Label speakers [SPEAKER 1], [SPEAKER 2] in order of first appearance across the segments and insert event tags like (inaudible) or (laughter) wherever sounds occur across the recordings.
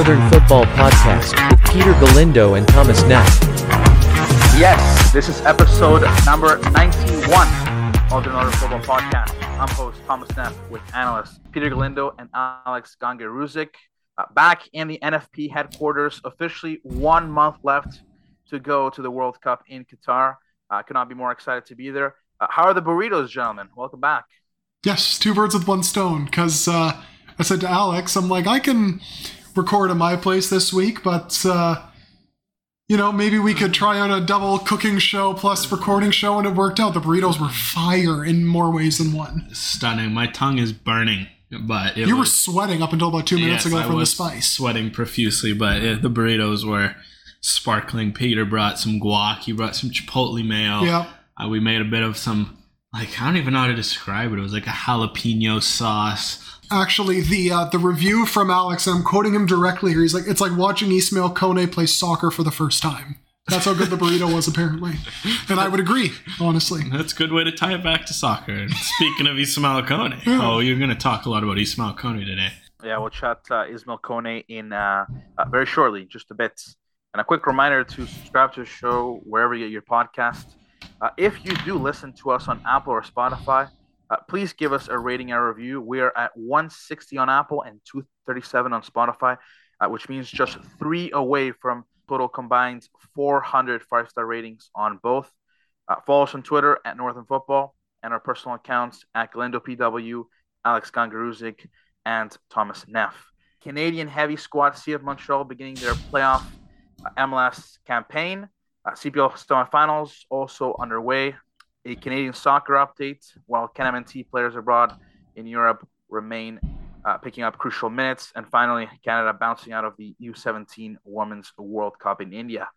[SPEAKER 1] listening Northern Football Podcast with Peter Galindo and Thomas Knapp.
[SPEAKER 2] Yes, this is episode number 91 of the Northern Football Podcast. I'm host Thomas Knapp with analysts Peter Galindo and Alex Gangeruzik. Uh, back in the NFP headquarters, officially one month left to go to the World Cup in Qatar. I uh, could not be more excited to be there. Uh, how are the burritos, gentlemen? Welcome back.
[SPEAKER 3] Yes, two birds with one stone. Because uh, I said to Alex, I'm like, I can record at my place this week, but uh, you know, maybe we could try out a double cooking show plus recording show, and it worked out. The burritos were fire in more ways than one.
[SPEAKER 4] Stunning. My tongue is burning, but
[SPEAKER 3] you
[SPEAKER 4] was,
[SPEAKER 3] were sweating up until about two minutes
[SPEAKER 4] yes,
[SPEAKER 3] ago from
[SPEAKER 4] the
[SPEAKER 3] spice.
[SPEAKER 4] Sweating profusely, but it, the burritos were sparkling. Peter brought some guac. He brought some chipotle mayo.
[SPEAKER 3] Yeah.
[SPEAKER 4] Uh, we made a bit of some like I don't even know how to describe it. It was like a jalapeno sauce
[SPEAKER 3] actually the uh, the review from Alex. I'm quoting him directly here. He's like, "It's like watching Ismail Kone play soccer for the first time." That's how good the burrito was, apparently, and I would agree, honestly.
[SPEAKER 4] That's a good way to tie it back to soccer. Speaking of Ismail Kone, yeah. oh, you're going to talk a lot about Ismail Kone today.
[SPEAKER 2] Yeah, we'll chat uh, Ismail Kone in uh, uh, very shortly, just a bit. And a quick reminder to subscribe to the show wherever you get your podcast. Uh, if you do listen to us on Apple or Spotify, uh, please give us a rating and review. We are at 160 on Apple and 237 on Spotify, uh, which means just three away from total combined 400 five star ratings on both. Uh, follow us on Twitter at Northern Football and our personal accounts at Galindo PW, Alex Gangaruzik, and Thomas Neff. Canadian heavy squad CF Montreal beginning their playoff uh, MLS campaign. Uh, CPL semifinals also underway a Canadian soccer update, while CanMNT players abroad in Europe remain uh, picking up crucial minutes. And finally, Canada bouncing out of the U17 Women's World Cup in India.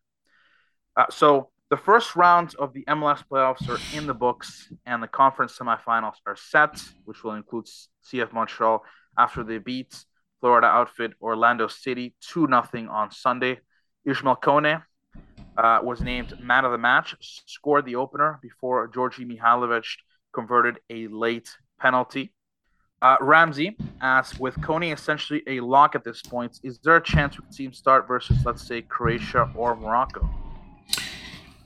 [SPEAKER 2] Uh, so the first round of the MLS playoffs are in the books, and the conference semifinals are set, which will include CF Montreal after they beat Florida outfit Orlando City 2 0 on Sunday. Ismail Kone uh, was named man of the match, scored the opener before Djordje Mihailovic converted a late penalty. Uh, Ramsey asks, with Kone essentially a lock at this point, is there a chance we could see him start versus, let's say, Croatia or Morocco?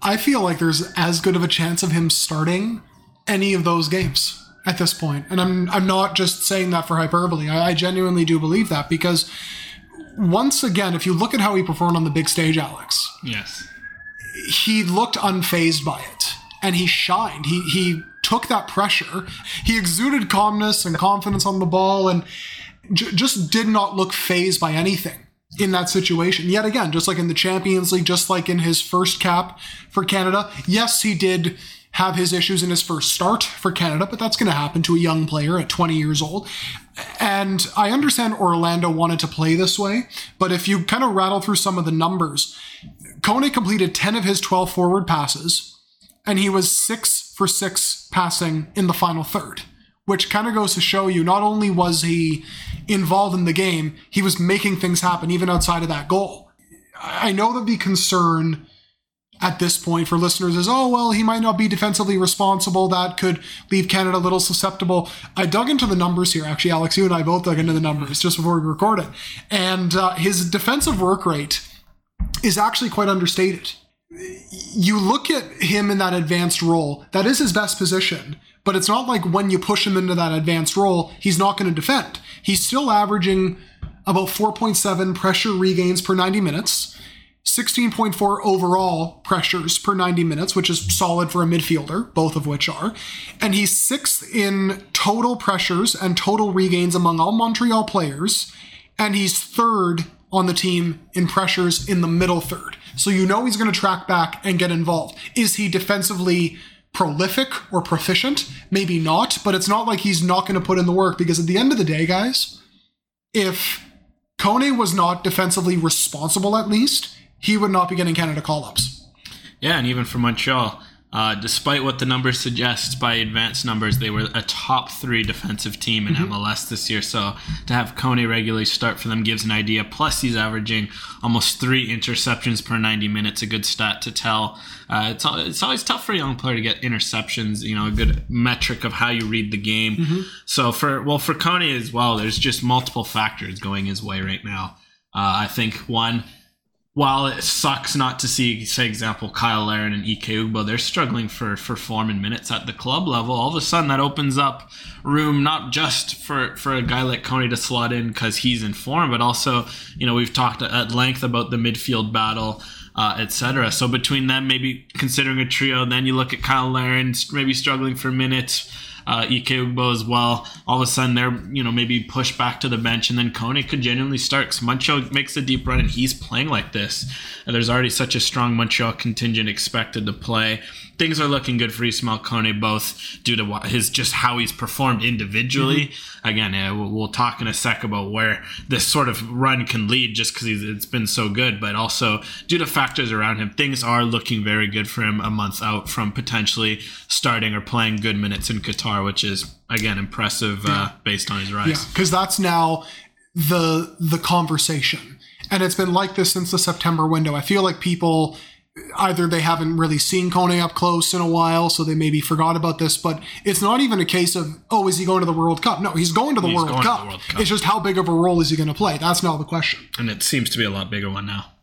[SPEAKER 3] I feel like there's as good of a chance of him starting any of those games at this point. And I'm I'm not just saying that for hyperbole. I, I genuinely do believe that because once again, if you look at how he performed on the big stage, Alex.
[SPEAKER 4] Yes
[SPEAKER 3] he looked unfazed by it and he shined. He he took that pressure. He exuded calmness and confidence on the ball and j- just did not look phased by anything in that situation. Yet again, just like in the Champions League, just like in his first cap for Canada, yes, he did have his issues in his first start for Canada, but that's going to happen to a young player at 20 years old. And I understand Orlando wanted to play this way, but if you kind of rattle through some of the numbers, Kone completed 10 of his 12 forward passes, and he was six for six passing in the final third, which kind of goes to show you not only was he involved in the game, he was making things happen even outside of that goal. I know that the concern at this point for listeners is, oh, well, he might not be defensively responsible. That could leave Canada a little susceptible. I dug into the numbers here. Actually, Alex, you and I both dug into the numbers just before we recorded. And uh, his defensive work rate is actually quite understated. You look at him in that advanced role, that is his best position, but it's not like when you push him into that advanced role, he's not going to defend. He's still averaging about 4.7 pressure regains per 90 minutes, 16.4 overall pressures per 90 minutes, which is solid for a midfielder, both of which are. And he's sixth in total pressures and total regains among all Montreal players. And he's third on the team in pressures in the middle third. So you know he's going to track back and get involved. Is he defensively prolific or proficient? Maybe not, but it's not like he's not going to put in the work because at the end of the day, guys, if Kone was not defensively responsible at least, he would not be getting Canada call ups.
[SPEAKER 4] Yeah, and even for Montreal, uh, despite what the numbers suggest by advanced numbers, they were a top three defensive team in mm-hmm. MLS this year. So to have Kone regularly start for them gives an idea. Plus, he's averaging almost three interceptions per 90 minutes, a good stat to tell. Uh, it's, it's always tough for a young player to get interceptions, you know, a good metric of how you read the game. Mm-hmm. So for, well, for Kone as well, there's just multiple factors going his way right now. Uh, I think one, while it sucks not to see, say, example, Cyle Larin and Ike Ugbo, they're struggling for, for form and minutes at the club level. All of a sudden, that opens up room not just for, for a guy like Kone to slot in because he's in form, but also, you know, we've talked at length about the midfield battle. Uh, etc. So between them, maybe considering a trio, then you look at Cyle Larin maybe struggling for minutes uh, as well. All of a sudden, they're you know maybe pushed back to the bench, and then Kone could genuinely start. Cause Montreal makes a deep run, and he's playing like this. And there's already such a strong Montreal contingent expected to play things are looking good for Ismail Kone, both due to his just how he's performed individually. Mm-hmm. Again, yeah, we'll, we'll, talk in a sec about where this sort of run can lead, just because it's been so good, but also due to factors around him, things are looking very good for him a month out from potentially starting or playing good minutes in Qatar, which is again impressive uh, based on his rise.
[SPEAKER 3] Yeah, because that's now the the conversation, and it's been like this since the September window. I feel like people either they haven't really seen Kone up close in a while, so they maybe forgot about this. But it's not even a case of oh, is he going to the World Cup? No, he's going to the, World, Cup. The World Cup. It's just how big of a role is he going to play? That's now the question.
[SPEAKER 4] And it seems to be a lot bigger one now.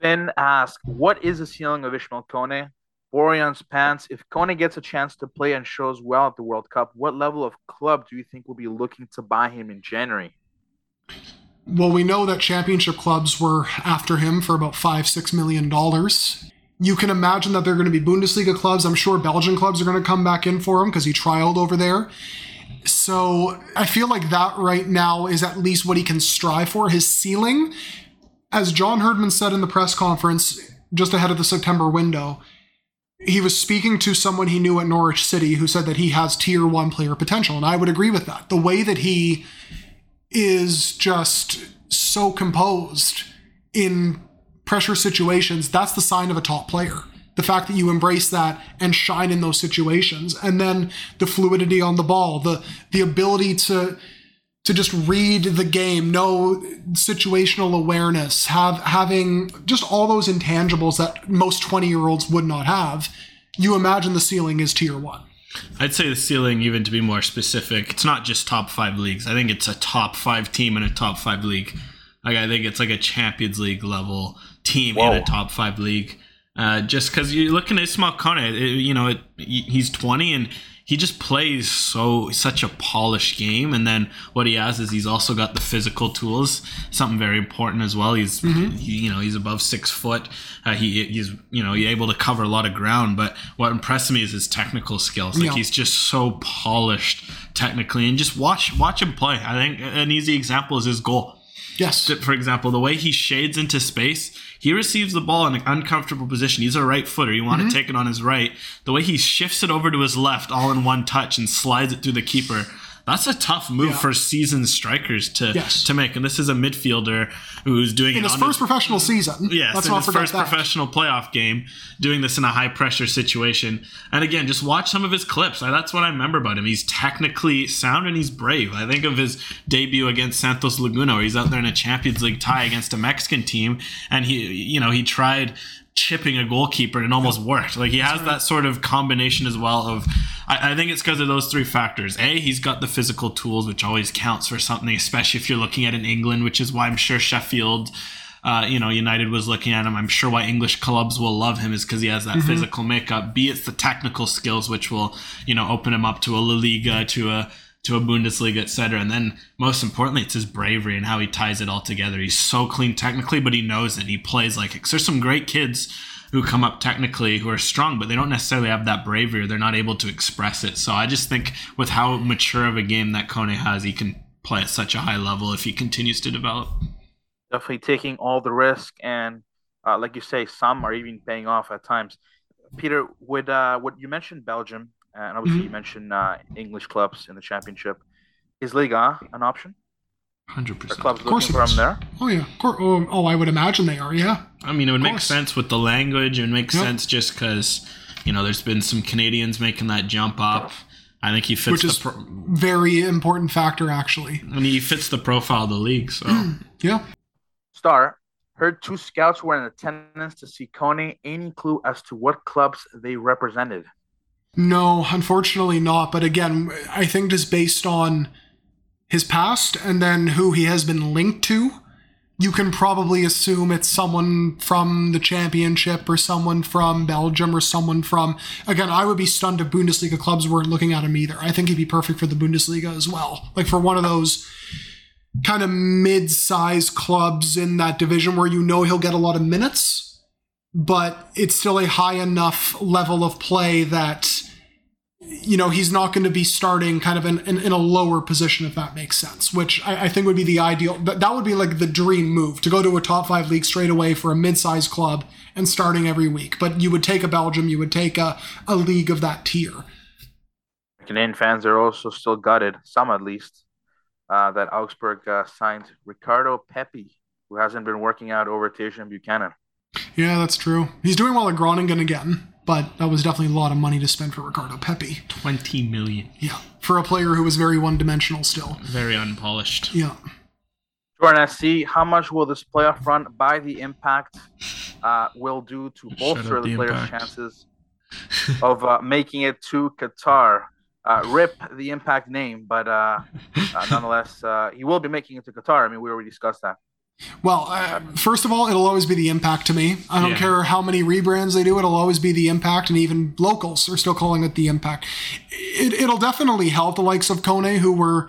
[SPEAKER 2] Ben asked, "What is the ceiling of Ismail Kone?" Borean's pants. If Kone gets a chance to play and shows well at the World Cup, what level of club do you think will be looking to buy him in January?
[SPEAKER 3] Well, we know that championship clubs were after him for about five, six million dollars. You can imagine that they're going to be Bundesliga clubs. I'm sure Belgian clubs are going to come back in for him because he trialed over there. So I feel like that right now is at least what he can strive for. His ceiling, as John Herdman said in the press conference just ahead of the September window, he was speaking to someone he knew at Norwich City who said that he has tier one player potential. And I would agree with that. The way that he is just so composed in pressure situations, that's the sign of a top player. The fact that you embrace that and shine in those situations, and then the fluidity on the ball, the the ability to to just read the game, know situational awareness, have having just all those intangibles that most 20 year olds would not have. You imagine the ceiling is tier one.
[SPEAKER 4] I'd say the ceiling, even to be more specific, it's not just top five leagues. I think it's a top five team in a top five league. Like I think it's like a Champions League level team Whoa. in a top five league. Uh, just because you're looking at Ismail Kone, you know, it, he's 20 and he just plays so such a polished game. And then what he has is he's also got the physical tools, something very important as well. He's mm-hmm. he, you know he's above six foot. Uh, he he's you know he's able to cover a lot of ground. But what impressed me is his technical skills. Like yeah. he's just so polished technically, and just watch watch him play. I think an easy example is his goal.
[SPEAKER 3] Yes.
[SPEAKER 4] For example, the way he shades into space he receives the ball in an uncomfortable position. He's a right footer. You want mm-hmm. to take it on his right. The way he shifts it over to his left all in one touch and slides it through the keeper that's a tough move yeah. for seasoned strikers to yes. to make. And this is a midfielder who's doing it.
[SPEAKER 3] in his first his, professional season.
[SPEAKER 4] Yes, Let's in his first that. professional playoff game, doing this in a high pressure situation. And again, just watch some of his clips. That's what I remember about him. He's technically sound and he's brave. I think of his debut against Santos Laguna, where he's out there in a Champions League tie against a Mexican team, and he, you know, he tried chipping a goalkeeper and it almost worked. Like he has that sort of combination as well of I, I think it's because of those three factors. A, he's got the physical tools, which always counts for something, especially if you're looking at in England, which is why I'm sure Sheffield uh, you know, United was looking at him. I'm sure why English clubs will love him is because he has that mm-hmm. physical makeup. B, it's the technical skills which will, you know, open him up to a La Liga, to a to a Bundesliga, etc. And then most importantly, it's his bravery and how he ties it all together. He's so clean technically, but he knows it. He plays like it. There's some great kids who come up technically who are strong, but they don't necessarily have that bravery or they're not able to express it. So I just think with how mature of a game that Kone has, he can play at such a high level if he continues to develop.
[SPEAKER 2] Definitely taking all the risk and uh, like you say, some are even paying off at times. Peter, would uh, what you mentioned Belgium, and obviously mm-hmm. you mentioned uh, English clubs in the championship. Is Liga an option?
[SPEAKER 4] Hundred percent.
[SPEAKER 2] Clubs of course looking for there.
[SPEAKER 3] Oh yeah. Oh, oh, I would imagine they are. Yeah.
[SPEAKER 4] I mean, it would make sense with the language. It would make yep. sense just because you know there's been some Canadians making that jump up. I think he fits
[SPEAKER 3] Which is pro- very important factor actually.
[SPEAKER 4] And he fits the profile of the league. So
[SPEAKER 3] yeah.
[SPEAKER 2] Star heard two scouts were in attendance to see Kone. Any clue as to what clubs they represented?
[SPEAKER 3] No, unfortunately not. But again, I think just based on his past and then who he has been linked to, you can probably assume it's someone from the championship or someone from Belgium or someone from again I would be stunned if Bundesliga clubs weren't looking at him either. I think he'd be perfect for the Bundesliga as well. Like for one of those kind of mid-sized clubs in that division where you know he'll get a lot of minutes, but it's still a high enough level of play that you know he's not going to be starting kind of in, in, in, a lower position if that makes sense which I, I, think would be the ideal that, would be like the dream move to go to a top five league straight away for a mid-sized club and starting every week. But you would take a belgium you would take a, a league of that tier.
[SPEAKER 2] Canadian fans are also still gutted some at least uh, that augsburg uh, signed ricardo pepi who hasn't been working out over Tajon buchanan
[SPEAKER 3] yeah that's true he's doing well at groningen again but that was definitely a lot of money to spend for Ricardo Pepi.
[SPEAKER 4] 20 million.
[SPEAKER 3] Yeah. For a player who was very one dimensional still.
[SPEAKER 4] Very unpolished.
[SPEAKER 3] Yeah.
[SPEAKER 2] Jordan SC, how much will this playoff run by the impact uh, will do to bolster the, the players' chances of uh, making it to Qatar? Uh, rip the impact name, but uh, uh, nonetheless, uh, he will be making it to Qatar. I mean, we already discussed that.
[SPEAKER 3] Well, uh, first of all, it'll always be the impact to me. I don't yeah. care how many rebrands they do; it'll always be the impact, and even locals are still calling it the impact. It, will definitely help the likes of Kone, who were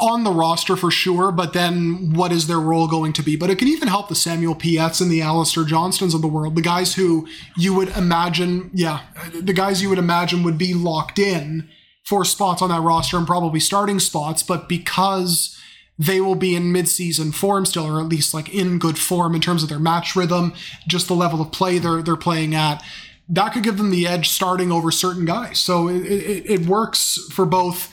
[SPEAKER 3] on the roster for sure, but then what is their role going to be? But it can even help the Samuel Piettes and the Alistair Johnstons of the world, the guys who you would imagine, yeah, the guys you would imagine would be locked in for spots on that roster and probably starting spots, but because they will be in mid-season form still, or at least like in good form in terms of their match rhythm, just the level of play they're they're playing at. That could give them the edge starting over certain guys. So it, it, it works for both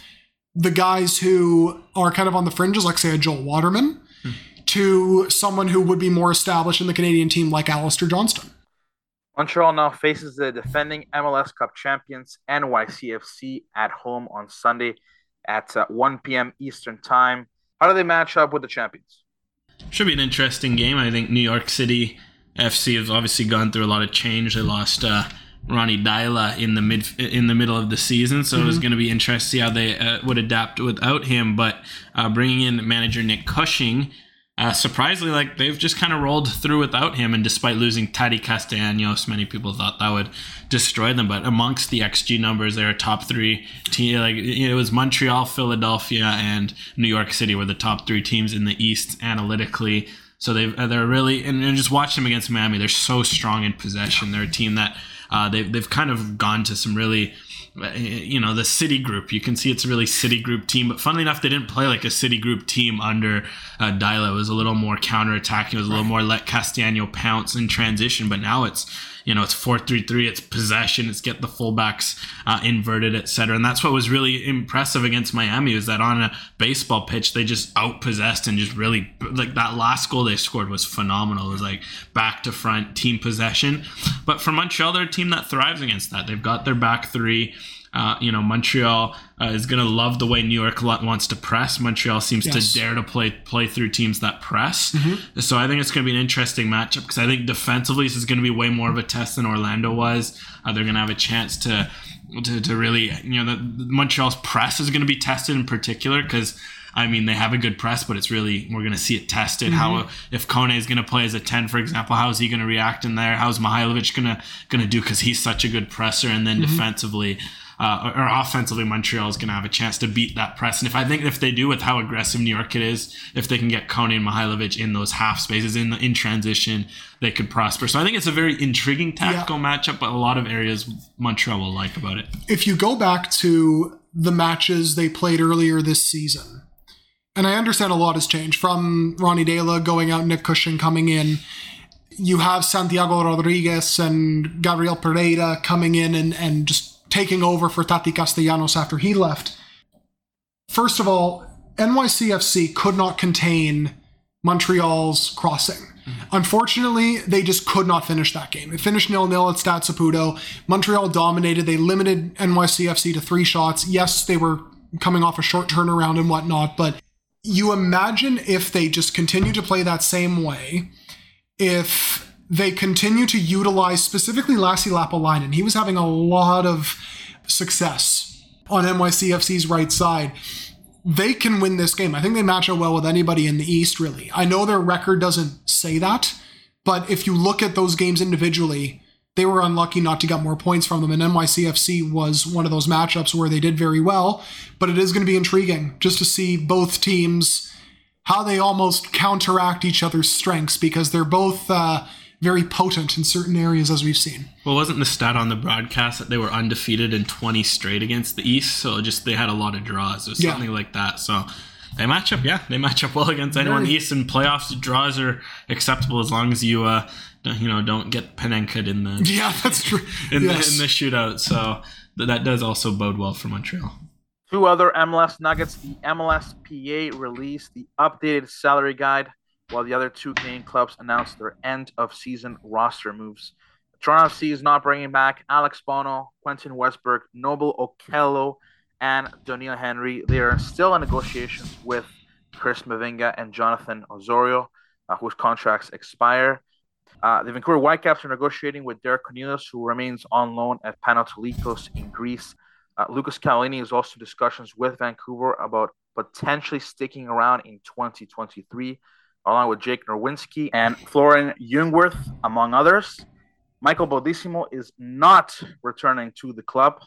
[SPEAKER 3] the guys who are kind of on the fringes, like say a Joel Waterman, hmm. to someone who would be more established in the Canadian team, like Alistair Johnston.
[SPEAKER 2] Montreal now faces the defending MLS Cup champions NYCFC at home on Sunday at uh, 1 p.m. Eastern Time. How do they match up with the champions?
[SPEAKER 4] Should be an interesting game. I think New York City FC has obviously gone through a lot of change. They lost uh, Ronny Deila in the mid in the middle of the season, so mm-hmm. it was mm-hmm. going to be interesting to see how they uh, would adapt without him. But uh, bringing in manager Nick Cushing uh, surprisingly, like they've just kind of rolled through without him, and despite losing Taty Castellanos, many people thought that would destroy them. But amongst the XG numbers, they're a top three team. Like it was Montreal, Philadelphia, and New York City were the top three teams in the East analytically. So they uh, they're really and, and just watch them against Miami. They're so strong in possession. They're a team that uh, they've they've kind of gone to some really you know the city group. You can see it's a really city group team but funnily enough they didn't play like a city group team under uh, Deila it was a little more counter attacking it was a little more let Castellano pounce in transition but now it's you know it's 4-3-3 it's possession it's get the fullbacks uh, inverted etc and that's what was really impressive against miami was that on a baseball pitch they just outpossessed and just really like that last goal they scored was phenomenal. It was like back to front team possession. But for montreal they're a team that thrives against that. They've got their back three uh, you know, Montreal uh, is going to love the way New York wants to press. Montreal seems yes. to dare to play play through teams that press. Mm-hmm. So I think it's going to be an interesting matchup because I think defensively this is going to be way more of a test than Orlando was. Uh, they're going to have a chance to to, to really, you know, the, the Montreal's press is going to be tested in particular because. I mean, they have a good press, but it's really we're going to see it tested. Mm-hmm. How if Kone is going to play as a ten, for example, how is he going to react in there? How's Mihailovic going to going to do because he's such a good presser? And then mm-hmm. defensively, uh, or offensively, Montreal is going to have a chance to beat that press. And if I think if they do with how aggressive New York it is, if they can get Kone and Mihailovic in those half spaces in in transition, they could prosper. So I think it's a very intriguing tactical yeah. matchup, but a lot of areas Montreal will like about it.
[SPEAKER 3] If you go back to the matches they played earlier this season, and I understand a lot has changed from Ronny Deila going out, Nick Cushing coming in you have Santiago Rodriguez and Gabriel Pereira coming in and, and just taking over for Tati Castellanos after he left. First of all, NYCFC could not contain Montreal's crossing. Mm-hmm. Unfortunately, they just could not finish that game. It finished nil nil at Stade Saputo. Montreal dominated. They limited NYCFC to three shots. Yes, they were coming off a short turnaround and whatnot, but you imagine if they just continue to play that same way, if they continue to utilize specifically Lassi Lappalainen. He was having a lot of success on NYCFC's right side. they can win this game. I think they match up well with anybody in the East, really. I know their record doesn't say that, but if you look at those games individually, they were unlucky not to get more points from them. And NYCFC was one of those matchups where they did very well. But it is going to be intriguing just to see both teams how they almost counteract each other's strengths because they're both uh, very potent in certain areas, as we've seen.
[SPEAKER 4] Well, wasn't the stat on the broadcast that they were undefeated in 20 straight against the East? So just they had a lot of draws or
[SPEAKER 3] Yeah.
[SPEAKER 4] something like that. So they match up, yeah, they match up well against anyone in the
[SPEAKER 3] Very.
[SPEAKER 4] East. And playoffs draws are acceptable as long as you, uh, don't- you know, don't get Panenka in the (laughs)
[SPEAKER 3] Yeah, that's true. (laughs)
[SPEAKER 4] in,
[SPEAKER 3] yes.
[SPEAKER 4] the, in the shootout. So that does also bode well for Montreal.
[SPEAKER 2] Two other MLS nuggets. The MLSPA released the updated salary guide, while the other two Canadian clubs announced their end of season roster moves. Toronto FC is not bringing back Alex Bono, Quentin Westberg, Noble Okello, and Doneil Henry. They are still in negotiations with Chris Mavinga and Jonathan Osorio, uh, whose contracts expire. Uh, the Vancouver Whitecaps are negotiating with Derek Cornelius, who remains on loan at Panathinaikos in Greece. Uh, Lucas Cavallini is also in discussions with Vancouver about potentially sticking around in 2023, along with Jake Nerwinski and Florian Jungwirth, among others. Michael Baldisimo is not returning to the club.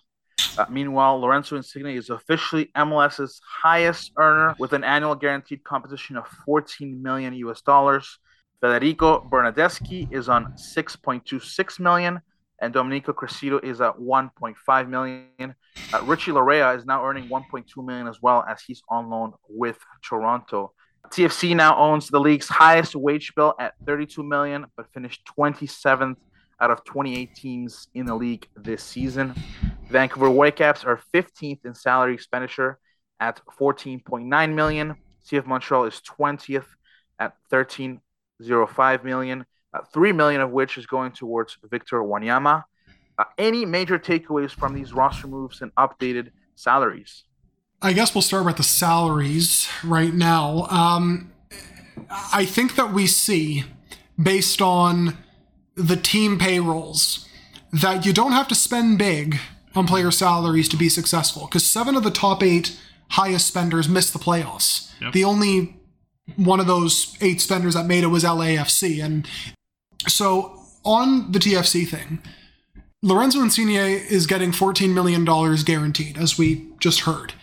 [SPEAKER 2] Uh, meanwhile, Lorenzo Insigne is officially MLS's highest earner with an annual guaranteed compensation of 14 million US dollars. Federico Bernardeschi is on 6.26 million, and Domenico Criscito is at 1.5 million. Uh, Richie Laryea is now earning 1.2 million as well as he's on loan with Toronto. TFC now owns the league's highest wage bill at 32 million, but finished 27th out of 28 teams in the league this season. Vancouver Whitecaps are 15th in salary expenditure at 14.9 million. CF Montreal is 20th at 13.05 million, uh, 3 million of which is going towards Victor Wanyama. Uh, any major takeaways from these roster moves and updated salaries?
[SPEAKER 3] I guess we'll start with the salaries right now. Um, I think that we see, based on the team payrolls, that you don't have to spend big on player salaries to be successful because seven of the top eight highest spenders missed the playoffs.
[SPEAKER 4] Yep.
[SPEAKER 3] The only one of those eight spenders that made it was LAFC. And so on the TFC thing, Lorenzo Insigne is getting $14 million guaranteed, as we just heard.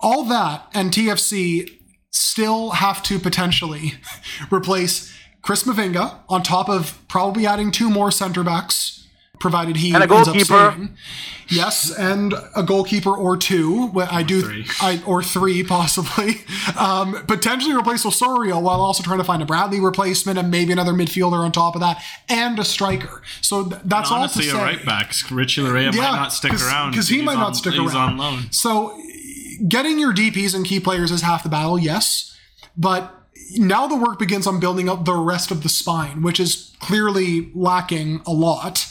[SPEAKER 3] All that and TFC still have to potentially (laughs) replace Chris Mavinga on top of probably adding two more center backs, provided he
[SPEAKER 2] And a
[SPEAKER 3] ends up
[SPEAKER 2] goalkeeper.
[SPEAKER 3] staying. Yes, and a goalkeeper or two. Well, I do,
[SPEAKER 4] three.
[SPEAKER 3] I or three possibly. (laughs) Um, potentially replace Osorio while also trying to find a Bradley replacement and maybe another midfielder on top of that and a striker. So th- that's all to
[SPEAKER 4] Honestly,
[SPEAKER 3] say.
[SPEAKER 4] a right back. Richie Laryea might not stick around
[SPEAKER 3] because he
[SPEAKER 4] He's
[SPEAKER 3] might
[SPEAKER 4] on-
[SPEAKER 3] not stick
[SPEAKER 4] he's
[SPEAKER 3] around.
[SPEAKER 4] on loan.
[SPEAKER 3] So getting your DPS and key players is half the battle, yes, but now the work begins on building up the rest of the spine, which is clearly lacking a lot.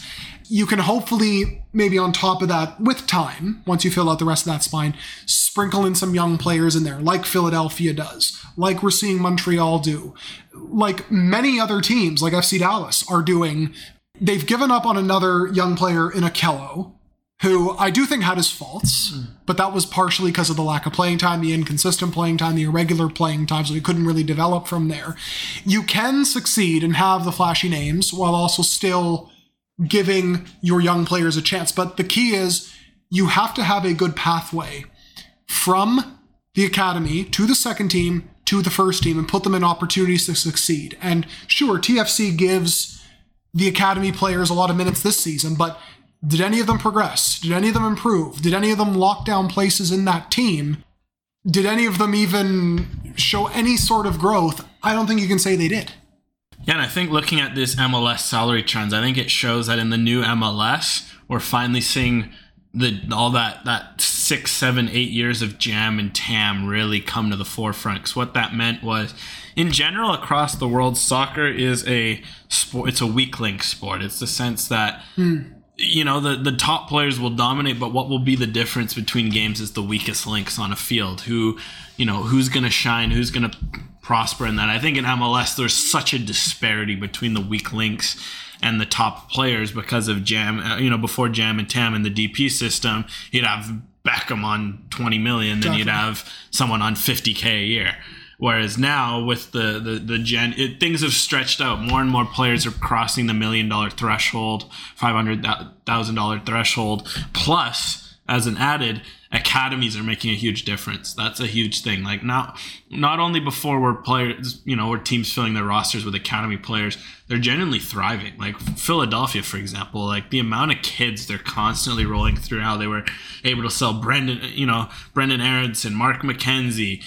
[SPEAKER 3] You can hopefully, maybe on top of that, with time, once you fill out the rest of that spine, sprinkle in some young players in there, like Philadelphia does, like we're seeing Montreal do, like many other teams, like FC Dallas, are doing. They've given up on another young player in Okello, who I do think had his faults, hmm. but that was partially because of the lack of playing time, the inconsistent playing time, the irregular playing time, so he couldn't really develop from there. You can succeed and have the flashy names while also still giving your young players a chance. But the key is you have to have a good pathway from the academy to the second team to the first team and put them in opportunities to succeed. And sure, TFC gives the academy players a lot of minutes this season, but did any of them progress? Did any of them improve? Did any of them lock down places in that team? Did any of them even show any sort of growth? I don't think you can say they did.
[SPEAKER 4] Yeah, and I think looking at this MLS salary trends, I think it shows that in the new MLS, we're finally seeing the all that that six, seven, eight years of GAM and TAM really come to the forefront. Because what that meant was, in general, across the world, soccer is a sport. It's a weak link sport. It's the sense that hmm. You know the the top players will dominate but what will be the difference between games is the weakest links on a field. Who you know who's going to shine who's going to prosper in that? I think in mls there's such a disparity between the weak links and the top players because of GAM uh, you know before GAM and TAM in the dp system you'd have Beckham on 20 million than you'd have someone on 50k a year. Whereas now with the the the gen, it, things have stretched out. More and more players are crossing the million dollar threshold, five hundred thousand dollar threshold. Plus, as an added, academies are making a huge difference. That's a huge thing. Like now, not only before we're players, you know, where teams filling their rosters with academy players, they're genuinely thriving. Like Philadelphia, for example, like the amount of kids they're constantly rolling through. How they were able to sell Brendan, you know, Brenden Aaronson, Mark McKenzie.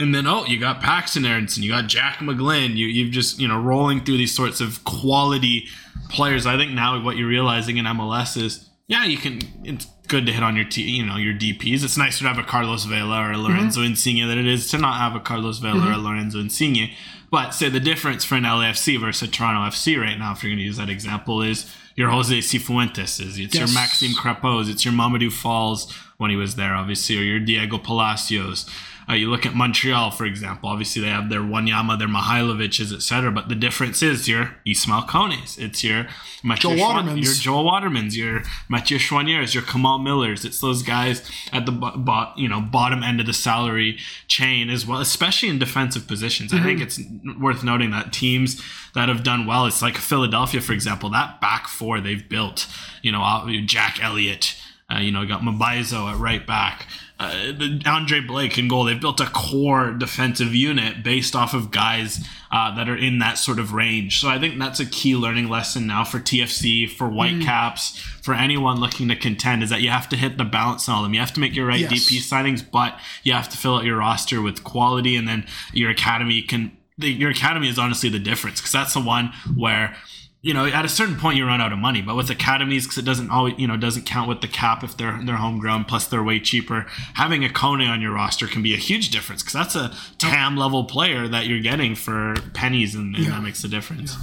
[SPEAKER 4] And then oh, you got Paxten Aaronson, you got Jack McGlynn. You you've just you know rolling through these sorts of quality players. I think now what you're realizing in MLS is yeah, you can. It's good to hit on your t, you know your DPS. It's nicer to have a Carlos Vela or a mm-hmm. Lorenzo Insigne than it is to not have a Carlos Vela or a mm-hmm. Lorenzo Insigne. But say the difference for an LAFC versus a Toronto FC right now, if you're going to use that example, is your Jose Cifuentes, is it's your
[SPEAKER 3] Yes.
[SPEAKER 4] Maxime Crépeau, it's your Mamadou Falls when he was there, obviously, or your Diego Palacios. Uh, you look at Montreal, for example. Obviously, they have their Wanyama, their Mihailovic's, etc. But the difference is your Ismail Kones. It's your Mathieu
[SPEAKER 3] Joel
[SPEAKER 4] Schwan-
[SPEAKER 3] Watermans.
[SPEAKER 4] your Joel Watermans, your Mathieu Choinières, your Kamal Millers. It's those guys at the bo- bo- you know bottom end of the salary chain as well, especially in defensive positions. I think it's worth noting that teams that have done well, it's like Philadelphia, for example, that back four they've built. You know, Jack Elliott. Uh, you know, got Mbaizo at right back. Uh, the Andre Blake in goal. They've built a core defensive unit based off of guys uh, that are in that sort of range. So I think that's a key learning lesson now for TFC, for Whitecaps, for anyone looking to contend, is that you have to hit the balance on all them. You have to make your right
[SPEAKER 3] Yes.
[SPEAKER 4] DP signings, but you have to fill out your roster with quality, and then your academy can. The, your academy is honestly the difference because that's the one where you know, at a certain point you run out of money. But with academies, because it doesn't always, you know, doesn't count with the cap if they're they're homegrown. Plus, they're way cheaper. Having a Kone on your roster can be a huge difference because that's a TAM level player that you're getting for pennies, and, and
[SPEAKER 3] Yeah.
[SPEAKER 4] that makes a difference.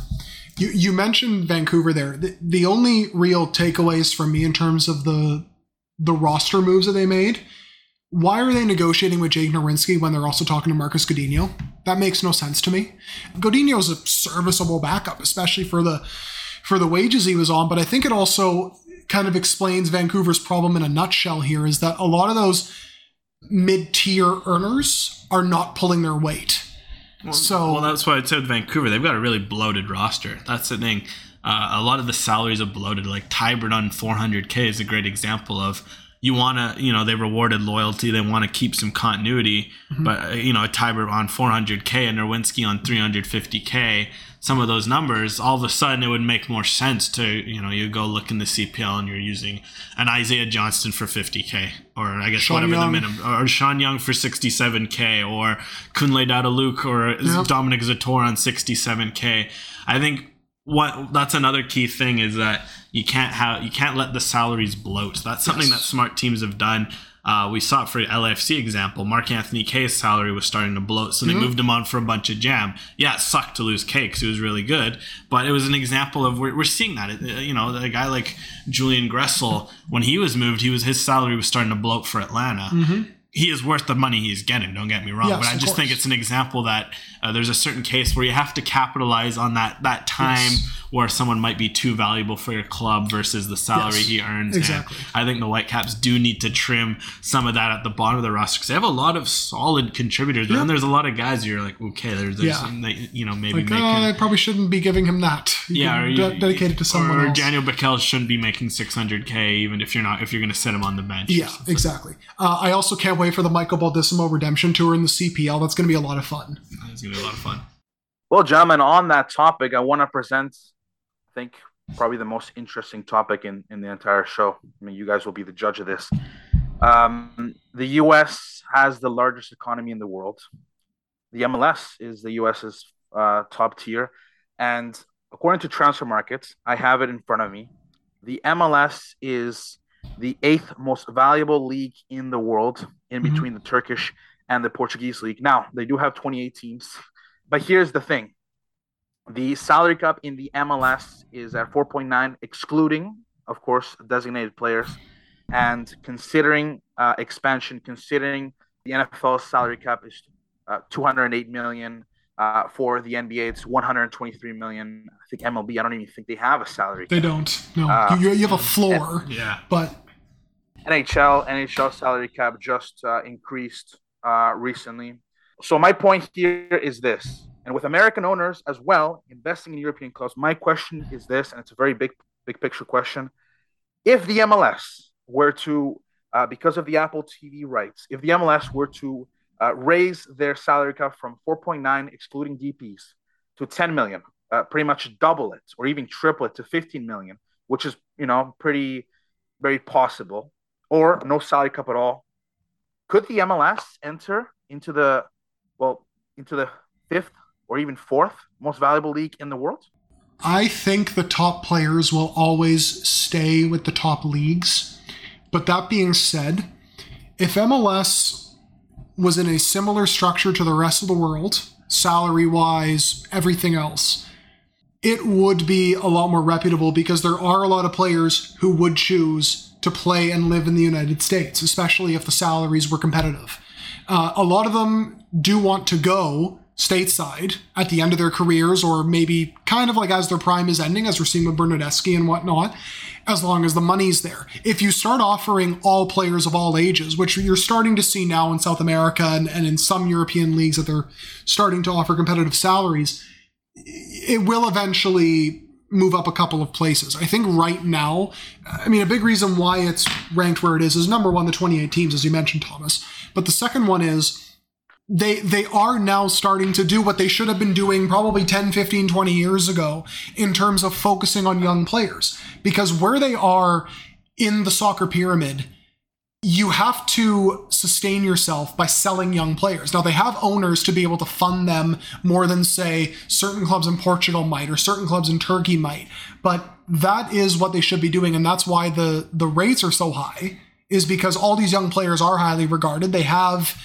[SPEAKER 3] You, you mentioned Vancouver there. The, the only real takeaways for me in terms of the the roster moves that they made. Why are they negotiating with Jake Nerwinski when they're also talking to Marcus Godinho? That makes no sense to me. Godinho is a serviceable backup, especially for the for the wages he was on. But I think it also kind of explains Vancouver's problem in a nutshell. Here is that a lot of those mid tier earners are not pulling their weight. so
[SPEAKER 4] Well, that's why I said Vancouver. They've got a really bloated roster. That's the thing. Uh, a lot of the salaries are bloated. Like Teibert on 400k is a great example of you want to, you know, they rewarded loyalty. They want to keep some continuity. But uh, you know, a Teibert on 400k and Nerwinski on 350k. Some of those numbers, all of a sudden, it would make more sense to, you know, you go look in the CPL and you're using an Isaiah Johnston for 50k, or I guess
[SPEAKER 3] Sean
[SPEAKER 4] whatever
[SPEAKER 3] Young.
[SPEAKER 4] the minimum, or Sean Young for 67k, or Kunle Dada Luke or
[SPEAKER 3] Yep.
[SPEAKER 4] Dominic Zator on 67k. I think what that's another key thing is that you can't have you can't let the salaries bloat. That's something
[SPEAKER 3] Yes.
[SPEAKER 4] that smart teams have done. Uh, we saw it for LFC example. Mark Anthony Kaye's salary was starting to bloat, so they mm-hmm. moved him on for a bunch of GAM. Yeah, it sucked to lose K because he was really good, but it was an example of we're, we're seeing that. It- uh, You know, a guy like Julian Gressel, when he was moved, he was his salary was starting to bloat for Atlanta. Mm-hmm. He is worth the money he's getting. Don't get me wrong,
[SPEAKER 3] Yes,
[SPEAKER 4] but I just think it's an example that uh, there's a certain case where you have to capitalize on that that time
[SPEAKER 3] Yes.
[SPEAKER 4] Where someone might be too valuable for your club versus the salary
[SPEAKER 3] Yes,
[SPEAKER 4] he earns. And
[SPEAKER 3] exactly.
[SPEAKER 4] I think the Whitecaps do need to trim some of that at the bottom of the roster because they have a lot of solid contributors. But
[SPEAKER 3] Yeah.
[SPEAKER 4] then there's a lot of guys you're like, okay, there's, there's
[SPEAKER 3] Yeah.
[SPEAKER 4] some that, you know maybe
[SPEAKER 3] like,
[SPEAKER 4] make
[SPEAKER 3] oh, I probably shouldn't be giving him that. You
[SPEAKER 4] Yeah,
[SPEAKER 3] can
[SPEAKER 4] or
[SPEAKER 3] de-
[SPEAKER 4] you-
[SPEAKER 3] dedicate it to someone
[SPEAKER 4] or
[SPEAKER 3] else.
[SPEAKER 4] Daniel Backel shouldn't be making 600k even if you're not if you're going to sit him on the bench.
[SPEAKER 3] Yeah, exactly. Uh, I also can't wait for the Michael Baldisimo redemption tour in the CPL. That's going to be a lot of fun.
[SPEAKER 4] it's going to be a lot of fun.
[SPEAKER 2] Well, gentlemen, on that topic, I want to present, I think, probably the most interesting topic in, in the entire show. I mean, you guys will be the judge of this. Um, the U.S. has the largest economy in the world. The MLS is the U.S.'s uh, top tier. And according to Transfer Markets, I have it in front of me. The MLS is the eighth most valuable league in the world, in
[SPEAKER 3] Mhm.
[SPEAKER 2] between the Turkish and the Portuguese league. Now, they do have 28 teams. But here's the thing the salary cap in the MLS is at 4.9, excluding, of course, designated players. And considering uh, expansion, considering the NFL's salary cap is uh, 208 million. Uh, for the NBA, it's 123 million. I think MLB, I don't even think they have a salary
[SPEAKER 3] They
[SPEAKER 2] cap.
[SPEAKER 3] don't. No,
[SPEAKER 2] Uh,
[SPEAKER 3] you, you have a floor,
[SPEAKER 4] Yeah.
[SPEAKER 3] but
[SPEAKER 2] NHL NHL salary cap just uh, increased uh, recently. So my point here is this, and with American owners as well investing in European clubs, my question is this, and it's a very big big picture question: If the MLS were to, uh, because of the Apple TV rights, if the MLS were to uh, raise their salary cap from 4.9 excluding DPS to 10 million, uh, pretty much double it or even triple it to 15 million, which is you know pretty very possible, or no salary cap at all. Could the MLS enter into the well into the fifth or even fourth most valuable league in the world?
[SPEAKER 3] I think the top players will always stay with the top leagues. But that being said, if MLS was in a similar structure to the rest of the world, salary wise, everything else, it would be a lot more reputable because there are a lot of players who would choose to play and live in the United States, especially if the salaries were competitive. Uh, a lot of them do want to go stateside at the end of their careers, or maybe kind of like as their prime is ending, as we're seeing with Bernardeschi and whatnot, as long as the money's there. If you start offering all players of all ages, which you're starting to see now in South America and, and in some European leagues that they're starting to offer competitive salaries, it will eventually move up a couple of places. I think right now, I mean, a big reason why it's ranked where it is is number one, the 28 teams, as you mentioned, Thomas. But the second one is they they are now starting to do what they should have been doing probably 10 15 20 years ago in terms of focusing on young players. Because where they are in the soccer pyramid you have to sustain yourself by selling young players. Now they have owners to be able to fund them more than say certain clubs in Portugal might or certain clubs in Turkey might. But that is what they should be doing and that's why the the rates are so high is because all these young players are highly regarded. They have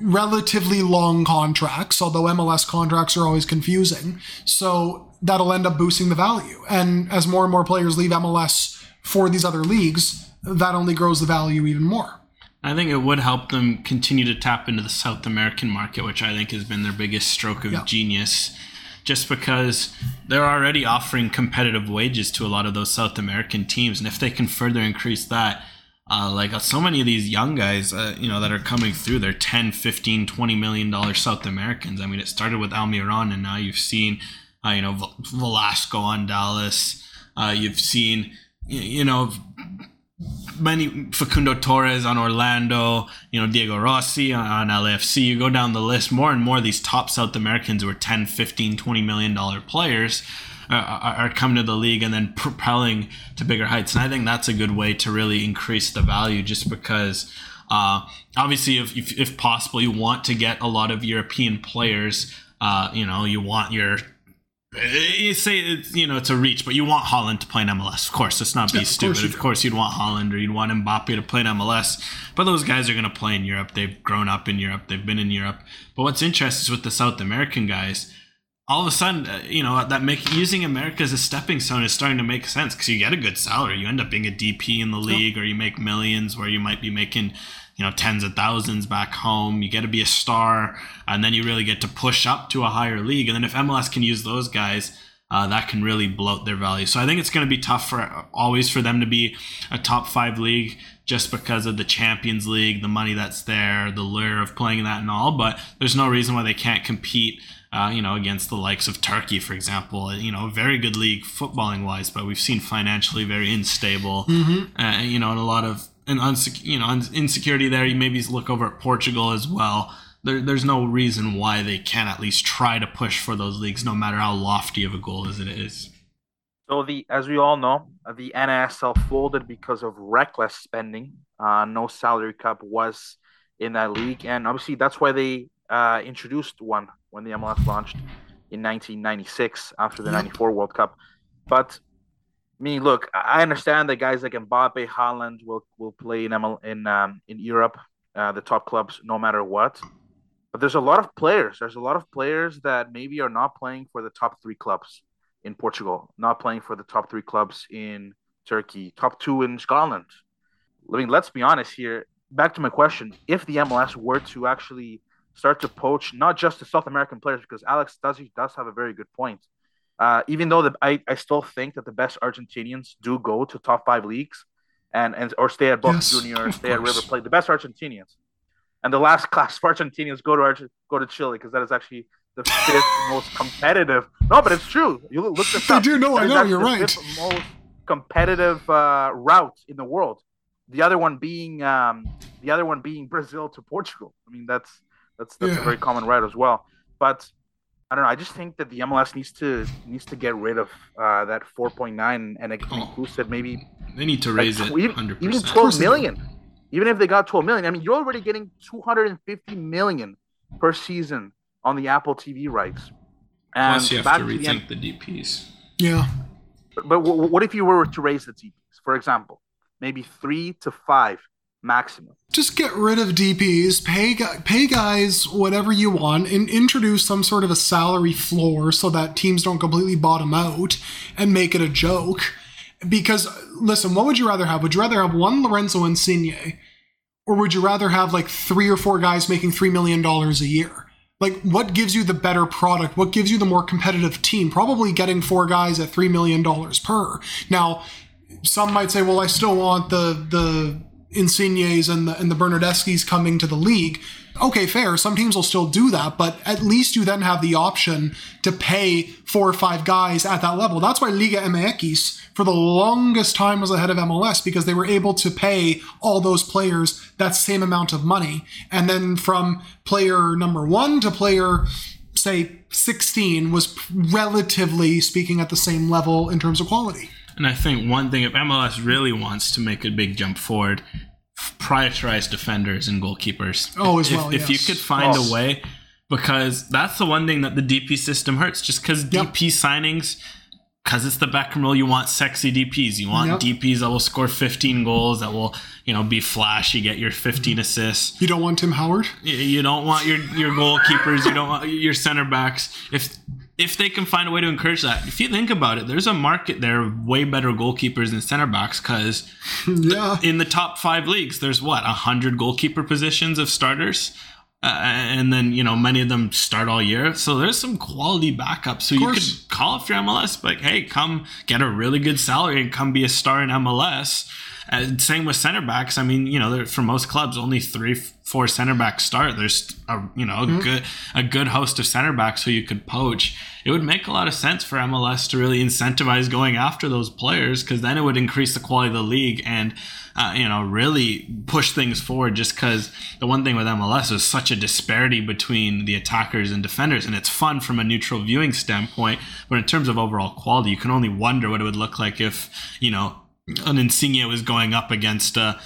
[SPEAKER 3] relatively long contracts, although MLS contracts are always confusing. So that'll end up boosting the value. And as more and more players leave MLS for these other leagues, that only grows the value even more.
[SPEAKER 4] I think it would help them continue to tap into the South American market, which I think has been their biggest stroke of yeah. genius. Just because they're already offering competitive wages to a lot of those South American teams. And if they can further increase that, uh, like uh, so many of these young guys uh, you know that are coming through they're 10 15 20 million dollar south americans. I mean it started with almiron and now you've seen uh, you know velasco on dallas. Uh, you've seen you know many Facundo Torres on Orlando, you know, Diego Rossi on, LAFC. You go down the list, more and more these top South Americans who are 10, 15, 20 million dollar players are coming to the league and then propelling to bigger heights. And I think that's a good way to really increase the value just because uh, obviously if, if, if, possible you want to get a lot of European players. Uh, you know, you want your you say it's you know it's a reach, but you want Haaland to play in MLS. Of course, let's not be yeah, stupid. Course of course, you'd want Haaland or you'd want Mbappe to play in MLS. But those guys are going to play in Europe. They've grown up in Europe. They've been in Europe. But what's interesting is with the South American guys all of a sudden, uh, you know, that make using America as a stepping stone is starting to make sense because you get a good salary. You end up being a DP in the league, or you make millions, where you might be making, you know, tens of thousands back home. You get to be a star, and then you really get to push up to a higher league. And then if MLS can use those guys, uh, that can really bloat their value. So I think it's going to be tough for always for them to be a top five league just because of the Champions League, the money that's there, the lure of playing that and all. But there's no reason why they can't compete uh, you know, against the likes of Turkey, for example. You know, very good league footballing wise, but we've seen financially very unstable. Mm-hmm. Uh, you know, and a lot of and unsec- you know insecurity there. You maybe look over at Portugal as well. There, there's no reason why they can't at least try to push for those leagues, no matter how lofty of a goal as it is.
[SPEAKER 2] So the, as we all know, the NASL folded because of reckless spending. Uh, no salary cap was in that league, and obviously that's why they uh, introduced one when the MLS launched in 1996 after the 94 World Cup. But I mean, look, I understand that guys like Mbappe, Haaland will will play in ML, in um, in Europe, uh, the top clubs, no matter what. But there's a lot of players. There's a lot of players that maybe are not playing for the top three clubs in Portugal, not playing for the top three clubs in Turkey, top two in Scotland. I mean, let's be honest here. Back to my question: If the MLS were to actually start to poach not just the South American players because Alex does he does have a very good point. Uh, even though the, I, I still think that the best Argentinians do go to top five leagues, and and or stay at Boca
[SPEAKER 3] Yes,
[SPEAKER 2] Junior, or
[SPEAKER 3] of
[SPEAKER 2] stay at. River Plate. The best Argentinians, and the last class for Argentinians go to Arge- go to Chile because that is actually the fifth most competitive. No, but it's true. You look, look this
[SPEAKER 3] I do know, I know, you're right.
[SPEAKER 2] fifth most competitive uh, route in the world. The other one being um, the other one being Brazil to Portugal. I mean that's that's that's
[SPEAKER 3] Yeah.
[SPEAKER 2] a very common right as well. But I don't know. I just think that the MLS needs to needs to get rid of uh, that 4.9 and
[SPEAKER 4] Oh.
[SPEAKER 2] it maybe
[SPEAKER 4] They need to raise
[SPEAKER 2] tw-
[SPEAKER 4] it
[SPEAKER 2] even,
[SPEAKER 4] 100%.
[SPEAKER 2] even
[SPEAKER 3] course
[SPEAKER 2] 12
[SPEAKER 3] they do.
[SPEAKER 2] million. Even if they got 12 million, I mean, you're already getting 250 million per season on the Apple TV rights. And
[SPEAKER 4] Plus, you have to
[SPEAKER 2] the end-
[SPEAKER 4] rethink the DPs.
[SPEAKER 3] Yeah.
[SPEAKER 2] but, but what if you were to raise the DPS, for example, maybe three to five maximum?
[SPEAKER 3] Just get rid of DPs, pay pay guys whatever you want, and introduce some sort of a salary floor so that teams don't completely bottom out and make it a joke. Because listen, what would you rather have? Would you rather have one Lorenzo Insigne, or would you rather have like three or four guys making three million dollars a year? Like, what gives you the better product? What gives you the more competitive team? Probably getting four guys at three million dollars per. Now, some might say, well, I still want the the Insignes and the and the Bernardeschis coming to the league. Okay, fair. Some teams will still do that, but at least you then have the option to pay four or five guys at that level. That's why Liga MX for the longest time was ahead of MLS because they were able to pay all those players that same amount of money. And then from player number one to player say 16 was relatively speaking at the same level in terms of quality.
[SPEAKER 4] And I think one thing, if MLS really wants to make a big jump forward, prioritize defenders and goalkeepers.
[SPEAKER 3] Oh, as
[SPEAKER 4] if,
[SPEAKER 3] well,
[SPEAKER 4] If you could find
[SPEAKER 2] Oh.
[SPEAKER 4] a way, because that's the one thing that the DP system hurts. Just because
[SPEAKER 3] Yep.
[SPEAKER 4] DP signings, because it's the Beckham rule, you want sexy DPs. You want
[SPEAKER 3] Yep.
[SPEAKER 4] DPs that will score 15 goals, that will, you know, be flashy, get your 15 assists.
[SPEAKER 3] You don't want Tim Howard?
[SPEAKER 4] Y- You don't want your your goalkeepers. You don't want your center backs. If if they can find a way to encourage that, if you think about it, there's a market there of way better goalkeepers than center backs because (laughs)
[SPEAKER 3] Yeah.
[SPEAKER 4] in the top five leagues, there's what a hundred goalkeeper positions of starters. Uh, and then you know many of them start all year, so there's some quality backup. So you could call up your MLS, like, hey, come get a really good salary and come be a star in MLS. And same with center backs. I mean, you know, there, for most clubs, only three, four center backs start. There's a you know a good a good host of center backs who you could poach. It would make a lot of sense for MLS to really incentivize going after those players because then it would increase the quality of the league and uh, you know really push things forward. Just because the one thing with MLS is such a disparity between the attackers and defenders, and it's fun from a neutral viewing standpoint. But in terms of overall quality, you can only wonder what it would look like if you know an Insigne was going up against a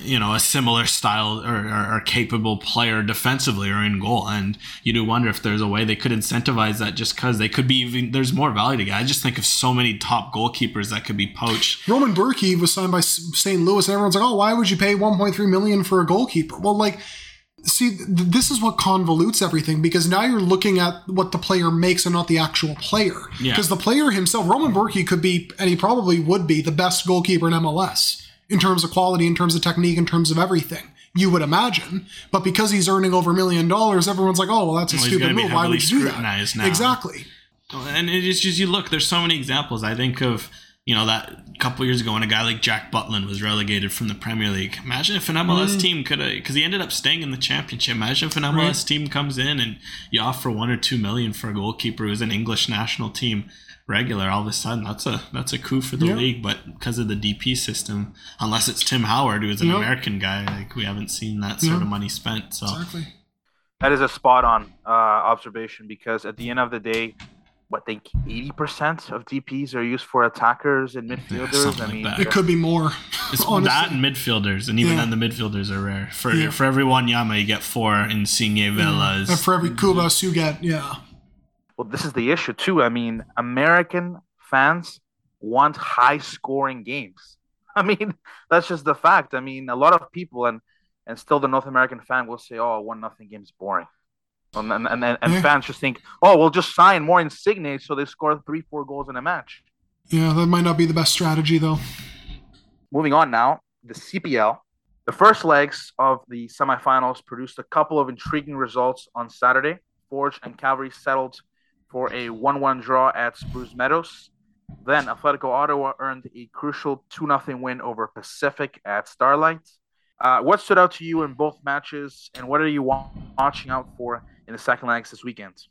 [SPEAKER 4] you know a similar style or, or, or capable player defensively or in goal and you do wonder if there's a way they could incentivize that just because they could be even there's more value to get i just think of so many top goalkeepers that could be poached
[SPEAKER 3] Roman Bürki was signed by St. Louis, and everyone's like, "Oh, why would you pay 1.3 million for a goalkeeper?" Well, like, see, th- this is what convolutes everything because now you're looking at what the player makes and not the actual player.
[SPEAKER 4] Yeah.
[SPEAKER 3] Because the player himself, Roman Bürki, could be, and he probably would be, the best goalkeeper in MLS in terms of quality, in terms of technique, in terms of everything. You would imagine, but because he's earning over a million dollars, everyone's like, "Oh, well, that's a
[SPEAKER 4] Well,
[SPEAKER 3] stupid move. Why would you do that?"
[SPEAKER 4] scrutinized now.
[SPEAKER 3] Exactly.
[SPEAKER 4] and it is just you look there's so many examples i think of you know that couple years ago when a guy like jack butland was relegated from the premier league imagine if an mls
[SPEAKER 3] Mm.
[SPEAKER 4] team could have because he ended up staying in the championship imagine if an mls team comes in and you offer one or two million for a goalkeeper who's an english national team regular all of a sudden that's a that's a coup for the
[SPEAKER 3] Yeah.
[SPEAKER 4] league but because of the dp system unless it's tim howard who's an
[SPEAKER 3] Yeah.
[SPEAKER 4] american guy like we haven't seen that sort
[SPEAKER 3] Yeah.
[SPEAKER 4] of money spent so
[SPEAKER 3] Exactly.
[SPEAKER 2] That is a spot on uh, observation because at the end of the day, what I think 80% of DPs are used for attackers and midfielders.
[SPEAKER 4] something
[SPEAKER 2] I
[SPEAKER 4] like
[SPEAKER 2] mean,
[SPEAKER 4] that.
[SPEAKER 3] It could be more. (laughs)
[SPEAKER 4] It's
[SPEAKER 3] honestly.
[SPEAKER 4] that and midfielders, and even
[SPEAKER 3] Yeah.
[SPEAKER 4] then the midfielders are rare. For
[SPEAKER 3] Yeah.
[SPEAKER 4] for every one Yama, you get four Insigne Villas.
[SPEAKER 3] And for every Kubas you get, yeah.
[SPEAKER 2] well, this is the issue too. I mean, American fans want high scoring games. (laughs) I mean, that's just the fact. I mean, a lot of people and and still the North American fan will say, "Oh, one nothing game is boring," and and, and, and
[SPEAKER 3] Yeah.
[SPEAKER 2] fans just think, "Oh, we'll just sign more Insigne so they score three, four goals in a match."
[SPEAKER 3] Yeah, that might not be the best strategy though.
[SPEAKER 2] Moving on now, the CPL. The first legs of the semifinals produced a couple of intriguing results on Saturday. Forge and Cavalry settled for a 1 1 draw at Spruce Meadows. Then Atletico Ottawa earned a crucial 2 0 win over Pacific at Starlight. Uh, what stood out to you in both matches, and what are you watching out for in the second legs this weekend?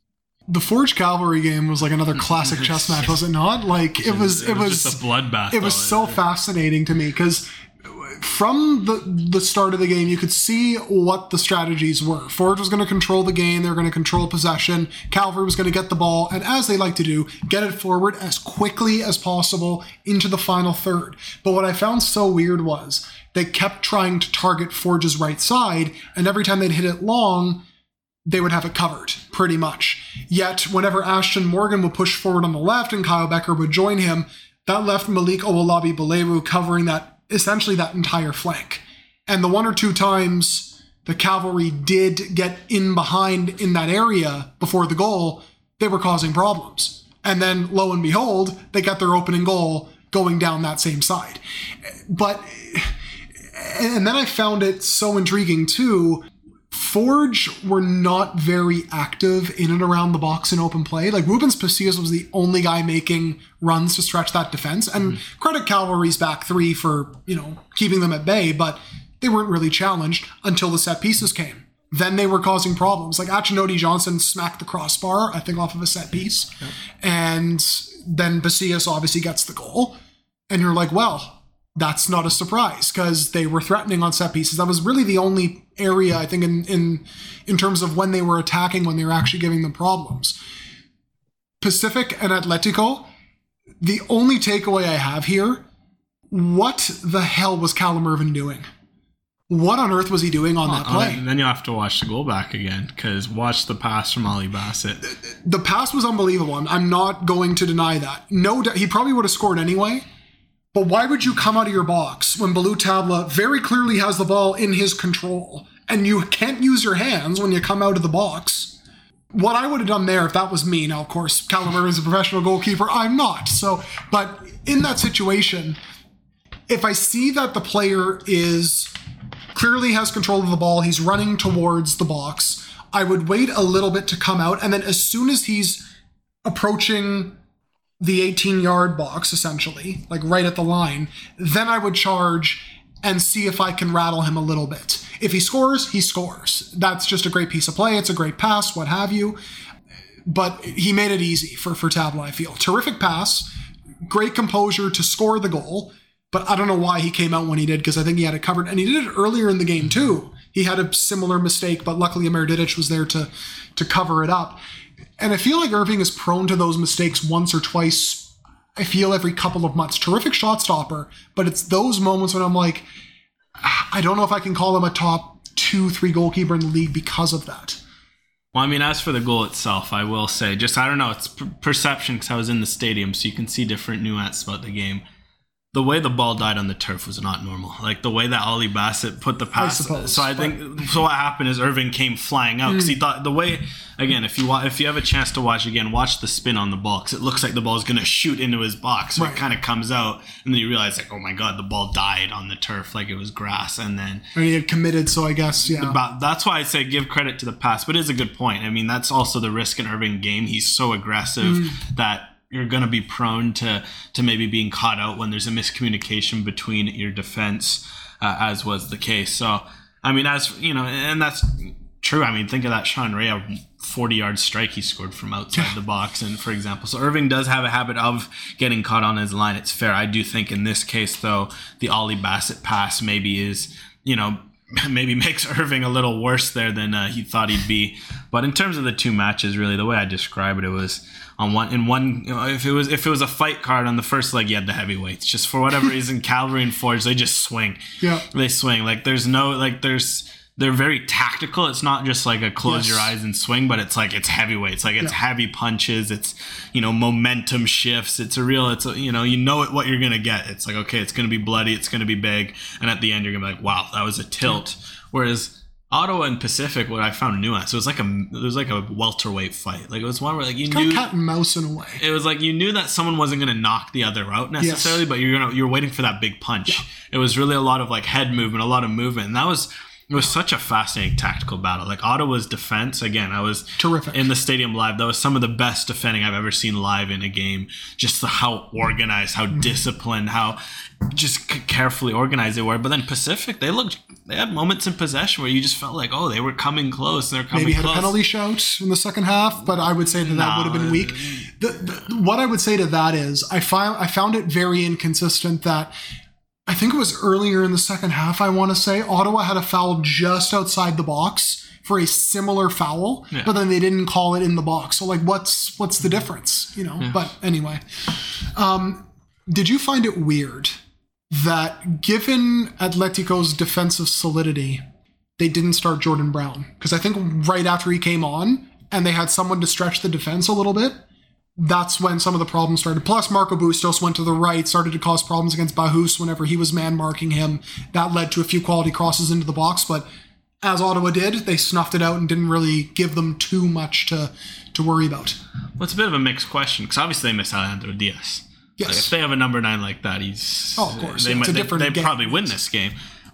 [SPEAKER 3] The Forge Cavalry game was like another (laughs) classic chess match, was it not? Like it was. It was,
[SPEAKER 4] just a bloodbath.
[SPEAKER 3] it was
[SPEAKER 4] though.
[SPEAKER 3] so fascinating to me because from the the start of the game you could see what the strategies were forge was going to control the game they were going to control possession cavalry was going to get the ball and as they like to do get it forward as quickly as possible into the final third but what i found so weird was they kept trying to target forge's right side and every time they'd hit it long they would have it covered pretty much. Yet, whenever Ashtone Morgan would push forward on the left and Kyle Bekker would join him, that left Malik Owolabi Belewu covering that essentially that entire flank. And the one or two times the cavalry did get in behind in that area before the goal, they were causing problems. And then lo and behold, they got their opening goal going down that same side. But and then I found it so intriguing too. Forge were not very active in and around the box in open play. Like Rubens Pasillas was the only guy making runs to stretch that defense. And mm-hmm. credit Cavalry's back three for, you know, keeping them at bay, but they weren't really challenged until the set pieces came. Then they were causing problems. Like Achinoti Johnson smacked the crossbar, I think off of a set piece. And then Pasillas obviously gets the goal. And you're like, well, that's not a surprise because they were threatening on set pieces. That was really the only area I think in in in terms of when they were attacking, when they were actually giving them problems. Pacific and Atletico, the only takeaway I have here, what the hell was Callum Irving doing? What on earth was he doing on that
[SPEAKER 4] Oh,
[SPEAKER 3] play?
[SPEAKER 4] and then you'll have to watch the goal back again because watch the pass from Ollie Bassett.
[SPEAKER 3] the pass was unbelievable. I'm, I'm not going to deny that. No, doubt he probably would have scored anyway. But why would you come out of your box when Ballou Tabla very clearly has the ball in his control and you can't use your hands when you come out of the box? What I would have done there if that was me, now of course Callum Irving is a professional goalkeeper, I'm not. So, but in that situation, if I see that the player is clearly has control of the ball, he's running towards the box, I would wait a little bit to come out, and then as soon as he's approaching the 18 yard box, essentially, like right at the line, then I would charge and see if I can rattle him a little bit. If he scores, he scores. That's just a great piece of play. It's a great pass, what have you. But he made it easy for, for Tabla, I feel. Terrific pass, great composure to score the goal. But I don't know why he came out when he did because I think he had it covered. And he did it earlier in the game too. He had a similar mistake, but luckily Amer Didic was there to, to cover it up. And I feel like Irving is prone to those mistakes once or twice. I feel every couple of months. Terrific shot stopper, but it's those moments when I'm like, "Ah, I don't know if I can call him a top two, three goalkeeper in the league because of that.
[SPEAKER 4] Well, I mean, as for the goal itself, I will say, just I don't know, it's per- perception because I was in the stadium, so you can see different nuance about the game. The way the ball died on the turf was not normal. Like the way that Ollie Bassett put the pass.
[SPEAKER 3] suppose,
[SPEAKER 4] so I think (laughs) so. What happened is Irving came flying out because he hmm. thought the way. Again, if you if you have a chance to watch again, watch the spin on the ball because it looks like the ball is going to shoot into his box. So
[SPEAKER 3] Right.
[SPEAKER 4] it kind of comes out, and then you realize like, oh my god, the ball died on the turf like it was grass, and then
[SPEAKER 3] I mean, he had committed, so I guess, yeah.
[SPEAKER 4] but that's why I say give credit to the pass. But it is a good point. I mean, that's also the risk in Irving game. He's so aggressive hmm. that you're going to be prone to to maybe being caught out when there's a miscommunication between your defense, uh, as was the case. So, I mean, as you know, and that's true. I mean, think of that Sean Rea, a 40 yard strike he scored from outside the box, and for example, so Irving does have a habit of getting caught on his line. It's fair. I do think in this case, though, the Ollie Bassett pass maybe is you know (coughs) maybe makes Irving a little worse there than uh, he thought he'd be. But in terms of the two matches, really, the way I describe it, it was on one in one. You know, if it was if it was a fight card on the first leg, you had the heavyweights. Just for whatever reason, Cavalry and Forge they just swing.
[SPEAKER 3] Yeah.
[SPEAKER 4] they swing. Like there's no like there's. They're very tactical. It's not just like a close
[SPEAKER 3] Yes.
[SPEAKER 4] your eyes and swing, but it's like it's heavyweights. Like it's
[SPEAKER 3] Yeah.
[SPEAKER 4] heavy punches. It's you know momentum shifts. It's a real. It's a, you know you know it, what you're gonna get. It's like okay, it's gonna be bloody. It's gonna be big, and at the end you're gonna be like, wow, that was a tilt. Whereas Ottawa and Pacific, what I found nuance, it was like a it was like a welterweight fight. Like it was one where like you
[SPEAKER 3] Kind
[SPEAKER 4] knew
[SPEAKER 3] cat and mouse in a way.
[SPEAKER 4] it was like you knew that someone wasn't going to knock the other out necessarily, but you're gonna you're waiting for that big punch. It was really a lot of like head movement, a lot of movement, and that was It was such a fascinating tactical battle. Like Ottawa's defense, again, I was
[SPEAKER 3] Terrific.
[SPEAKER 4] in the stadium live. That was some of the best defending I've ever seen live in a game. Just the, how organized, how
[SPEAKER 3] Mm-hmm.
[SPEAKER 4] disciplined, how just carefully organized they were. But then Pacific, they looked, they had moments in possession where you just felt like, oh, they were coming close. They're coming
[SPEAKER 3] maybe had
[SPEAKER 4] close.
[SPEAKER 3] a penalty shout in the second half, but I would say that that would have been weak. The, the, what I would say to that is, I found I found it very inconsistent that I think it was earlier in the second half. I want to say Ottawa had a foul just outside the box for a similar foul,
[SPEAKER 4] Yeah.
[SPEAKER 3] but then they didn't call it in the box. So like, what's what's the difference? You know. But anyway, um, did you find it weird that given Atletico's defensive solidity, they didn't start Jordan Brown because I think right after he came on and they had someone to stretch the defense a little bit, that's when some of the problems started. Plus, Marco Bustos went to the right, started to cause problems against Bahus whenever he was man marking him. That led to a few quality crosses into the box, but as Ottawa did, they snuffed it out and didn't really give them too much to to worry about.
[SPEAKER 4] Well, it's a bit of a mixed question because obviously they miss Alejandro Diaz.
[SPEAKER 3] Yes.
[SPEAKER 4] Like, if they have a number nine like that, he's
[SPEAKER 3] Oh, of course.
[SPEAKER 4] They
[SPEAKER 3] Yeah, it's
[SPEAKER 4] might,
[SPEAKER 3] a
[SPEAKER 4] they,
[SPEAKER 3] different
[SPEAKER 4] they probably win this game.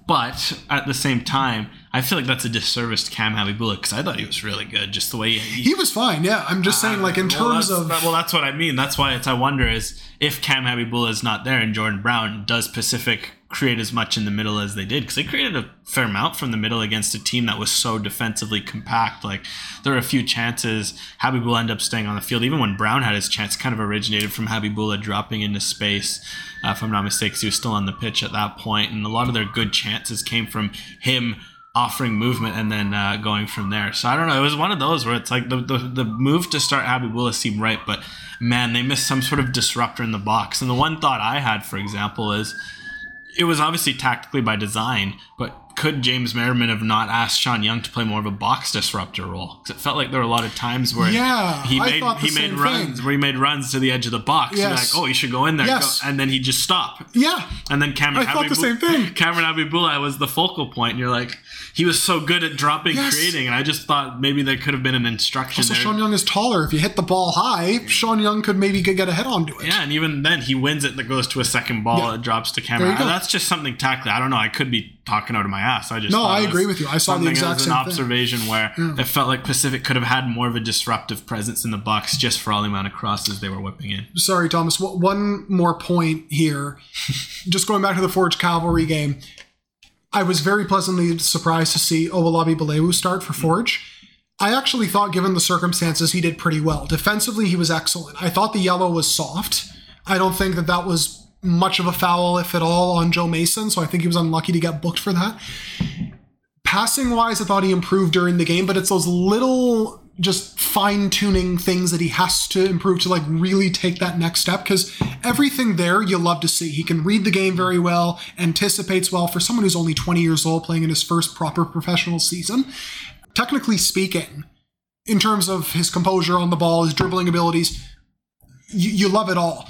[SPEAKER 4] But at the same time, I feel like that's a disservice to Cam Habibullah because I thought he was really good. Just the way he,
[SPEAKER 3] He was fine, yeah. I'm just saying, like in
[SPEAKER 4] well,
[SPEAKER 3] terms of
[SPEAKER 4] that- well, that's what I mean. That's why it's I wonder is if Cam Habibullah is not there and Jordan Brown does Pacific create as much in the middle as they did because they created a fair amount from the middle against a team that was so defensively compact. Like there were a few chances Habibullah ended up staying on the field. Even when Brown had his chance, kind of originated from Habibullah dropping into space. Uh, if I'm not mistaken, he was still on the pitch at that point, and a lot of their good chances came from him offering movement and then uh, going from there. So I don't know. It was one of those where it's like the, the, the move to start Habibullah seemed right, but man, they missed some sort of disruptor in the box. And the one thought I had, for example, is it was obviously tactically by design, but could James Merriman have not asked Sean Young to play more of a box disruptor role? Because it felt like there were a lot of times where
[SPEAKER 3] Yeah,
[SPEAKER 4] he made he made runs
[SPEAKER 3] thing.
[SPEAKER 4] where he made runs to the edge of the box.
[SPEAKER 3] Yes.
[SPEAKER 4] like, oh, you should go in there,
[SPEAKER 3] Yes.
[SPEAKER 4] go. and then he just stop.
[SPEAKER 3] yeah,
[SPEAKER 4] And then Cameron
[SPEAKER 3] I thought the same thing. (laughs)
[SPEAKER 4] Cameron Habibullah was the focal point, and you're like, he was so good at dropping,
[SPEAKER 3] Yes.
[SPEAKER 4] creating, and I just thought maybe there could have been an instruction
[SPEAKER 3] So
[SPEAKER 4] there.
[SPEAKER 3] Sean Young is taller. If you hit the ball high, Sean Young could maybe get a head onto it.
[SPEAKER 4] yeah, and even then he wins it that goes to a second ball,
[SPEAKER 3] Yeah.
[SPEAKER 4] it drops to Cameron. That's just something tactically. I don't know. I could be talking out of my ass. I just
[SPEAKER 3] No, I agree with you. I saw the exact same
[SPEAKER 4] an
[SPEAKER 3] thing.
[SPEAKER 4] observation where it felt like Pacific could have had more of a disruptive presence in the box just for all the amount of crosses they were whipping in.
[SPEAKER 3] Sorry, Thomas. One more point here. (laughs) Just going back to the Forge Cavalry game, I was very pleasantly surprised to see Owolabi Belewu start for hmm. Forge. I actually thought, given the circumstances, he did pretty well. Defensively, he was excellent. I thought the yellow was soft. I don't think that that was much of a foul, if at all, on Joe Mason, so I think he was unlucky to get booked for that. Passing wise, I thought he improved during the game, but it's those little just fine tuning things that he has to improve to like really take that next step because everything there you love to see. He can read the game very well, anticipates well for someone who's only 20 years old playing in his first proper professional season. Technically speaking, in terms of his composure on the ball, his dribbling abilities, you, you love it all.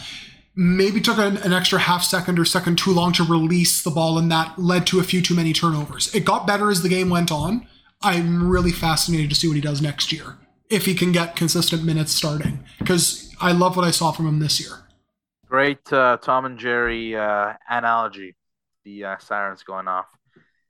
[SPEAKER 3] Maybe took an, an extra half second or second too long to release the ball, and that led to a few too many turnovers. It got better as the game went on. I'm really fascinated to see what he does next year if he can get consistent minutes starting because I love what I saw from him this year.
[SPEAKER 2] Great uh, Tom and Jerry uh, analogy. The uh, sirens going off.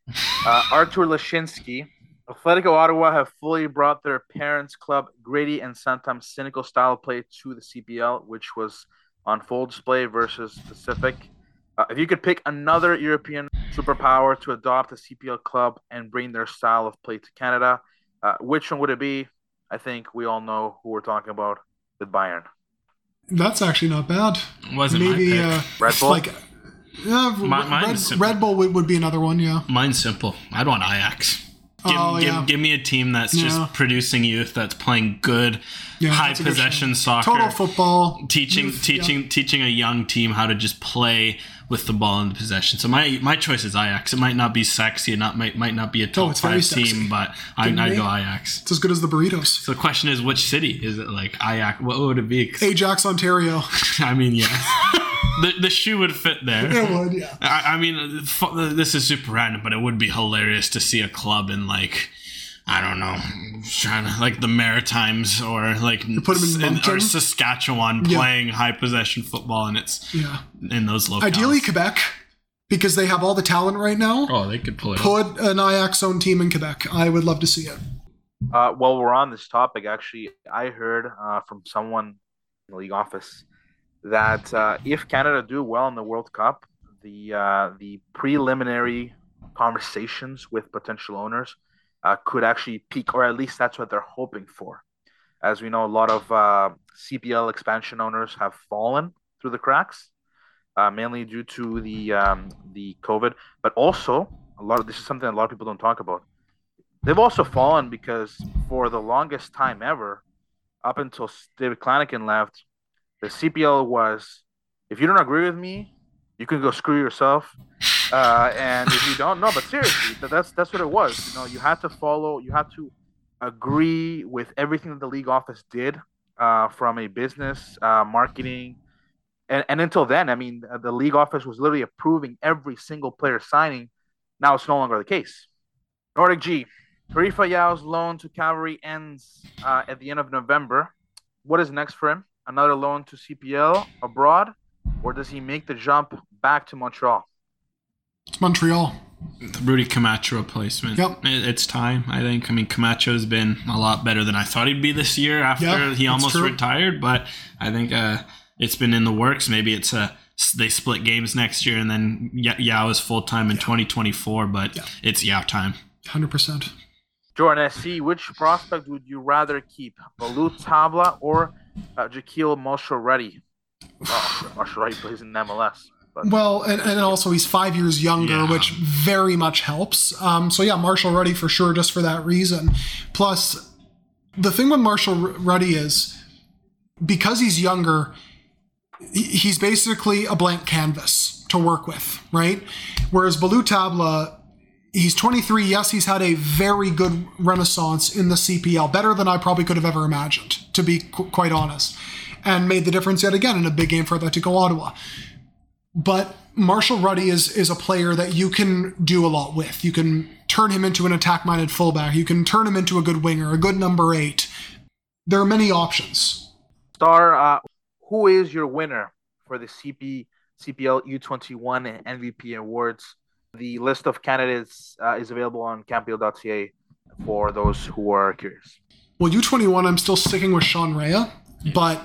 [SPEAKER 2] (laughs) Uh, Artur Lashinsky, Atletico Ottawa have fully brought their parents' club gritty and sometimes cynical style of play to the CPL, which was on full display versus Pacific. Uh, if you could pick another European superpower to adopt a CPL club and bring their style of play to Canada, uh, which one would it be? I think we all know who we're talking about with Bayern.
[SPEAKER 3] That's actually not bad.
[SPEAKER 4] Wasn't
[SPEAKER 3] Maybe
[SPEAKER 4] my pick.
[SPEAKER 3] uh,
[SPEAKER 2] Red Bull?
[SPEAKER 3] like yeah,
[SPEAKER 4] Mi- mine
[SPEAKER 3] Red. Red Bull would, would be another one. Yeah.
[SPEAKER 4] Mine's simple. I'd want Ajax. Give,
[SPEAKER 3] Oh,
[SPEAKER 4] give,
[SPEAKER 3] yeah.
[SPEAKER 4] give me a team that's
[SPEAKER 3] Yeah.
[SPEAKER 4] just producing youth, that's playing good,
[SPEAKER 3] Yeah,
[SPEAKER 4] high
[SPEAKER 3] that's a good
[SPEAKER 4] possession soccer,
[SPEAKER 3] Total football.
[SPEAKER 4] teaching
[SPEAKER 3] youth,
[SPEAKER 4] teaching teaching a young team how to just play with the ball in the possession. So my my choice is Ajax. It might not be sexy, it not might might not be a oh, top
[SPEAKER 3] Oh, it's very
[SPEAKER 4] five team, but I I go Ajax.
[SPEAKER 3] It's as good as the burritos.
[SPEAKER 4] So the question is, which city is it? Like Ajax? What would it be? (laughs)
[SPEAKER 3] Ajax, Ontario. (laughs)
[SPEAKER 4] I mean, yeah, (laughs) the the shoe would fit there.
[SPEAKER 3] it would. Yeah.
[SPEAKER 4] I, I mean, this is super random, but it would be hilarious to see a club in like. I don't know, trying to like the Maritimes or like
[SPEAKER 3] put 'em in
[SPEAKER 4] or
[SPEAKER 3] Moncton?
[SPEAKER 4] Saskatchewan
[SPEAKER 3] Yeah.
[SPEAKER 4] playing high possession football, and it's
[SPEAKER 3] Yeah.
[SPEAKER 4] in those locales.
[SPEAKER 3] Ideally, Quebec. because they have all the talent right now.
[SPEAKER 4] Oh, they could pull it.
[SPEAKER 3] Put an Ajax own team in Quebec. I would love to see it.
[SPEAKER 2] Uh, while we're on this topic, actually, I heard uh, from someone in the league office that uh, if Canada do well in the World Cup, the uh, the preliminary conversations with potential owners uh, could actually peak, or at least that's what they're hoping for. As we know, a lot of uh, CPL expansion owners have fallen through the cracks, uh, mainly due to the um, the COVID, but also a lot of this is something a lot of people don't talk about. They've also fallen because for the longest time ever, up until David Clanachan left, the CPL was, if you don't agree with me, you can go screw yourself. Uh, and if you don't, know, but seriously, that's that's what it was. You know, you had to follow, you had to agree with everything that the league office did uh, from a business, uh, marketing, and, and until then, I mean, the league office was literally approving every single player signing. Now it's no longer the case. Nordic G, Karifa Yao's loan to Cavalry ends uh, at the end of November. What is next for him? Another loan to CPL abroad, or does he make the jump back to Montreal?
[SPEAKER 3] It's Montreal.
[SPEAKER 4] Rudy Camacho replacement.
[SPEAKER 3] Yep.
[SPEAKER 4] It's time, I think. I mean, Camacho's been a lot better than I thought he'd be this year after
[SPEAKER 3] Yeah,
[SPEAKER 4] he almost retired, but I think uh, it's been in the works. Maybe it's a they split games next year and then Ya- Yao is full time in 2024, but
[SPEAKER 3] Yeah.
[SPEAKER 4] it's Yao time.
[SPEAKER 3] 100%.
[SPEAKER 2] Jordan SC, which prospect would you rather keep, Ballou Tabla or uh, Jahkeele Marshall-Rutty? Oh, Marshall-Rutty plays in MLS. But
[SPEAKER 3] Well, and, and also he's five years younger,
[SPEAKER 4] Yeah.
[SPEAKER 3] which very much helps. Um, so yeah, Marshall Rutty for sure, just for that reason. Plus, the thing with Marshall Rutty is because he's younger, he's basically a blank canvas to work with, right? Whereas Ballou Tabla, he's 23. Yes, he's had a very good renaissance in the CPL, better than I probably could have ever imagined, to be qu- quite honest, and made the difference yet again in a big game for Atletico Ottawa but Marshall Rutty is is a player that you can do a lot with. You can turn him into an attack-minded fullback. You can turn him into a good winger, a good number eight. There are many options.
[SPEAKER 2] Star, uh, who is your winner for the CP CPL U21 MVP awards? The list of candidates uh, is available on canpl.ca for those who are curious.
[SPEAKER 3] Well, U21, I'm still sticking with Sean Rea, but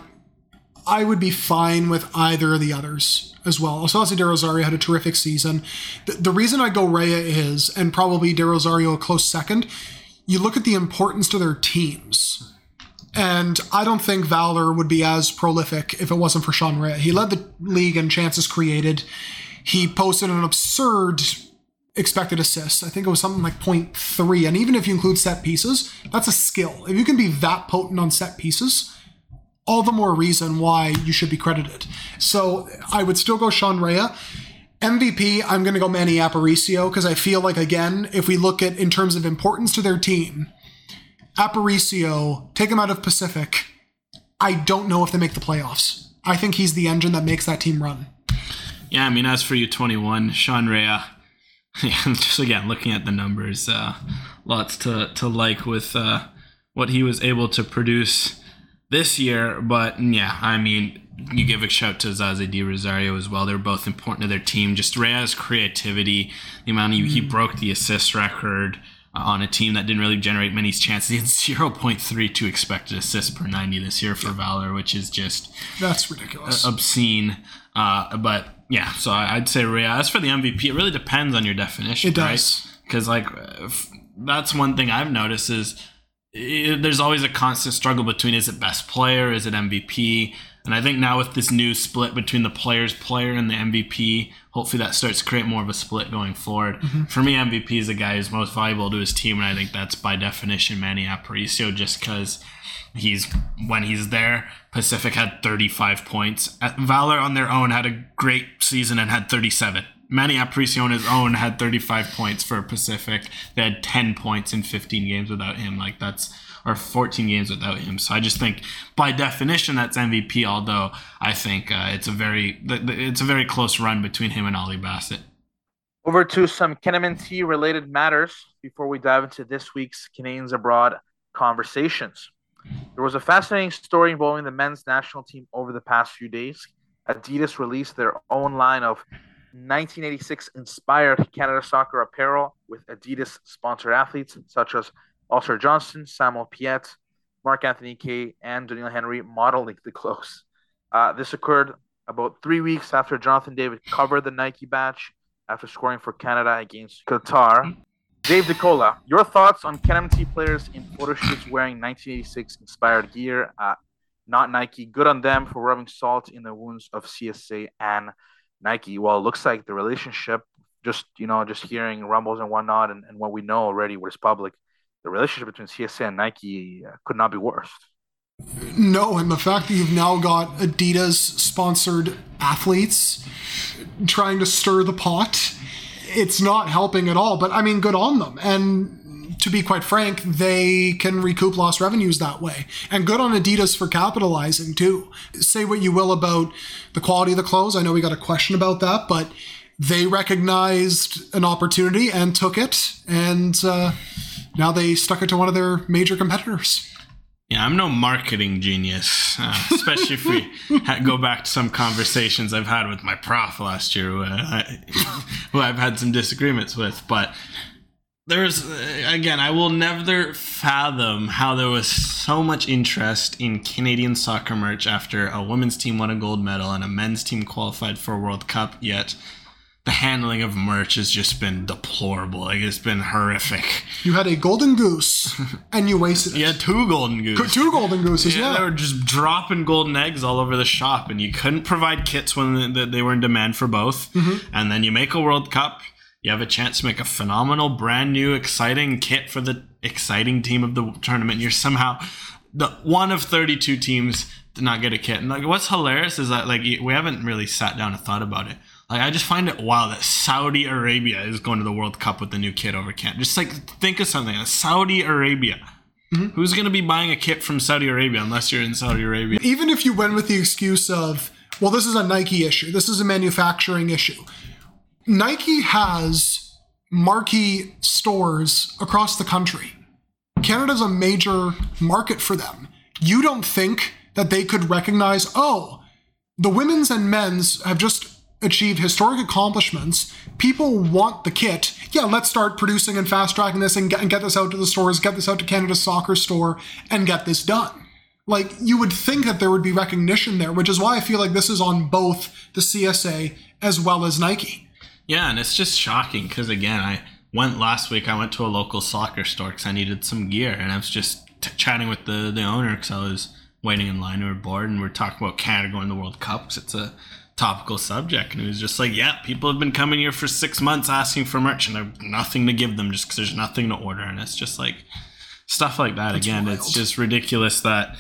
[SPEAKER 3] I would be fine with either of the others as well. Osaze De Rosario had a terrific season. The, the reason I go Rea is, and probably De Rosario a close second, you look at the importance to their teams. And I don't think Valor would be as prolific if it wasn't for Sean Rea. He led the league in chances created. He posted an absurd expected assists. I think it was something like 0.3. And even if you include set pieces, that's a skill. If you can be that potent on set pieces, all the more reason why you should be credited. So I would still go Sean Rea. MVP, I'm going to go Manny Aparicio because I feel like, again, if we look at in terms of importance to their team, Aparicio, take him out of Pacific. I don't know if they make the playoffs. I think he's the engine that makes that team run.
[SPEAKER 4] Yeah, I mean, as for you, 21, Sean Rea, (laughs) yeah, just again, looking at the numbers, uh, lots to, to like with uh, what he was able to produce this year. But yeah, I mean, you give a shout to Zaze De Rosario as well. They're both important to their team. Just Rea's creativity, the amount he, he broke the assist record uh, on a team that didn't really generate many chances. He had 0.32 expected assists per 90 this year for Valor, which is just
[SPEAKER 3] That's ridiculous.
[SPEAKER 4] obscene. Uh, but yeah, so I'd say Rea. As for the MVP, it really depends on your definition.
[SPEAKER 3] It does.
[SPEAKER 4] Because like if, that's one thing I've noticed is i there's always a constant struggle between is it best player, is it MVP, and I think now with this new split between the players player and the MVP, hopefully that starts to create more of a split going forward. Mm-hmm. For me, MVP is the guy who's most valuable to his team, and I think that's by definition Manny Aparicio, just because he's when he's there. Pacific had 35 points. Uh, Valor on their own had a great season and had 37. Manny Aparicio on his own had 35 points for Pacific. They had 10 points in 15 games without him. Like that's or 14 games without him. So I just think by definition that's MVP. Although I think uh, it's a very it's a very close run between him and Ollie Bassett.
[SPEAKER 2] Over to some CanMNT related matters before we dive into this week's Canadians Abroad conversations. There was a fascinating story involving the men's national team over the past few days. Adidas released their own line of 1986 inspired Canada Soccer apparel with Adidas sponsored athletes such as Alistair Johnston, Samuel Piette, Mark Anthony Kaye, and Doneil Henry modeling the clothes. Uh, this occurred about three weeks after Jonathan David covered the Nike batch after scoring for Canada against Qatar. Dave DeCola, your thoughts on CanMNT players in photo shoots wearing 1986 inspired gear? Uh, not Nike. Good on them for rubbing salt in the wounds of CSA and Nike. Well, it looks like the relationship, just you know, just hearing rumbles and whatnot, and, and what we know already, what is public, the relationship between CSA and Nike uh, could not be worse.
[SPEAKER 3] No, and the fact that you've now got Adidas sponsored athletes trying to stir the pot, it's not helping at all. But I mean, good on them. And to be quite frank, they can recoup lost revenues that way. And good on Adidas for capitalizing too. Say what you will about the quality of the clothes. I know we got a question about that, but they recognized an opportunity and took it. And uh, now they stuck it to one of their major competitors.
[SPEAKER 4] Yeah, I'm no marketing genius, uh, especially if we ha- go back to some conversations I've had with my prof last year, who, uh, I, who I've had some disagreements with. But there's, again, I will never fathom how there was so much interest in Canadian soccer merch after a women's team won a gold medal and a men's team qualified for a World Cup, yet the handling of merch has just been deplorable. Like it's been horrific.
[SPEAKER 3] You had a golden goose (laughs) and you wasted it.
[SPEAKER 4] You had two golden goose.
[SPEAKER 3] Two golden gooses, yeah.
[SPEAKER 4] They were just dropping golden eggs all over the shop, and you couldn't provide kits when they were in demand for both.
[SPEAKER 3] Mm-hmm.
[SPEAKER 4] And then you make a World Cup, you have a chance to make a phenomenal, brand new, exciting kit for the exciting team of the tournament. You're somehow the one of 32 teams to not get a kit. And like, what's hilarious is that like we haven't really sat down and thought about it. Like I just find it wild that Saudi Arabia is going to the World Cup with the new kit over Canada. Just like think of something. Saudi Arabia.
[SPEAKER 3] Mm-hmm.
[SPEAKER 4] Who's going to be buying a kit from Saudi Arabia unless you're in Saudi Arabia?
[SPEAKER 3] Even if you went with the excuse of, well, this is a Nike issue, this is a manufacturing issue. Nike has marquee stores across the country. Canada's a major market for them. You don't think that they could recognize, oh, the women's and men's have just achieved historic accomplishments. People want the kit. Yeah, let's start producing and fast tracking this and get, and get this out to the stores, get this out to Canada's soccer store, and get this done. Like, you would think that there would be recognition there, which is why I feel like this is on both the CSA as well as Nike.
[SPEAKER 4] Yeah, and it's just shocking because, again, I went last week, I went to a local soccer store because I needed some gear, and I was just t- chatting with the, the owner because I was waiting in line, we were bored, and we are talking about Canada going to the World Cup because it's a topical subject. And he was just like, yeah, people have been coming here for six months asking for merch and there's nothing to give them just because there's nothing to order. And it's just like stuff like that.
[SPEAKER 3] That's
[SPEAKER 4] Again,
[SPEAKER 3] wild.
[SPEAKER 4] it's just ridiculous that.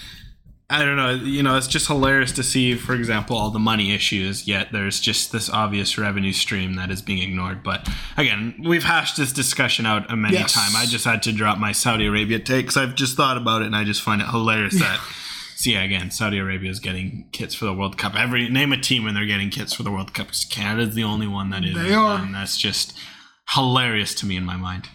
[SPEAKER 4] I don't know. You know, it's just hilarious to see, for example, all the money issues. Yet there's just this obvious revenue stream that is being ignored. But again, we've hashed this discussion out a many
[SPEAKER 3] Yes.
[SPEAKER 4] time. I just had to drop my Saudi Arabia take because I've just thought about it and I just find it hilarious that (laughs) so yeah, again, Saudi Arabia is getting kits for the World Cup. Every name a team when they're getting kits for the World Cup. 'cause Canada's the only one that is.
[SPEAKER 3] They are.
[SPEAKER 4] and that's just hilarious to me in my mind.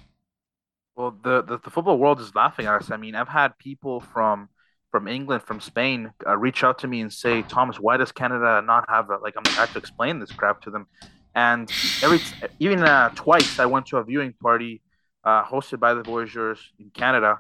[SPEAKER 2] Well, the, the, the football world is laughing at us. I mean, I've had people from from England, from Spain, uh, reach out to me and say, Thomas, why does Canada not have a like? I'm I have to explain this crap to them, and every even uh, twice I went to a viewing party uh, hosted by the Voyageurs in Canada,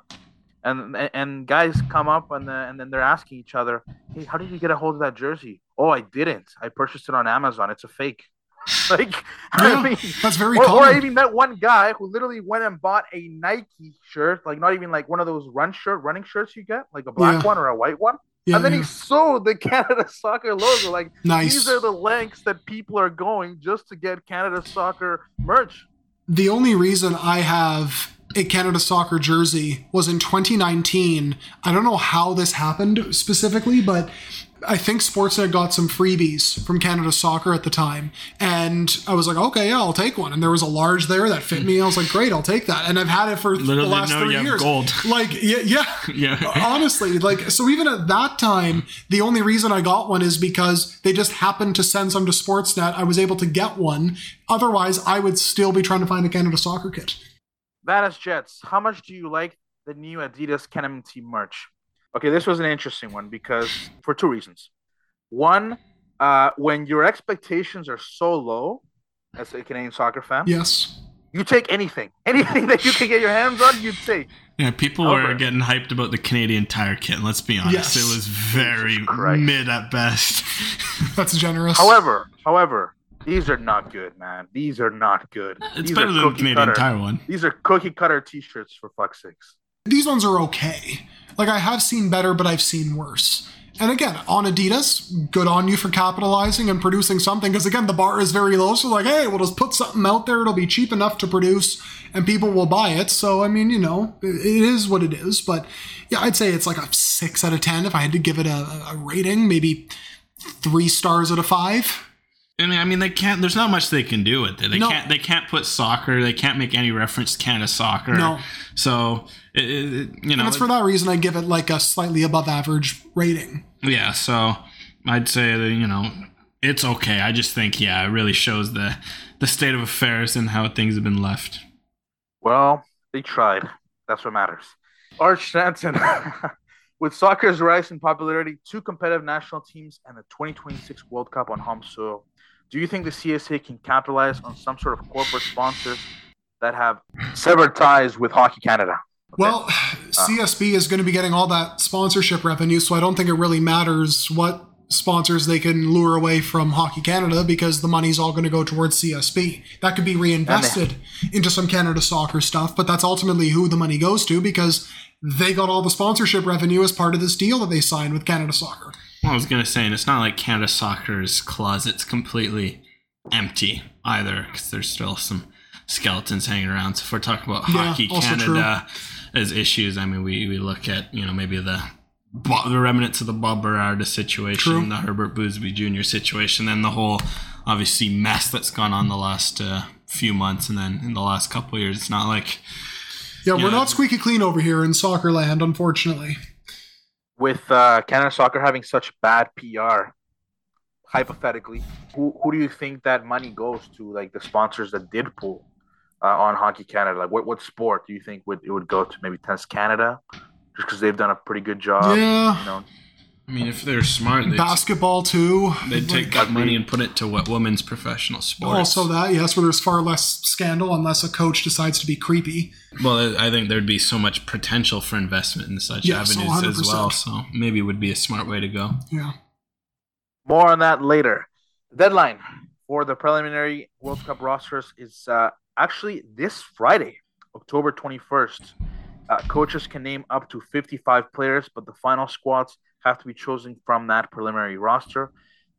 [SPEAKER 2] and and guys come up and uh, and then they're asking each other, hey, how did you get a hold of that jersey? Oh, I didn't. I purchased it on Amazon. It's a fake. (laughs) like, I
[SPEAKER 3] Yeah,
[SPEAKER 2] mean,
[SPEAKER 3] that's very
[SPEAKER 2] or, or I even met one guy who literally went and bought a Nike shirt, like not even like one of those run shirt running shirts you get, like a black
[SPEAKER 3] Yeah.
[SPEAKER 2] one or a white one.
[SPEAKER 3] Yeah,
[SPEAKER 2] and then he sold the (laughs) Canada Soccer logo. Like
[SPEAKER 3] nice.
[SPEAKER 2] these are the lengths that people are going just to get Canada Soccer merch.
[SPEAKER 3] The only reason I have a Canada soccer jersey was in 2019. I don't know how this happened specifically, but I think Sportsnet got some freebies from Canada Soccer at the time. And I was like, okay, yeah, I'll take one. And there was a large there that fit me. I was like, great, I'll take that. And I've had it for
[SPEAKER 4] Little
[SPEAKER 3] the
[SPEAKER 4] did
[SPEAKER 3] last
[SPEAKER 4] know
[SPEAKER 3] three
[SPEAKER 4] you have
[SPEAKER 3] years.
[SPEAKER 4] gold. (laughs)
[SPEAKER 3] Like, yeah, yeah. (laughs)
[SPEAKER 4] Yeah.
[SPEAKER 3] Honestly, like, so even at that time, the only reason I got one is because they just happened to send some to Sportsnet. I was able to get one. Otherwise, I would still be trying to find a Canada soccer kit.
[SPEAKER 2] Vanis Jets, how much do you like the new Adidas CanMNT merch? Okay, this was an interesting one because for two reasons. One, uh, when your expectations are so low, as a Canadian soccer fan.
[SPEAKER 3] Yes.
[SPEAKER 2] You take anything, anything that you can get your hands on, you take.
[SPEAKER 4] Yeah, people were getting hyped about the Canadian Tire kit. and Let's be honest,
[SPEAKER 3] Yes.
[SPEAKER 4] it was very mid at best. (laughs)
[SPEAKER 3] That's generous.
[SPEAKER 2] However, however, these are not good, man. These are not good.
[SPEAKER 4] it's
[SPEAKER 2] These
[SPEAKER 4] better
[SPEAKER 2] are
[SPEAKER 4] than the Canadian
[SPEAKER 2] cutter.
[SPEAKER 4] Tire one.
[SPEAKER 2] These are cookie cutter T-shirts for fuck's sakes.
[SPEAKER 3] These ones are okay. Like I have seen better, but I've seen worse. And again, on Adidas, good on you for capitalizing and producing something. Because again, the bar is very low. So like, hey, we'll just put something out there. It'll be cheap enough to produce, and people will buy it. So I mean, you know, it is what it is. But yeah, I'd say it's like a six out of ten if I had to give it a, a rating. Maybe three stars out of five.
[SPEAKER 4] I mean, I mean, they can't. There's not much they can do with it. They
[SPEAKER 3] No.
[SPEAKER 4] can't. They can't put soccer. They can't make any reference to Canada soccer.
[SPEAKER 3] No.
[SPEAKER 4] So it, it, it- you know,
[SPEAKER 3] And it's for that reason I give it like a slightly above average rating.
[SPEAKER 4] yeah. So I'd say that you know it's okay. I just think yeah, it really shows the the state of affairs and how things have been left.
[SPEAKER 2] Well, they tried. That's what matters. Arch Stanton. (laughs) With soccer's rise in popularity, two competitive national teams, and the 2026 World Cup on home soil, do you think the CSA can capitalize on some sort of corporate sponsors that have severed ties with Hockey Canada? Okay.
[SPEAKER 3] Well, (sighs) uh. CSB is going to be getting all that sponsorship revenue, so I don't think it really matters what sponsors they can lure away from Hockey Canada because the money's all going to go towards CSB. That could be reinvested into some Canada soccer stuff, but that's ultimately who the money goes to because they got all the sponsorship revenue as part of this deal that they signed with Canada Soccer.
[SPEAKER 4] I was gonna say, and it's not like Canada Soccer's closet's completely empty either, because there's still some skeletons hanging around. So if we're talking about
[SPEAKER 3] Yeah,
[SPEAKER 4] Hockey Canada as issues, I mean, we, we look at you know maybe the the remnants of the Bob Birarda situation,
[SPEAKER 3] True.
[SPEAKER 4] the Hubert Busby Jr. situation, then the whole obviously mess that's gone on the last uh, few months, and then in the last couple of years, it's not like
[SPEAKER 3] Yeah,
[SPEAKER 4] Yeah.
[SPEAKER 3] we're not squeaky clean over here in soccer land, unfortunately.
[SPEAKER 2] With uh, Canada Soccer having such bad PR, hypothetically, who, who do you think that money goes to? Like the sponsors that did pull uh, on Hockey Canada? Like what, what sport do you think would it would go to? Maybe Tennis Canada, just because they've done a pretty good job.
[SPEAKER 3] yeah,
[SPEAKER 2] You know,
[SPEAKER 4] I mean, if they're smart, they'd,
[SPEAKER 3] basketball too.
[SPEAKER 4] they'd take
[SPEAKER 3] Like,
[SPEAKER 4] that money and put it to what women's professional sports.
[SPEAKER 3] also that yes, where there's far less scandal unless a coach decides to be creepy.
[SPEAKER 4] Well, I think there'd be so much potential for investment in such
[SPEAKER 3] Yes,
[SPEAKER 4] avenues as well. So maybe it would be a smart way to go.
[SPEAKER 3] Yeah.
[SPEAKER 2] more on that later. Deadline for the preliminary World Cup rosters is uh, actually this Friday, October 21st. Uh, coaches can name up to 55 players, but the final squads have to be chosen from that preliminary roster.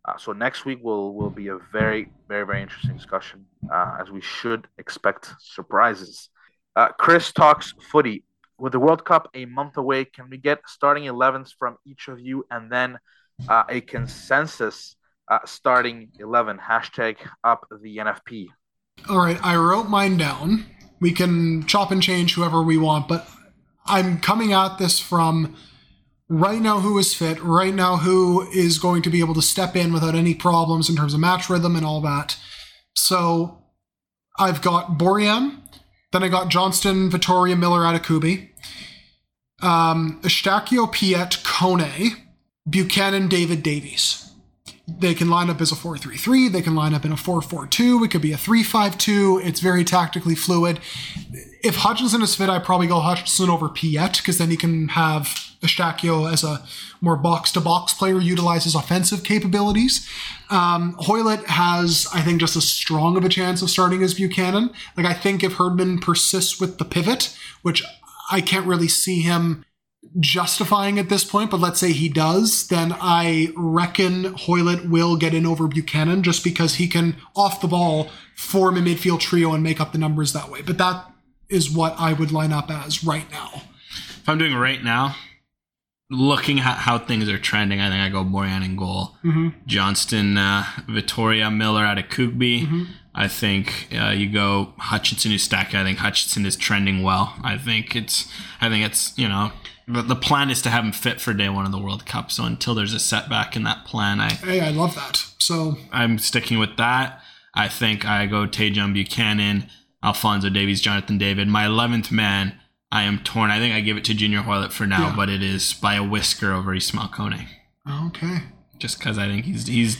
[SPEAKER 2] Uh, so next week will will be a very very very interesting discussion, uh, as we should expect surprises. Uh, Chris talks footy. With the World Cup a month away, can we get starting 11s from each of you, and then uh, a consensus uh, starting 11 hashtag up the NFP?
[SPEAKER 3] All right, I wrote mine down. We can chop and change whoever we want, but I'm coming at this from right now who is fit, right now who is going to be able to step in without any problems in terms of match rhythm and all that. So I've got Borjan, then I got Johnston, Vitória, Miller, Adekugbe, um, Eustáquio, Piette, Kone, Buchanan, David, Davies. They can line up as a 4-3-3, they can line up in a 4-4-2, it could be a 3-5-2, it's very tactically fluid. If Hutchinson is fit, I'd probably go Hutchinson over Piette, because then he can have Eustáquio as a more box-to-box player, utilizes offensive capabilities. Um, Hoylett has, I think, just as strong of a chance of starting as Buchanan. Like, I think if Herdman persists with the pivot, which I can't really see him justifying at this point, but let's say he does, then I reckon Hoylett will get in over Buchanan just because he can, off the ball, form a midfield trio and make up the numbers that way. But that is what I would line up as right now.
[SPEAKER 4] If I'm doing right now, looking at how things are trending, I think I go Borjan in goal. Johnston, uh, Vitória, Miller Adekugbe. I think uh, you go Hutchinson, Eustáquio. I think Hutchinson is trending well. I think it's. I think it's you know. The, the plan is to have him fit for day one of the World Cup. So until there's a setback in that plan, I
[SPEAKER 3] Hey, I love that. So,
[SPEAKER 4] I'm sticking with that. I think I go Tajon Buchanan, Alfonso Davies, Jonathan David. My 11th man, I am torn. I think I give it to Junior Hoylett for now,
[SPEAKER 3] Yeah.
[SPEAKER 4] but it is by a whisker over Ismail Kone.
[SPEAKER 3] okay.
[SPEAKER 4] just because I think he's he's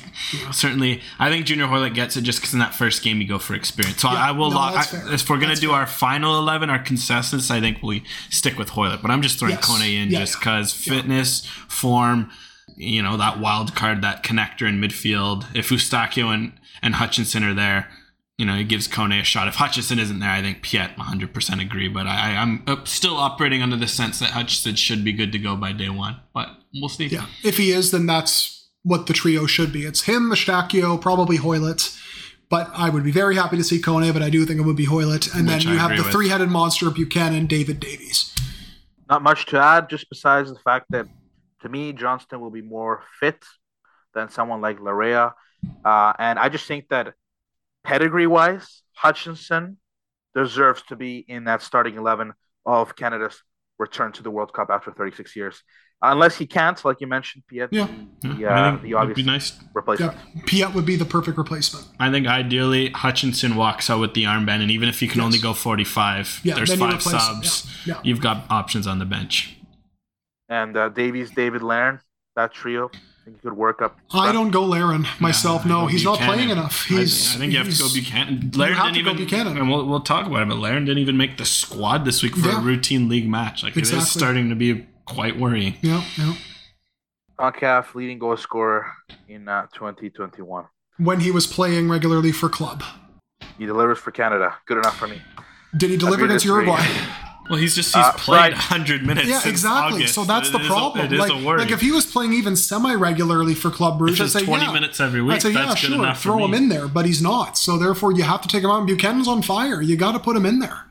[SPEAKER 4] certainly. I think Junior Hoylett gets it just because in that first game you go for experience. So I, I will
[SPEAKER 3] no,
[SPEAKER 4] lock. I, if we're gonna
[SPEAKER 3] That's
[SPEAKER 4] do
[SPEAKER 3] fair.
[SPEAKER 4] our final eleven, our consensus, I think we stick with Hoylett. But I'm just throwing
[SPEAKER 3] Yes.
[SPEAKER 4] Kone in
[SPEAKER 3] Yeah,
[SPEAKER 4] just because
[SPEAKER 3] Yeah.
[SPEAKER 4] fitness, form, you know, that wild card, that connector in midfield. If Eustáquio and and Hutchinson are there. You know, it gives Kone a shot. If Hutchinson isn't there, I think Piet 100% agree. But I, I'm uh, still operating under the sense that Hutchinson should be good to go by day one. But we'll see.
[SPEAKER 3] Yeah. If he is, then that's what the trio should be. It's him, Eustáquio, probably Hoilett. But I would be very happy to see Kone, but I do think it would be Hoilett. And
[SPEAKER 4] Which
[SPEAKER 3] then you have the three headed monster Buchanan, David Davies.
[SPEAKER 2] Not much to add, just besides the fact that to me, Johnston will be more fit than someone like Laryea. Uh, and I just think that pedigree wise, Hutchinson deserves to be in that starting 11 of Canada's return to the World Cup after 36 years. Unless he can't, like you mentioned, Piet,
[SPEAKER 3] Yeah.
[SPEAKER 4] Yeah,
[SPEAKER 2] the,
[SPEAKER 4] I
[SPEAKER 2] uh, the
[SPEAKER 4] it'd
[SPEAKER 2] obvious
[SPEAKER 4] be nice.
[SPEAKER 2] replacement.
[SPEAKER 3] Yeah. Piet would be the perfect replacement.
[SPEAKER 4] I think ideally Hutchinson walks out with the armband, and even if you can
[SPEAKER 3] Yes.
[SPEAKER 4] only go 45,
[SPEAKER 3] Yeah,
[SPEAKER 4] there's five
[SPEAKER 3] replace
[SPEAKER 4] subs.
[SPEAKER 3] Yeah, yeah.
[SPEAKER 4] You've got options on the bench.
[SPEAKER 2] And uh, Davies, David Larin, that trio, I think could work up.
[SPEAKER 3] I don't go Larin myself.
[SPEAKER 4] I
[SPEAKER 3] no,
[SPEAKER 4] go
[SPEAKER 3] he's not playing enough. He's.
[SPEAKER 4] think, I think you have to go
[SPEAKER 3] he's-
[SPEAKER 4] Buchanan. Larin
[SPEAKER 3] have
[SPEAKER 4] didn't
[SPEAKER 3] to go
[SPEAKER 4] even.
[SPEAKER 3] Buchanan.
[SPEAKER 4] And we'll, we'll talk about it, but Larin didn't even make the squad this week for
[SPEAKER 3] Yeah.
[SPEAKER 4] a routine league match. Like it
[SPEAKER 3] Exactly.
[SPEAKER 4] is starting to be quite worrying.
[SPEAKER 3] Yeah, yeah.
[SPEAKER 2] CONCACAF leading goal scorer in uh, 2021.
[SPEAKER 3] When he was playing regularly for club.
[SPEAKER 2] He delivers for Canada. Good enough for me.
[SPEAKER 3] Did he deliver against
[SPEAKER 2] disagree.
[SPEAKER 3] Uruguay? (laughs)
[SPEAKER 4] Well, he's just he's
[SPEAKER 2] Uh,
[SPEAKER 4] played
[SPEAKER 2] right.
[SPEAKER 4] 100 minutes.
[SPEAKER 3] Yeah,
[SPEAKER 4] since
[SPEAKER 3] exactly.
[SPEAKER 4] August.
[SPEAKER 3] So that's
[SPEAKER 4] It
[SPEAKER 3] the
[SPEAKER 4] is a-
[SPEAKER 3] problem.
[SPEAKER 4] it is
[SPEAKER 3] like,
[SPEAKER 4] a worry.
[SPEAKER 3] like if he was playing even semi-regularly for Club Brugge,
[SPEAKER 4] If
[SPEAKER 3] I'd say
[SPEAKER 4] 20
[SPEAKER 3] yeah.
[SPEAKER 4] minutes every week,
[SPEAKER 3] I'd say
[SPEAKER 4] that's
[SPEAKER 3] yeah,
[SPEAKER 4] good
[SPEAKER 3] sure, throw him in there, but he's not. So therefore, you have to take him out. Buchanan's on fire. You got to put him in there.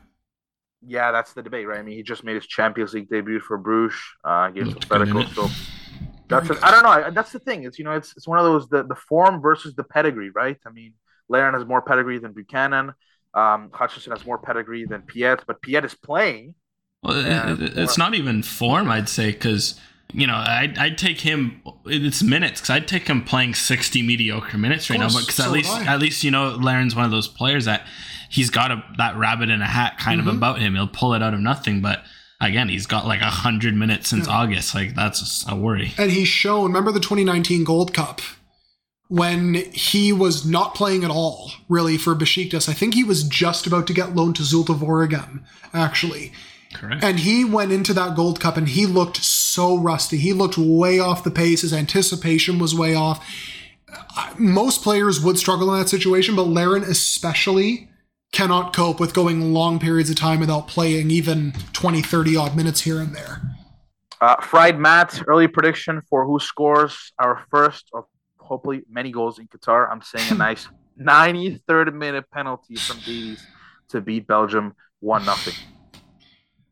[SPEAKER 2] Yeah, that's the debate, right? I mean, he just made his Champions League debut for Bruges uh, against
[SPEAKER 4] Looked good in
[SPEAKER 2] So that's
[SPEAKER 3] Very
[SPEAKER 2] a, I don't know. That's the thing. It's you know, it's it's one of those the, the form versus the pedigree, right? I mean, Larin has more pedigree than Buchanan. Um, Hutchinson has more pedigree than Piet, but Piet is playing.
[SPEAKER 4] Well, it- it- it's not even form, I'd say, because you know I'd, I'd take him. It's minutes because I'd take him playing sixty mediocre minutes right now.
[SPEAKER 3] course,
[SPEAKER 4] But because
[SPEAKER 3] so
[SPEAKER 4] at least at least you know Larin's one of those players that he's got a that rabbit in a hat kind
[SPEAKER 3] Mm-hmm.
[SPEAKER 4] of about him. He'll pull it out of nothing. But again, he's got like a hundred minutes since August. Like that's a worry.
[SPEAKER 3] And he's shown. Remember the 2019 Gold Cup when he was not playing at all, really for Besiktas. I think he was just about to get loaned to Zulte Waregem, actually.
[SPEAKER 4] Correct.
[SPEAKER 3] And he went into that Gold Cup and he looked so rusty. He looked way off the pace. His anticipation was way off. Most players would struggle in that situation, but Larin especially cannot cope with going long periods of time without playing even 20, 30 odd minutes here and there.
[SPEAKER 2] Uh, Fried Matt, early prediction for who scores our first of hopefully many goals in Qatar. I'm saying a nice (laughs) 93rd minute penalty from Davies to beat Belgium 1 0.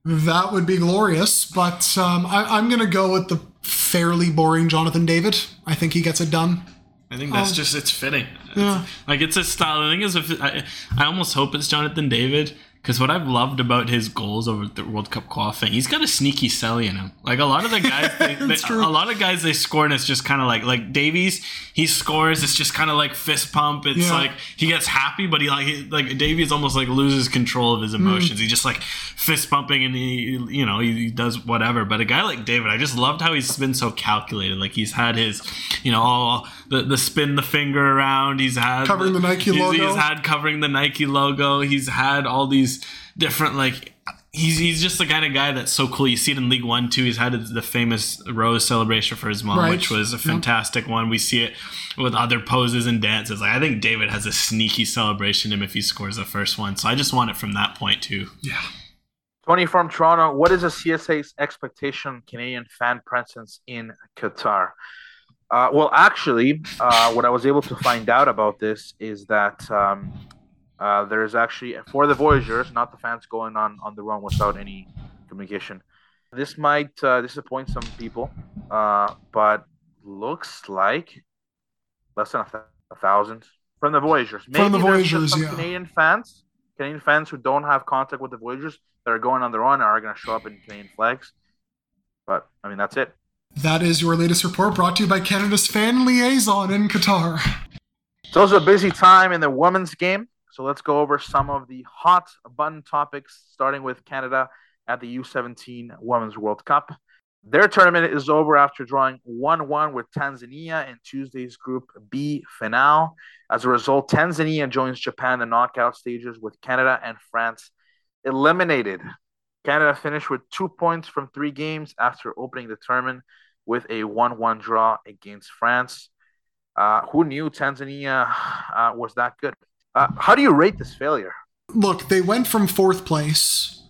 [SPEAKER 3] That would be glorious, but um, I, I'm going to go with the fairly boring Jonathan David. I think he gets it done.
[SPEAKER 4] I think that's
[SPEAKER 3] Um,
[SPEAKER 4] just it's fitting.
[SPEAKER 3] yeah.
[SPEAKER 4] Like it's a style. The thing is, if it, I, I almost hope it's Jonathan David because what I've loved about his goals over the World Cup qualifying, he's got a sneaky celly in him. Like a lot of the guys, they, (laughs) they, a lot of guys they score and it's just kind of like like Davies. He scores, it's just kind of like fist pump. It's
[SPEAKER 3] Yeah.
[SPEAKER 4] like he gets happy, but he like he, like Davies almost like loses control of his
[SPEAKER 3] Mm.
[SPEAKER 4] emotions. He just like fist pumping and he you know he, he does whatever. But a guy like David, I just loved how he's been so calculated. Like he's had his you know all the the spin the finger around. He's had
[SPEAKER 3] Covering the Nike
[SPEAKER 4] he's,
[SPEAKER 3] logo.
[SPEAKER 4] He's had covering the Nike logo. He's had all these different like. He's, he's just the kind of guy that's so cool. You see it in Ligue 1 too. He's had the famous rose celebration for his mom,
[SPEAKER 3] Right.
[SPEAKER 4] which was a
[SPEAKER 3] Yep.
[SPEAKER 4] fantastic one. We see it with other poses and dances. Like I think David has a sneaky celebration in him if he scores the first one. So I just want it from that point too.
[SPEAKER 3] Yeah.
[SPEAKER 2] Tony from Toronto, what is a CSA's expectation Canadian fan presence in Qatar? Uh, well, actually, uh, what I was able to find out about this is that um, uh, there's actually for the Voyageurs, not the fans going on on the run without any communication. This might uh, disappoint some people, uh, but looks like less than a, th- a thousand from the Voyageurs.
[SPEAKER 3] From the Voyageurs,
[SPEAKER 2] some
[SPEAKER 3] yeah.
[SPEAKER 2] Canadian fans, Canadian fans who don't have contact with the Voyageurs that are going on their own are going to show up in Canadian flags. But I mean, that's it.
[SPEAKER 3] That is your latest report brought to you by Canada's fan liaison in Qatar.
[SPEAKER 2] It's also a busy time in the women's game. So let's go over some of the hot button topics, starting with Canada at the U17 Women's World Cup. Their tournament is over after drawing 1 1 with Tanzania in Tuesday's Group B finale. As a result, Tanzania joins Japan in the knockout stages with Canada and France eliminated. Canada finished with two points from three games after opening the tournament with a 1 1 draw against France. Uh, who knew Tanzania (sighs) uh, was that good? Uh, how do you rate this failure?
[SPEAKER 3] Look, they went from fourth place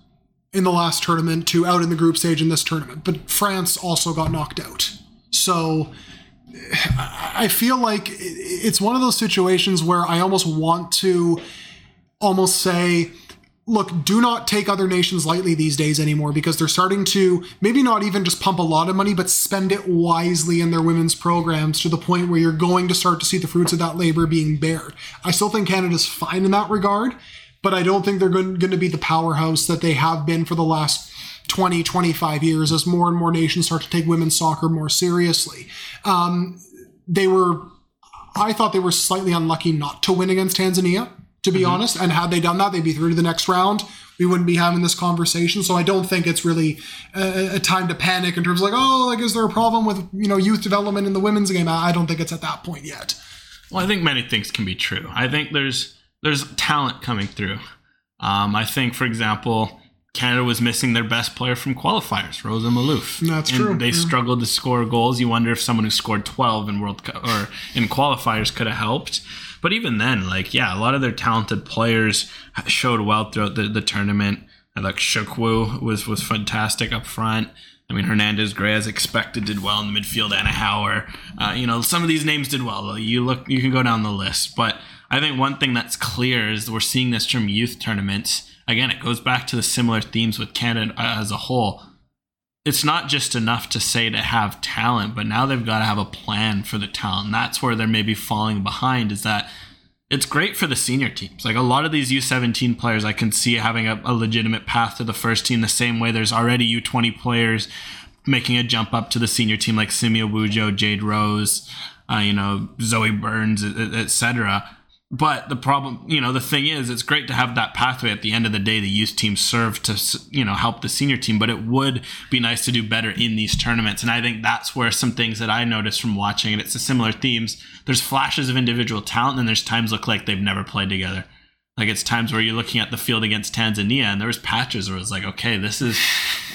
[SPEAKER 3] in the last tournament to out in the group stage in this tournament, but France also got knocked out. So I feel like it's one of those situations where I almost want to almost say, look, do not take other nations lightly these days anymore because they're starting to maybe not even just pump a lot of money, but spend it wisely in their women's programs to the point where you're going to start to see the fruits of that labor being bared. I still think Canada's fine in that regard, but I don't think they're going to be the powerhouse that they have been for the last 20, 25 years as more and more nations start to take women's soccer more seriously. Um, they were, I thought they were slightly unlucky not to win against Tanzania, to be mm-hmm. honest. And had they done that, they'd be through to the next round. We wouldn't be having this conversation. So I don't think it's really a, a time to panic in terms of like, oh, like, is there a problem with, you know, youth development in the women's game? I don't think it's at that point yet.
[SPEAKER 4] Well, I think many things can be true. I think there's, there's talent coming through. Um, I think, for example, Canada was missing their best player from qualifiers, Rosa Malouf.
[SPEAKER 3] That's and true.
[SPEAKER 4] They yeah. struggled to score goals. You wonder if someone who scored 12 in World Cup or in qualifiers could have helped. But even then, like, yeah, a lot of their talented players showed well throughout the, the tournament. I like Chukwu was was fantastic up front. I mean, Hernandez Gray, as expected, did well in the midfield. Anna Hauer, uh, you know, some of these names did well. You look, you can go down the list, but I think one thing that's clear is we're seeing this from youth tournaments. Again, it goes back to the similar themes with Canada as a whole. It's not just enough to say to have talent, but now they've got to have a plan for the talent. That's where they're maybe falling behind. Is that it's great for the senior teams. Like a lot of these U17 players, I can see having a, a, legitimate path to the first team the same way there's already U20 players making a jump up to the senior team like Simi Awujo, Jade Rose, uh, you know, Zoe Burns, etc. But the problem, you know, the thing is, it's great to have that pathway. At the end of the day, the youth team serve to, you know, help the senior team. But it would be nice to do better in these tournaments. And I think that's where some things that I noticed from watching, and it's a similar themes. There's flashes of individual talent, and there's times look like they've never played together. Like it's times where you're looking at the field against Tanzania, and there was patches where it's like, okay, this is,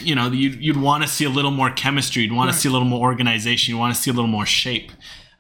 [SPEAKER 4] you know, you'd, you'd want to see a little more chemistry, you'd want right. to see a little more organization, you want to see a little more shape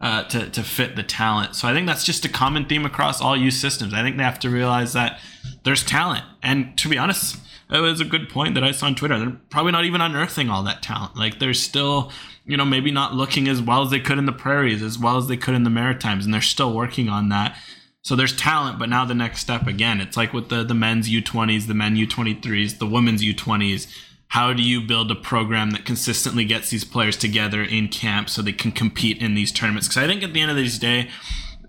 [SPEAKER 4] uh, to, to fit the talent. So I think that's just a common theme across all youth systems. I think they have to realize that there's talent. And to be honest, it was a good point that I saw on Twitter. They're probably not even unearthing all that talent. Like they're still, you know, maybe not looking as well as they could in the prairies, as well as they could in the Maritimes, and they're still working on that. So there's talent, but now the next step again, it's like with the the men's U20s, the men U23s, the women's U20s how do you build a program that consistently gets these players together in camp so they can compete in these tournaments? Because I think at the end of this day,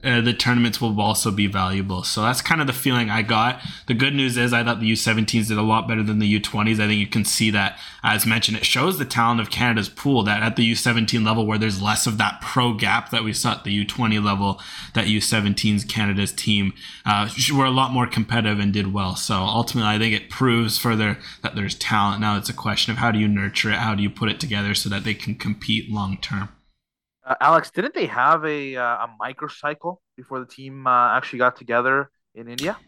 [SPEAKER 4] uh, the tournaments will also be valuable. So that's kind of the feeling I got. The good news is I thought the U17s did a lot better than the U20s. I think you can see that, as mentioned, it shows the talent of Canada's pool that at the U17 level, where there's less of that pro gap that we saw at the U20 level, that U17's Canada's team uh, were a lot more competitive and did well. So ultimately, I think it proves further that there's talent. Now it's a question of how do you nurture it, how do you put it together so that they can compete long term.
[SPEAKER 2] Uh, Alex, didn't they have a uh, a microcycle before the team uh, actually got together in India?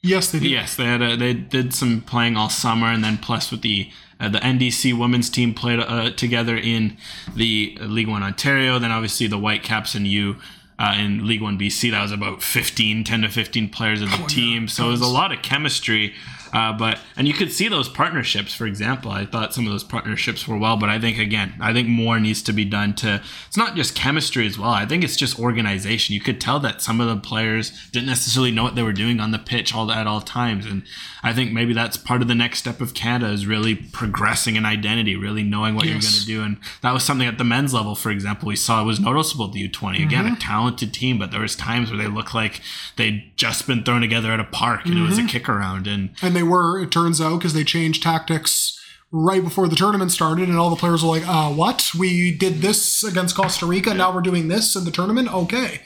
[SPEAKER 3] Yes, they did.
[SPEAKER 4] Yes, they had a, they did some playing all summer, and then plus with the uh, the NDC women's team played uh, together in the League One Ontario. Then obviously the Whitecaps and you uh, in League One BC. That was about 15, 10 to 15 players of the oh, team. So it was a lot of chemistry uh, but and you could see those partnerships. For example, I thought some of those partnerships were well, but I think again, I think more needs to be done to. It's not just chemistry as well. I think it's just organization. You could tell that some of the players didn't necessarily know what they were doing on the pitch all at all times, and I think maybe that's part of the next step of Canada is really progressing an identity, really knowing what yes. you're going to do. And that was something at the men's level, for example, we saw it was noticeable. The U20 again, mm-hmm. a talented team, but there was times where they looked like they'd just been thrown together at a park and mm-hmm. it was a mm-hmm. kick around and
[SPEAKER 3] and they were, it turns out, because they changed tactics right before the tournament started, and all the players were like, uh, what? We did this against Costa Rica, now we're doing this in the tournament? Okay.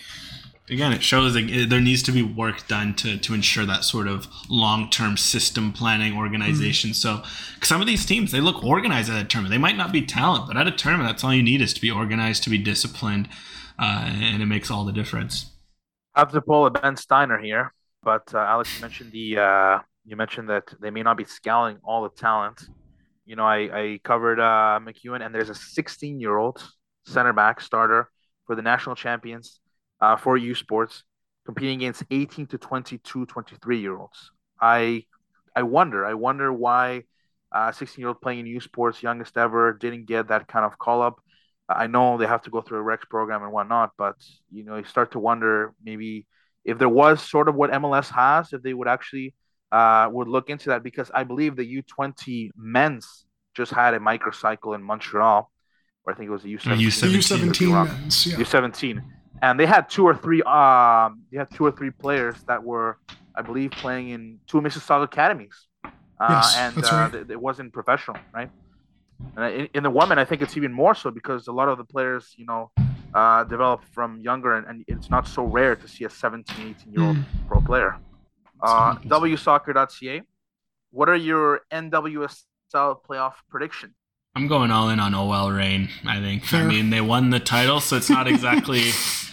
[SPEAKER 4] again, it shows like it- there needs to be work done to to ensure that sort of long term system planning organization. So 'cause some of these teams they look organized at a tournament. They might not be talent, but at a tournament, that's all you need is to be organized, to be disciplined, uh, and it makes all the difference.
[SPEAKER 2] I have to pull a Ben Steiner here, but uh, Alex you mentioned the uh, you mentioned that they may not be scouting all the talent. You know, I, I covered uh, McEwen, and there's a 16 year old center back starter for the national champions uh, for U Sports, competing against 18 to 22, 23 year olds. I I wonder, I wonder why a 16 year old playing in U Sports, youngest ever, didn't get that kind of call up. I know they have to go through a Rex program and whatnot, but you know, you start to wonder maybe if there was sort of what MLS has, if they would actually uh, would look into that because I believe the U20 men's just had a microcycle in Montreal, or I think it was the U17.
[SPEAKER 3] The
[SPEAKER 4] U17.
[SPEAKER 3] U17 men's, yeah.
[SPEAKER 2] U17, and they had two or three. Um, they had two or three players that were, I believe, playing in two Mississauga academies, uh,
[SPEAKER 3] Yes,
[SPEAKER 2] and
[SPEAKER 3] that's
[SPEAKER 2] uh,
[SPEAKER 3] right.
[SPEAKER 2] th- it wasn't professional, right? And in, in the women, I think it's even more so because a lot of the players, you know, uh, develop from younger, and, and it's not so rare to see a 17, 18 year old
[SPEAKER 3] Mm.
[SPEAKER 2] pro player. Uh,
[SPEAKER 4] Something.
[SPEAKER 2] WSoccer.ca. What are your NWSL playoff predictions?
[SPEAKER 4] I'm going all in on OL Reign. I think. I mean, they won the title, so it's not (laughs) exactly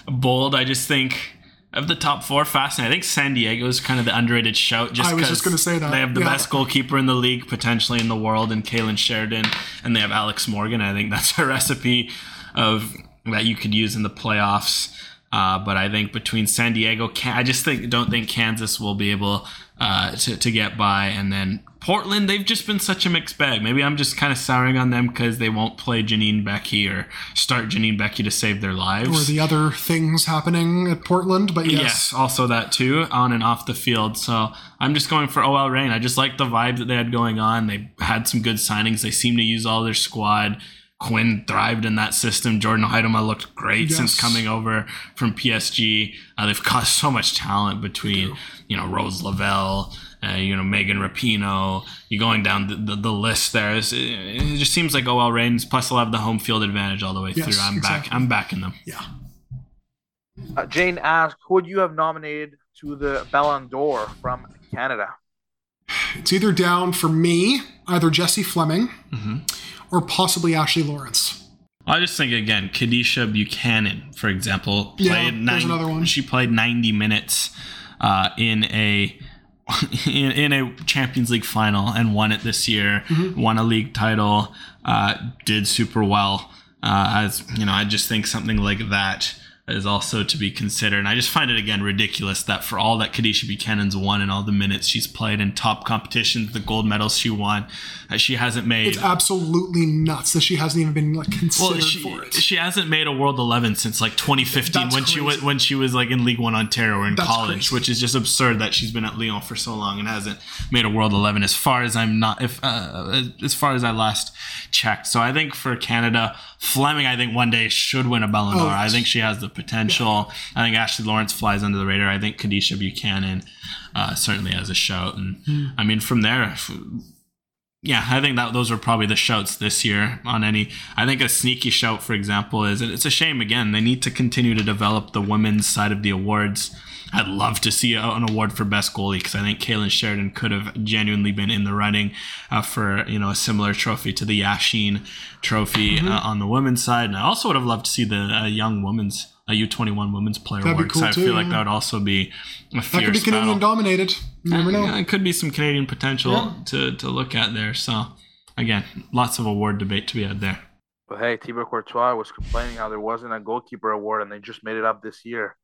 [SPEAKER 4] bold. I just think of the top four, fascinating. I think San Diego is kind of the underrated shout. Just
[SPEAKER 3] I was just
[SPEAKER 4] 'cause
[SPEAKER 3] gonna say that,
[SPEAKER 4] they have the
[SPEAKER 3] yeah.
[SPEAKER 4] best goalkeeper in the league, potentially in the world, and Kailen Sheridan, and they have Alex Morgan. I think that's a recipe of that you could use in the playoffs. Uh, but I think between San Diego, I just think don't think Kansas will be able uh, to to get by, and then Portland. They've just been such a mixed bag. Maybe I'm just kind of souring on them because they won't play Janine Beckie or start Janine Beckie to save their lives.
[SPEAKER 3] Or the other things happening at Portland, but yes.
[SPEAKER 4] Yes, also that too, on and off the field. So I'm just going for OL Reign. I just like the vibe that they had going on. They had some good signings. They seem to use all their squad. Quinn thrived in that system. Jordyn Huitema looked great
[SPEAKER 3] Yes.
[SPEAKER 4] since coming over from PSG. Uh, they've (laughs) got so much talent between, you know, Rose Lavelle, uh, you know, Megan Rapinoe. You're going down the, the, the list there. It's- It, it just seems like OL Reigns. Plus, they'll have the home field advantage all the way
[SPEAKER 3] Yes,
[SPEAKER 4] through. I'm back. I'm backing them.
[SPEAKER 3] Yeah.
[SPEAKER 2] Uh, Jane asked, "Who would you have nominated to the Ballon d'Or from Canada?"
[SPEAKER 3] It's either down for me, either Jessie Fleming
[SPEAKER 4] Mm-hmm.
[SPEAKER 3] Or possibly Ashley Lawrence.
[SPEAKER 4] I just think again, Kadisha Buchanan, for example,
[SPEAKER 3] Yeah,
[SPEAKER 4] played
[SPEAKER 3] another one.
[SPEAKER 4] She played ninety minutes uh, in a (laughs) in, in a Champions League final and won it this year.
[SPEAKER 3] Mm-hmm.
[SPEAKER 4] Won a league title. Uh, did super well. Uh, as you know, I just think something like that is also to be considered. And I just find it again ridiculous that for all that Kadisha Buchanan's won and all the minutes she's played in top competitions, the gold medals she won, uh, she hasn't made
[SPEAKER 3] It's absolutely nuts that she hasn't even been like considered
[SPEAKER 4] well, she,
[SPEAKER 3] for it.
[SPEAKER 4] she hasn't made a World 11 since like 2015
[SPEAKER 3] That's
[SPEAKER 4] when she was when she was like in League One Ontario or in
[SPEAKER 3] That's
[SPEAKER 4] college,
[SPEAKER 3] crazy.
[SPEAKER 4] which is just absurd that she's been at Lyon for so long and hasn't made a World 11 as far as I'm not if uh, as far as I last checked. So I think for Canada, Fleming I think one day should win a Ballon d'Or.
[SPEAKER 3] Oh,
[SPEAKER 4] I think she has the potential. I think Ashley Lawrence flies under the radar. I think Kadisha Buchanan uh, certainly has a shout, and
[SPEAKER 3] Hmm.
[SPEAKER 4] I mean from there. if- yeah, I think that those are probably the shouts this year on any. I think a sneaky shout, for example, is and it's a shame again. They need to continue to develop the women's side of the awards. I'd love to see a- an award for best goalie because I think Kailen Sheridan could have genuinely been in the running uh, for you know a similar trophy to the Yashin Trophy
[SPEAKER 3] Mm-hmm.
[SPEAKER 4] uh, on the women's side. And I also would have loved to see the uh, young women's a U twenty one women's player
[SPEAKER 3] That'd be
[SPEAKER 4] award 'cause
[SPEAKER 3] cool
[SPEAKER 4] I
[SPEAKER 3] too,
[SPEAKER 4] feel like that would also be a fierce
[SPEAKER 3] that could be Canadian
[SPEAKER 4] battle.
[SPEAKER 3] dominated. You never know.
[SPEAKER 4] Yeah, it could be some Canadian potential
[SPEAKER 3] Yeah.
[SPEAKER 4] to, to look at there. So, again, lots of award debate to be had there.
[SPEAKER 2] But hey, Thibaut Courtois was complaining how there wasn't a goalkeeper award, and they just made it up this year.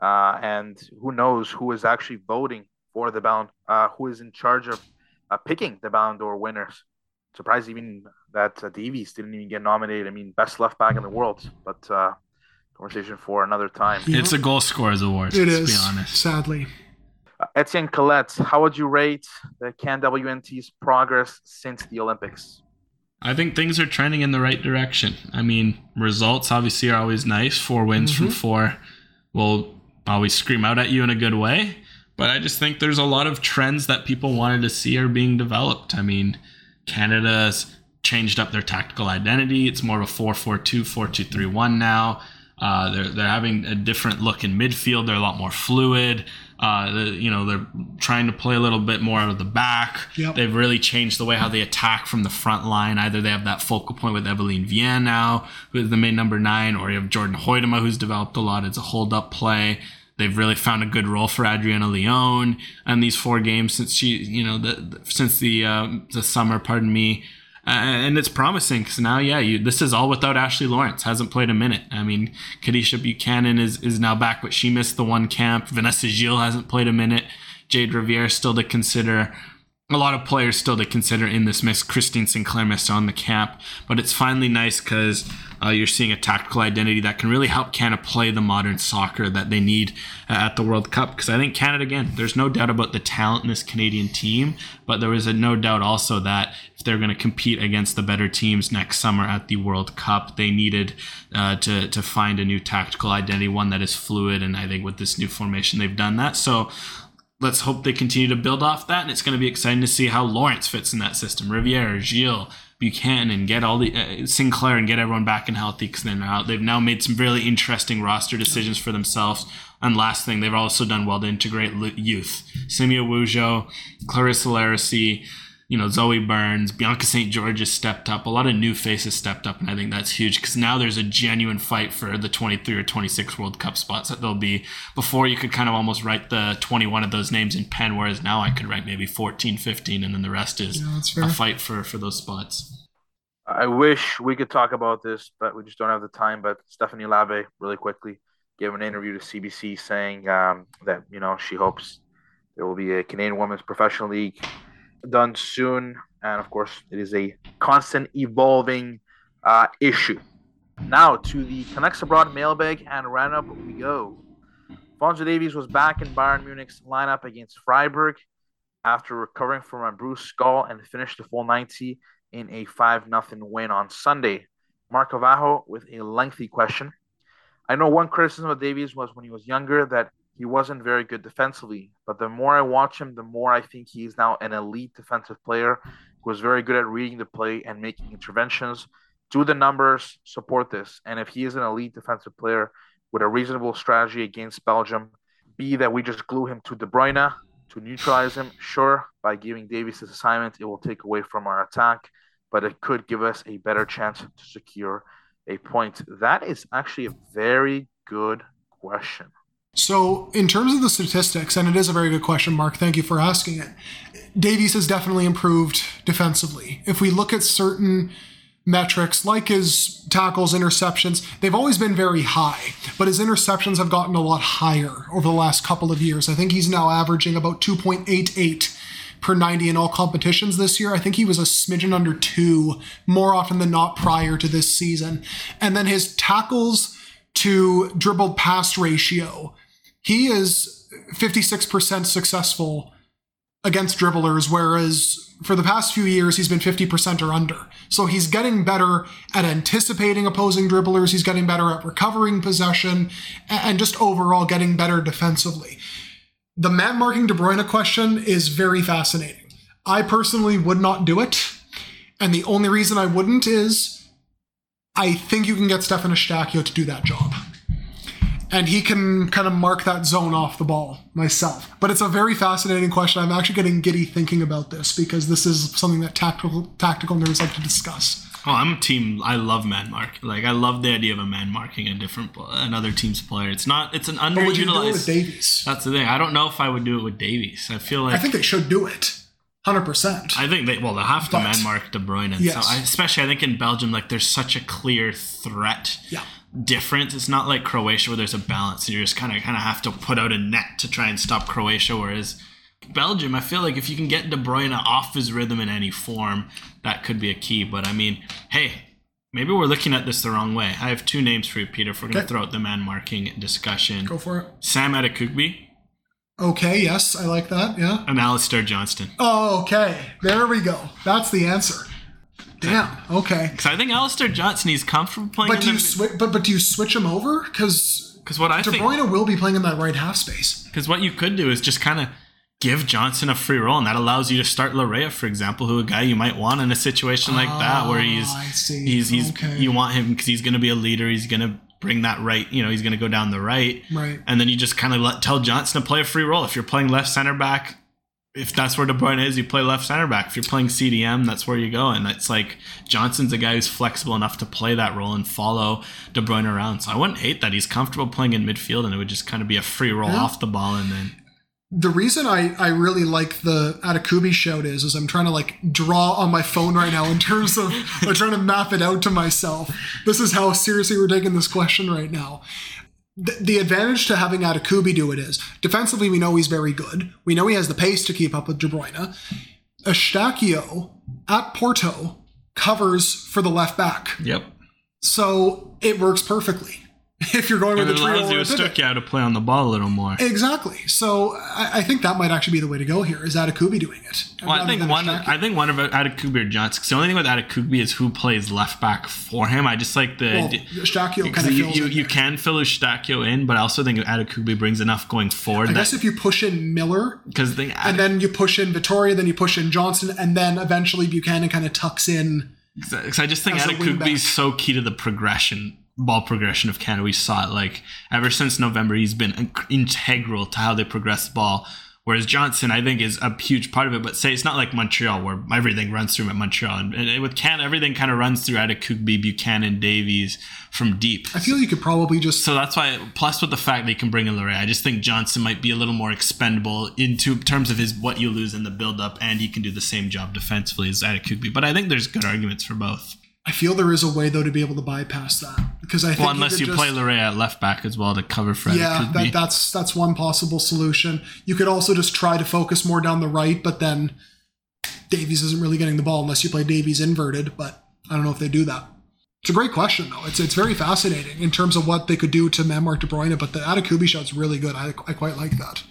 [SPEAKER 2] Uh, and who knows who is actually voting for the Ballon, uh, who is in charge of uh, picking the Ballon d'Or winners. Surprised even that uh, Davies didn't even get nominated. I mean, best left back in the world, but uh, conversation for another time.
[SPEAKER 4] It's a goal scorers award,
[SPEAKER 3] It
[SPEAKER 4] let's
[SPEAKER 3] is,
[SPEAKER 4] be honest.
[SPEAKER 3] sadly.
[SPEAKER 2] Uh, Etienne Collette, how would you rate the Can WNT's progress since the Olympics?
[SPEAKER 4] I think things are trending in the right direction. I mean, results obviously are always nice. Four wins from four will always scream out at you in a good way. But I just think there's a lot of trends that people wanted to see are being developed. I mean, Canada's changed up their tactical identity. It's more of a 4 4 2, 4 2 3 1 now. Uh, they're they're having a different look in midfield. They're a lot more fluid. Uh, the, you know, they're trying to play a little bit more out of the back.
[SPEAKER 3] Yep.
[SPEAKER 4] They've really changed the way how they attack from the front line. Either they have that focal point with Evelyne Viens now, who is the main number nine, or you have Jordyn Huitema, who's developed a lot. It's a hold up play. They've really found a good role for Adriana Leon and these four games since she, you know, the, the since the uh, the summer. Pardon me. Uh, and it's promising because now, yeah, you, this is all without Ashley Lawrence. Hasn't played a minute. I mean, Kadisha Buchanan is, is now back, but she missed the one camp. Vanessa Gilles hasn't played a minute. Jayde Riviere still to consider. A lot of players still to consider in this mix. Christine Sinclair missed on the camp, but it's finally nice because uh, you're seeing a tactical identity that can really help Canada play the modern soccer that they need uh, at the World Cup. Because I think Canada, again, there's no doubt about the talent in this Canadian team, but there is a no doubt also that if they're going to compete against the better teams next summer at the World Cup, they needed uh, to to find a new tactical identity, one that is fluid. And I think with this new formation, they've done that. So let's hope they continue to build off that. And it's going to be exciting to see how Lawrence fits in that system. Riviere, Gilles, Buchanan, and get all the uh, Sinclair and get everyone back and healthy because they're now they've now made some really interesting roster decisions for themselves. And last thing, they've also done well to integrate youth. Simi Awujo, Clarissa Larisey, you know, Zoe Burns, Bianca St. George has stepped up. A lot of new faces stepped up, and I think that's huge because now there's a genuine fight for the 23 or 26 World Cup spots that there'll be. Before you could kind of almost write the 21 of those names in pen, whereas now I could write maybe 14, 15, and then the rest is
[SPEAKER 3] Yeah,
[SPEAKER 4] a fight for for those spots.
[SPEAKER 2] I wish we could talk about this, but we just don't have the time. But Stephanie Labbé, really quickly, gave an interview to CBC saying um, that you know she hopes there will be a Canadian Women's Professional League done soon, and of course, it is a constant evolving uh, issue. Now to the Canucks Abroad mailbag and roundup we go. Fonzo Davies was back in Bayern Munich's lineup against Freiburg after recovering from a bruised skull and finished the full 90 in a 5 0 win on Sunday. Marco Vajo with a lengthy question. I know one criticism of Davies was when he was younger that he wasn't very good defensively, but the more I watch him, the more I think he is now an elite defensive player who is very good at reading the play and making interventions. Do the numbers support this? And if he is an elite defensive player with a reasonable strategy against Belgium, be that we just glue him to De Bruyne to neutralize him, sure, by giving Davies this assignment, it will take away from our attack, but it could give us a better chance to secure a point. That is actually a very good question.
[SPEAKER 3] So, in terms of the statistics, and it is a very good question, Mark, thank you for asking it. Davies has definitely improved defensively. If we look at certain metrics like his tackles, interceptions, they've always been very high, but his interceptions have gotten a lot higher over the last couple of years. I think he's now averaging about 2.88 per 90 in all competitions this year. I think he was a smidgen under two more often than not prior to this season. And then his tackles to dribbled pass ratio, he is 56% successful against dribblers, whereas for the past few years, he's been 50% or under. So he's getting better at anticipating opposing dribblers, he's getting better at recovering possession, and just overall getting better defensively. The man marking De Bruyne question is very fascinating. I personally would not do it. And the only reason I wouldn't is I think you can get Stephen Eustáquio to do that job. And he can kind of mark that zone off the ball myself. But it's a very fascinating question. I'm actually getting giddy thinking about this because this is something that tactical tactical nerds like to discuss.
[SPEAKER 4] Oh, I'm a team. I love man mark. Like I love the idea of a man marking a different another team's player. It's not. It's an
[SPEAKER 3] But would you do it with. Davies?
[SPEAKER 4] That's the thing. I don't know if I would do it with Davies. I feel like
[SPEAKER 3] I think they should do it. 100%.
[SPEAKER 4] I think they well they have to
[SPEAKER 3] But-
[SPEAKER 4] man mark De Bruyne. And
[SPEAKER 3] Yes.
[SPEAKER 4] so I, especially I think in Belgium like there's such a clear threat
[SPEAKER 3] yeah.
[SPEAKER 4] Difference. It's not like Croatia where there's a balance and you just kind of kind of have to put out a net to try and stop Croatia. Whereas Belgium, I feel like if you can get De Bruyne off his rhythm in any form, that could be a key. But I mean, hey. Maybe we're looking at this the wrong way. I have two names for you, Peter. If we're going to throw out the man marking discussion,
[SPEAKER 3] Go for it.
[SPEAKER 4] Sam Adekugbe
[SPEAKER 3] Okay, yes, I like that. Yeah.
[SPEAKER 4] and Alistair Johnston.
[SPEAKER 3] Oh, okay. There we go. That's the answer. Damn. Okay.
[SPEAKER 4] Because I think Alistair Johnson, he's comfortable playing
[SPEAKER 3] But do you
[SPEAKER 4] the-
[SPEAKER 3] switch? But but do you switch him over? Because
[SPEAKER 4] Because what I
[SPEAKER 3] De
[SPEAKER 4] think,
[SPEAKER 3] will be playing in that right half space.
[SPEAKER 4] because what you could do is just kind of give Johnson a free role, and that allows you to start Laryea, for example, who a guy you might want in a situation like that, where he's
[SPEAKER 3] Ah, I see.
[SPEAKER 4] he's he's
[SPEAKER 3] Okay.
[SPEAKER 4] you want him because he's going to be a leader. He's going to bring that right. You know, he's going to go down the right,
[SPEAKER 3] Right.
[SPEAKER 4] and then you just kind of let tell Johnson to play a free role. If you're playing left center back, if that's where De Bruyne is, you play left center back. If you're playing CDM, that's where you go. And it's like Johnson's a guy who's flexible enough to play that role and follow De Bruyne around. So I wouldn't hate that. He's comfortable playing in midfield, and it would just kind of be a free roll
[SPEAKER 3] Yeah.
[SPEAKER 4] off the ball, and then
[SPEAKER 3] The reason I, I really like the Adekugbe shout is is I'm trying to like draw on my phone right now in terms of I'm trying to map it out to myself. This is how seriously we're taking this question right now. The, the advantage to having Adekugbe do it is defensively we know he's very good. We know he has the pace to keep up with De Bruyne. Eustáquio at Porto covers for the left back.
[SPEAKER 4] yep.
[SPEAKER 3] So it works perfectly. (laughs) If you're going with
[SPEAKER 4] it
[SPEAKER 3] trio
[SPEAKER 4] allows
[SPEAKER 3] or
[SPEAKER 4] you
[SPEAKER 3] a
[SPEAKER 4] out to play on the ball a little more.
[SPEAKER 3] Exactly. So I, I think that might actually be the way to go here. Is Adekugbe doing it?
[SPEAKER 4] Well, I think one. I think one of Adekugbe or Johnson. the only thing with Adekugbe is who plays left back for him. I just like the.
[SPEAKER 3] well, kind of
[SPEAKER 4] you, you, you can fill Eustáquio in, but I also think Adekugbe brings enough going forward.
[SPEAKER 3] I guess if you push in Miller
[SPEAKER 4] because the
[SPEAKER 3] and then you push in Vitória, then you push in Johnson, and then eventually Buchanan kind of tucks in.
[SPEAKER 4] Because I just think
[SPEAKER 3] As a wing back.
[SPEAKER 4] Adekugbe is so key to the progression, ball progression of Canada. We saw it like ever since November. He's been in- integral to how they progress the ball. Whereas Johnson, I think, is a huge part of it. But say it's not like Montreal where everything runs through him at Montreal. And, and with Canada, everything kind of runs through Adekugbe, Buchanan, Davies from deep.
[SPEAKER 3] I feel you could probably just.
[SPEAKER 4] So that's why, plus with the fact that you can bring in Laryea, I just think Johnson might be a little more expendable into terms of his what you lose in the build up, and he can do the same job defensively as Adekugbe. But I think there's good arguments for both.
[SPEAKER 3] I feel there is a way though to be able to bypass that because I think
[SPEAKER 4] Well, unless
[SPEAKER 3] could
[SPEAKER 4] you
[SPEAKER 3] just-
[SPEAKER 4] play Laryea at left back as well to cover for
[SPEAKER 3] Yeah, that, that's that's one possible solution. You could also just try to focus more down the right, but then Davies isn't really getting the ball unless you play Davies inverted. But I don't know if they do that. It's a great question though. It's it's very fascinating in terms of what they could do to Mark De Bruyne. But the Adekugbe shot's really good. I, I quite like that.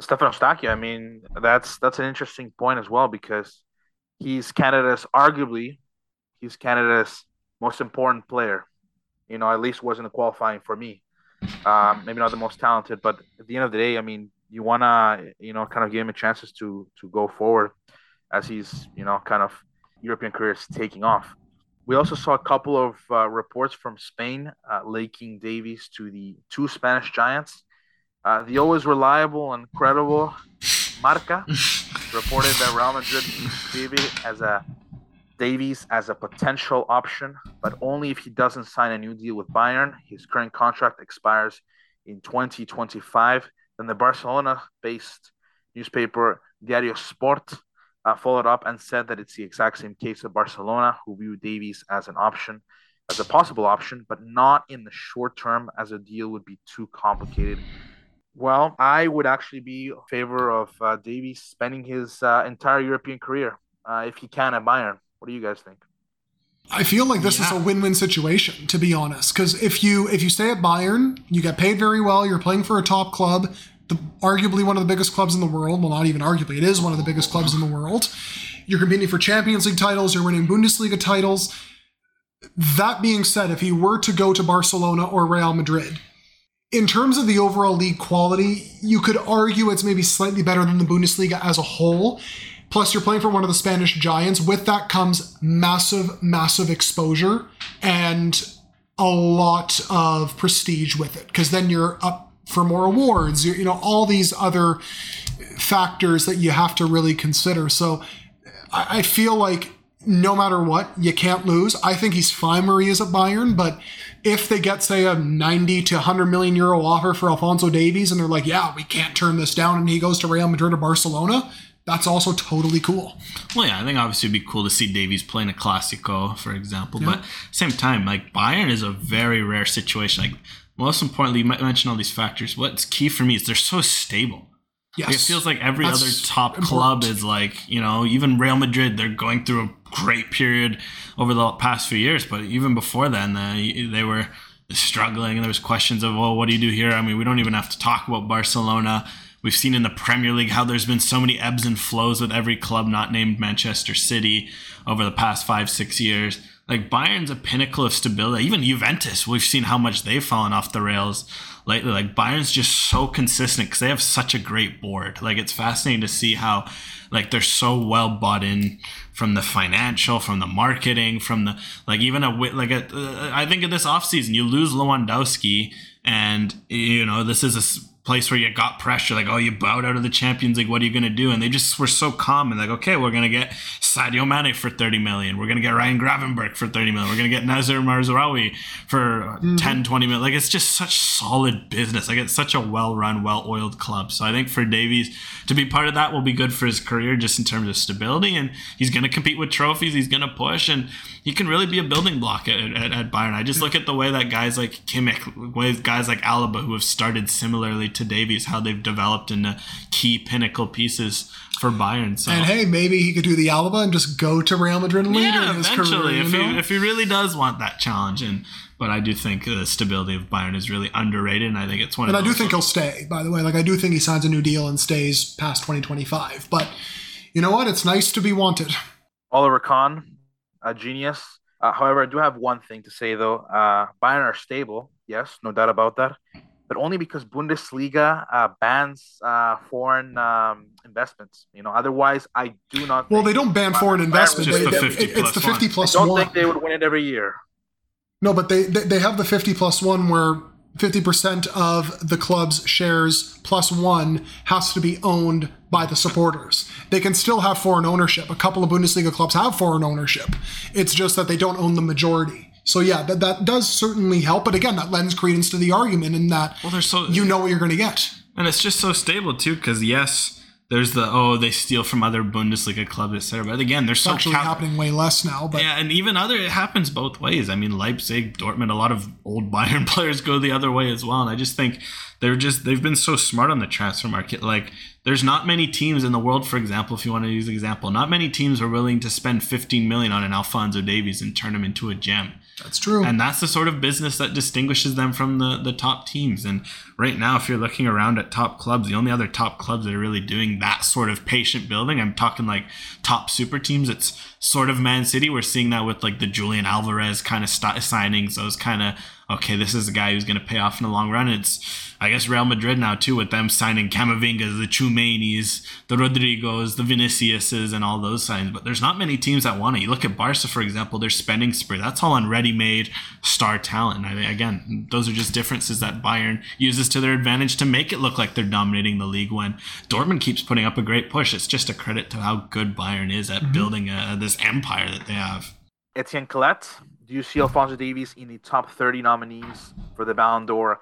[SPEAKER 2] Stephen Eustáquio, I mean, that's that's an interesting point as well because he's Canada's arguably he's Canada's most important player. You know, at least wasn't qualifying for me. Um, maybe not the most talented, but at the end of the day, I mean, you wanna you know kind of give him a chances to to go forward as he's you know kind of European career is taking off. We also saw a couple of uh, reports from Spain uh, linking Davies to the two Spanish giants. Uh, the always reliable and credible Marca (laughs) reported that Real Madrid Davies as a Davies as a potential option, but only if he doesn't sign a new deal with Bayern. His current contract expires in 2025. Then the Barcelona-based newspaper Diario Sport uh, followed up and said that it's the exact same case of Barcelona, who view Davies as an option, as a possible option, but not in the short term, as a deal would be too complicated. Well, I would actually be in favor of uh, Davies spending his uh, entire European career, uh, if he can, at Bayern. What do you guys think?
[SPEAKER 3] I feel like this is a win-win situation, to be honest. Because if you if you stay at Bayern, you get paid very well. You're playing for a top club, the, arguably one of the biggest clubs in the world. Well, not even arguably, it is one of the biggest clubs in the world. You're competing for Champions League titles. You're winning Bundesliga titles. That being said, if he were to go to Barcelona or Real Madrid, in terms of the overall league quality, you could argue it's maybe slightly better than the Bundesliga as a whole. Plus, you're playing for one of the Spanish giants. With that comes massive, massive exposure and a lot of prestige with it. Because then you're up for more awards. You, you know, all these other factors that you have to really consider. So, I, I feel like no matter what, you can't lose. I think he's fine where he is at Bayern, but if they get, say, a 90 to 100 million euro offer for Alfonso Davies and they're like, yeah, we can't turn this down, and he goes to Real Madrid or Barcelona, that's also totally cool.
[SPEAKER 4] Well, yeah, I think obviously it'd be cool to see Davies playing a Classico, for example. But same time, like Bayern is a very rare situation. Like most importantly, you might mention all these factors. What's key for me is they're so stable.
[SPEAKER 3] Yes.
[SPEAKER 4] Like, it feels like every
[SPEAKER 3] That's
[SPEAKER 4] other top
[SPEAKER 3] important.
[SPEAKER 4] club is like, you know, even Real Madrid, they're going through a great period over the past few years. But even before then, uh, they, they were struggling and there was questions of, well, what do you do here? I mean, we don't even have to talk about Barcelona. We've seen in the Premier League how there's been so many ebbs and flows with every club not named Manchester City over the past five, six years. like Bayern's a pinnacle of stability. Even Juventus, we've seen how much they've fallen off the rails lately. Like Bayern's just so consistent because they have such a great board. Like it's fascinating to see how like they're so well bought in from the financial, from the marketing, from the like even a like a, uh, I think in this offseason you lose Lewandowski and you know this is a place where you got pressure, like, oh, you bowed out of the Champions League. What are you going to do? And they just were so calm and like, okay, we're going to get Sadio Mane for 30 million. We're going to get Ryan Gravenberch for 30 million. We're going to get Noussair Mazraoui for mm-hmm. 10, 20 million. Like, it's just such solid business. Like, it's such a well run, well oiled club. So I think for Davies to be part of that will be good for his career just in terms of stability. And he's going to compete with trophies. He's going to push. And he can really be a building block at, at, at Bayern. I just look at the way that guys like Kimmich, guys like Alaba, who have started similarly to Davies, how they've developed into key pinnacle pieces for Bayern. So.
[SPEAKER 3] And hey, maybe he could do the Alaba and just go to Real Madrid later
[SPEAKER 4] yeah,
[SPEAKER 3] in his
[SPEAKER 4] eventually,
[SPEAKER 3] career.
[SPEAKER 4] if,
[SPEAKER 3] you know?
[SPEAKER 4] he, if he really does want that challenge. And but I do think the stability of Bayern is really underrated, and I think it's one.
[SPEAKER 3] And
[SPEAKER 4] of
[SPEAKER 3] I do think he'll stay. By the way, like I do think he signs a new deal and stays past 2025. But you know what? It's nice to be wanted.
[SPEAKER 2] Oliver Kahn, a genius. Uh, however, I do have one thing to say though. Uh, Bayern are stable, yes, no doubt about that, but only because Bundesliga uh, bans uh, foreign um, investments. You know, otherwise, I do not.
[SPEAKER 3] Well, they don't ban foreign investment.
[SPEAKER 4] Just
[SPEAKER 3] They-
[SPEAKER 4] the
[SPEAKER 3] they-
[SPEAKER 4] 50
[SPEAKER 3] it's the
[SPEAKER 4] plus
[SPEAKER 3] 50
[SPEAKER 4] one.
[SPEAKER 3] plus
[SPEAKER 2] I don't
[SPEAKER 3] one.
[SPEAKER 2] think they would win it every year.
[SPEAKER 3] No, but they, they they have the 50 plus one where 50% of the club's shares plus one has to be owned by the supporters. They can still have foreign ownership. A couple of Bundesliga clubs have foreign ownership. It's just that they don't own the majority. So yeah, that, that does certainly help. But again, that lends credence to the argument in that
[SPEAKER 4] Well, so
[SPEAKER 3] you know what you're going to get.
[SPEAKER 4] And it's just so stable too, because yes, there's the oh they steal from other Bundesliga clubs, etc. But again, they're
[SPEAKER 3] It's
[SPEAKER 4] so
[SPEAKER 3] actually
[SPEAKER 4] cap-
[SPEAKER 3] happening way less now. But
[SPEAKER 4] Yeah, and even other it happens both ways. I mean, Leipzig, Dortmund, a lot of old (laughs) Bayern players go the other way as well. And I just think they're just they've been so smart on the transfer market. Like there's not many teams in the world, for example, if you want to use an example, not many teams are willing to spend 15 million on an Alfonso Davies and turn him into a gem.
[SPEAKER 3] That's true.
[SPEAKER 4] And that's the sort of business that distinguishes them from the, the top teams. And right now, if you're looking around at top clubs, the only other top clubs that are really doing that sort of patient building, I'm talking like top super teams, it's sort of Man City. We're seeing that with like the Julian Alvarez kind of st- signings, those kind of, okay, this is a guy who's going to pay off in the long run. It's, I guess, Real Madrid now too, with them signing Camavingas, the Tchouaménis, the Rodrigos, the Viniciuses, and all those signs. But there's not many teams that want it. You look at Barca, for example, their spending spree. That's all on ready-made star talent. I mean, again, those are just differences that Bayern uses to their advantage to make it look like they're dominating the league. When Dortmund keeps putting up a great push, it's just a credit to how good Bayern is at mm-hmm. building a, this empire that they have.
[SPEAKER 2] Etienne Collette, do you see Alfonso Davies in the top 30 nominees for the Ballon d'Or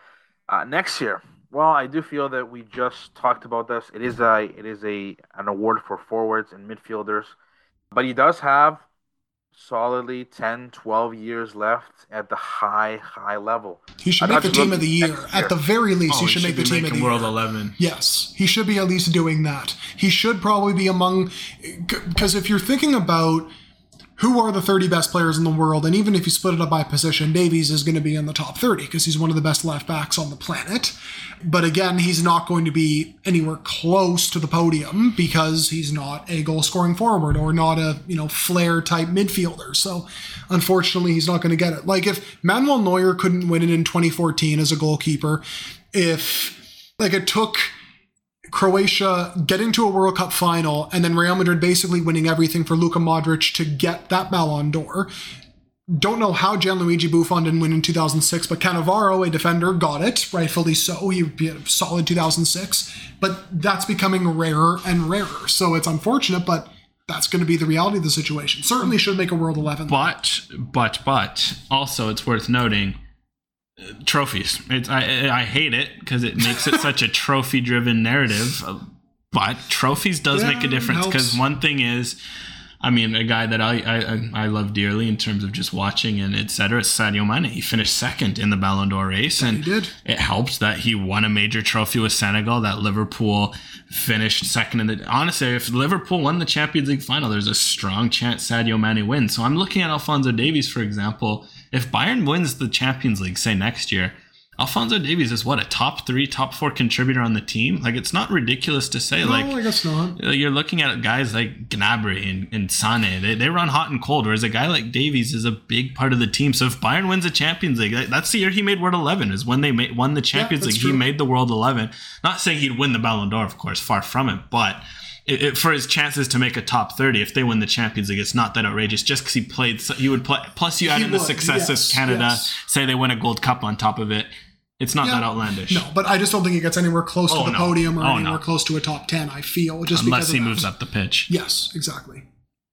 [SPEAKER 2] uh, next year? Well, I do feel that we just talked about this. It is a it is a an award for forwards and midfielders, but he does have solidly 10, 12 years left at the high high level.
[SPEAKER 3] he should
[SPEAKER 2] I'd
[SPEAKER 3] make the team of the year.
[SPEAKER 2] next
[SPEAKER 3] At the very least,
[SPEAKER 4] Oh,
[SPEAKER 3] he should make the
[SPEAKER 4] be
[SPEAKER 3] team of
[SPEAKER 4] making
[SPEAKER 3] the
[SPEAKER 4] World
[SPEAKER 3] year.
[SPEAKER 4] 11.
[SPEAKER 3] Yes, he should be at least doing that. He should probably be among, because if you're thinking about who are the 30 best players in the world, and even if you split it up by position, Davies is going to be in the top 30 because he's one of the best left backs on the planet. But again, he's not going to be anywhere close to the podium because he's not a goal scoring forward or not a, you know, flair type midfielder. So unfortunately, he's not going to get it. Like if Manuel Neuer couldn't win it in 2014 as a goalkeeper, if like it took Croatia getting to a World Cup final and then Real Madrid basically winning everything for Luka Modric to get that Ballon d'Or. Don't know how Gianluigi Buffon didn't win in 2006, but Cannavaro, a defender, got it, rightfully so. He would be a solid 2006, but that's becoming rarer and rarer. So it's unfortunate, but that's going to be the reality of the situation. Certainly should make a World 11.
[SPEAKER 4] But, but, but, also it's worth noting trophies. It's, I, I hate it because it makes it such a trophy driven narrative. But trophies does
[SPEAKER 3] Yeah,
[SPEAKER 4] make a difference because one thing is, I mean, a guy that I, I I- love dearly in terms of just watching and etc. Sadio Mane. He finished second in the Ballon d'Or race, and
[SPEAKER 3] he did.
[SPEAKER 4] it helped that he won a major trophy with Senegal. That Liverpool finished second in the. Honestly, if Liverpool won the Champions League final, there's a strong chance Sadio Mane wins. So I'm looking at Alfonso Davies, for example. If Bayern wins the Champions League, say next year, Alfonso Davies is what a top three, top four contributor on the team. Like it's not ridiculous to say.
[SPEAKER 3] No,
[SPEAKER 4] like
[SPEAKER 3] I guess not.
[SPEAKER 4] uh, you're looking at guys like Gnabry and, and Sane. They, they run hot and cold, whereas a guy like Davies is a big part of the team. So if Bayern wins the Champions League, that- that's the year he made World 11, is when they made, won the Champions
[SPEAKER 3] that's
[SPEAKER 4] League.
[SPEAKER 3] true.
[SPEAKER 4] He made the World 11. Not saying he'd win the Ballon d'Or, of course, far from it, but it, it- for his chances to make a top 30, if they win the Champions League, it's not that outrageous just because he played, so- he would play. Plus, you add
[SPEAKER 3] He
[SPEAKER 4] in the
[SPEAKER 3] would,
[SPEAKER 4] success
[SPEAKER 3] yes,
[SPEAKER 4] of Canada,
[SPEAKER 3] yes.
[SPEAKER 4] say they win a Gold Cup on top of it. It's not
[SPEAKER 3] Yeah.
[SPEAKER 4] that outlandish.
[SPEAKER 3] No, but I just don't think he gets anywhere close
[SPEAKER 4] Oh,
[SPEAKER 3] to the
[SPEAKER 4] no.
[SPEAKER 3] podium or
[SPEAKER 4] Oh,
[SPEAKER 3] anywhere
[SPEAKER 4] no.
[SPEAKER 3] close to a top ten. I feel just
[SPEAKER 4] Unless
[SPEAKER 3] because
[SPEAKER 4] he moves up the pitch.
[SPEAKER 3] Yes, exactly.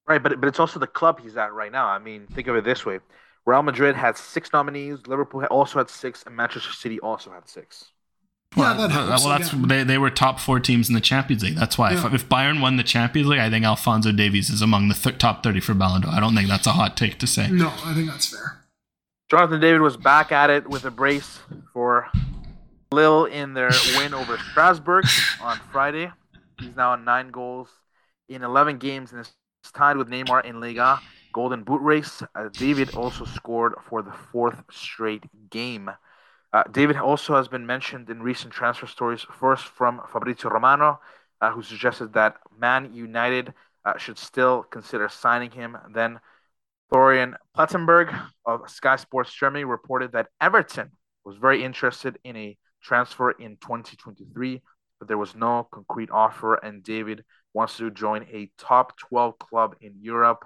[SPEAKER 2] Right, but but it's also the club he's at right now. I mean, think of it this way: Real Madrid had six nominees, Liverpool also had six, and Manchester City also had six.
[SPEAKER 3] Yeah, that
[SPEAKER 4] well,
[SPEAKER 3] helps.
[SPEAKER 4] well, that's
[SPEAKER 3] again.
[SPEAKER 4] they, they were top four teams in the Champions League. That's why
[SPEAKER 3] Yeah.
[SPEAKER 4] if, if Bayern won the Champions League, I think Alfonso Davies is among the th- top thirty for Ballon d'Or. I don't think that's a hot take to say.
[SPEAKER 3] no, I think that's fair.
[SPEAKER 2] Jonathan David was back at it with a brace for Lille in their (laughs) win over Strasbourg on Friday. He's now on nine goals in 11 games and is tied with Neymar in Liga Golden Boot race. Uh, David also scored for the fourth straight game. Uh, David also has been mentioned in recent transfer stories, first from Fabrizio Romano, uh, who suggested that Man United uh, should still consider signing him. Then Florian Plettenberg of Sky Sports Germany reported that Everton was very interested in a transfer in 2023, but there was no concrete offer, and David wants to join a top 12 club in Europe.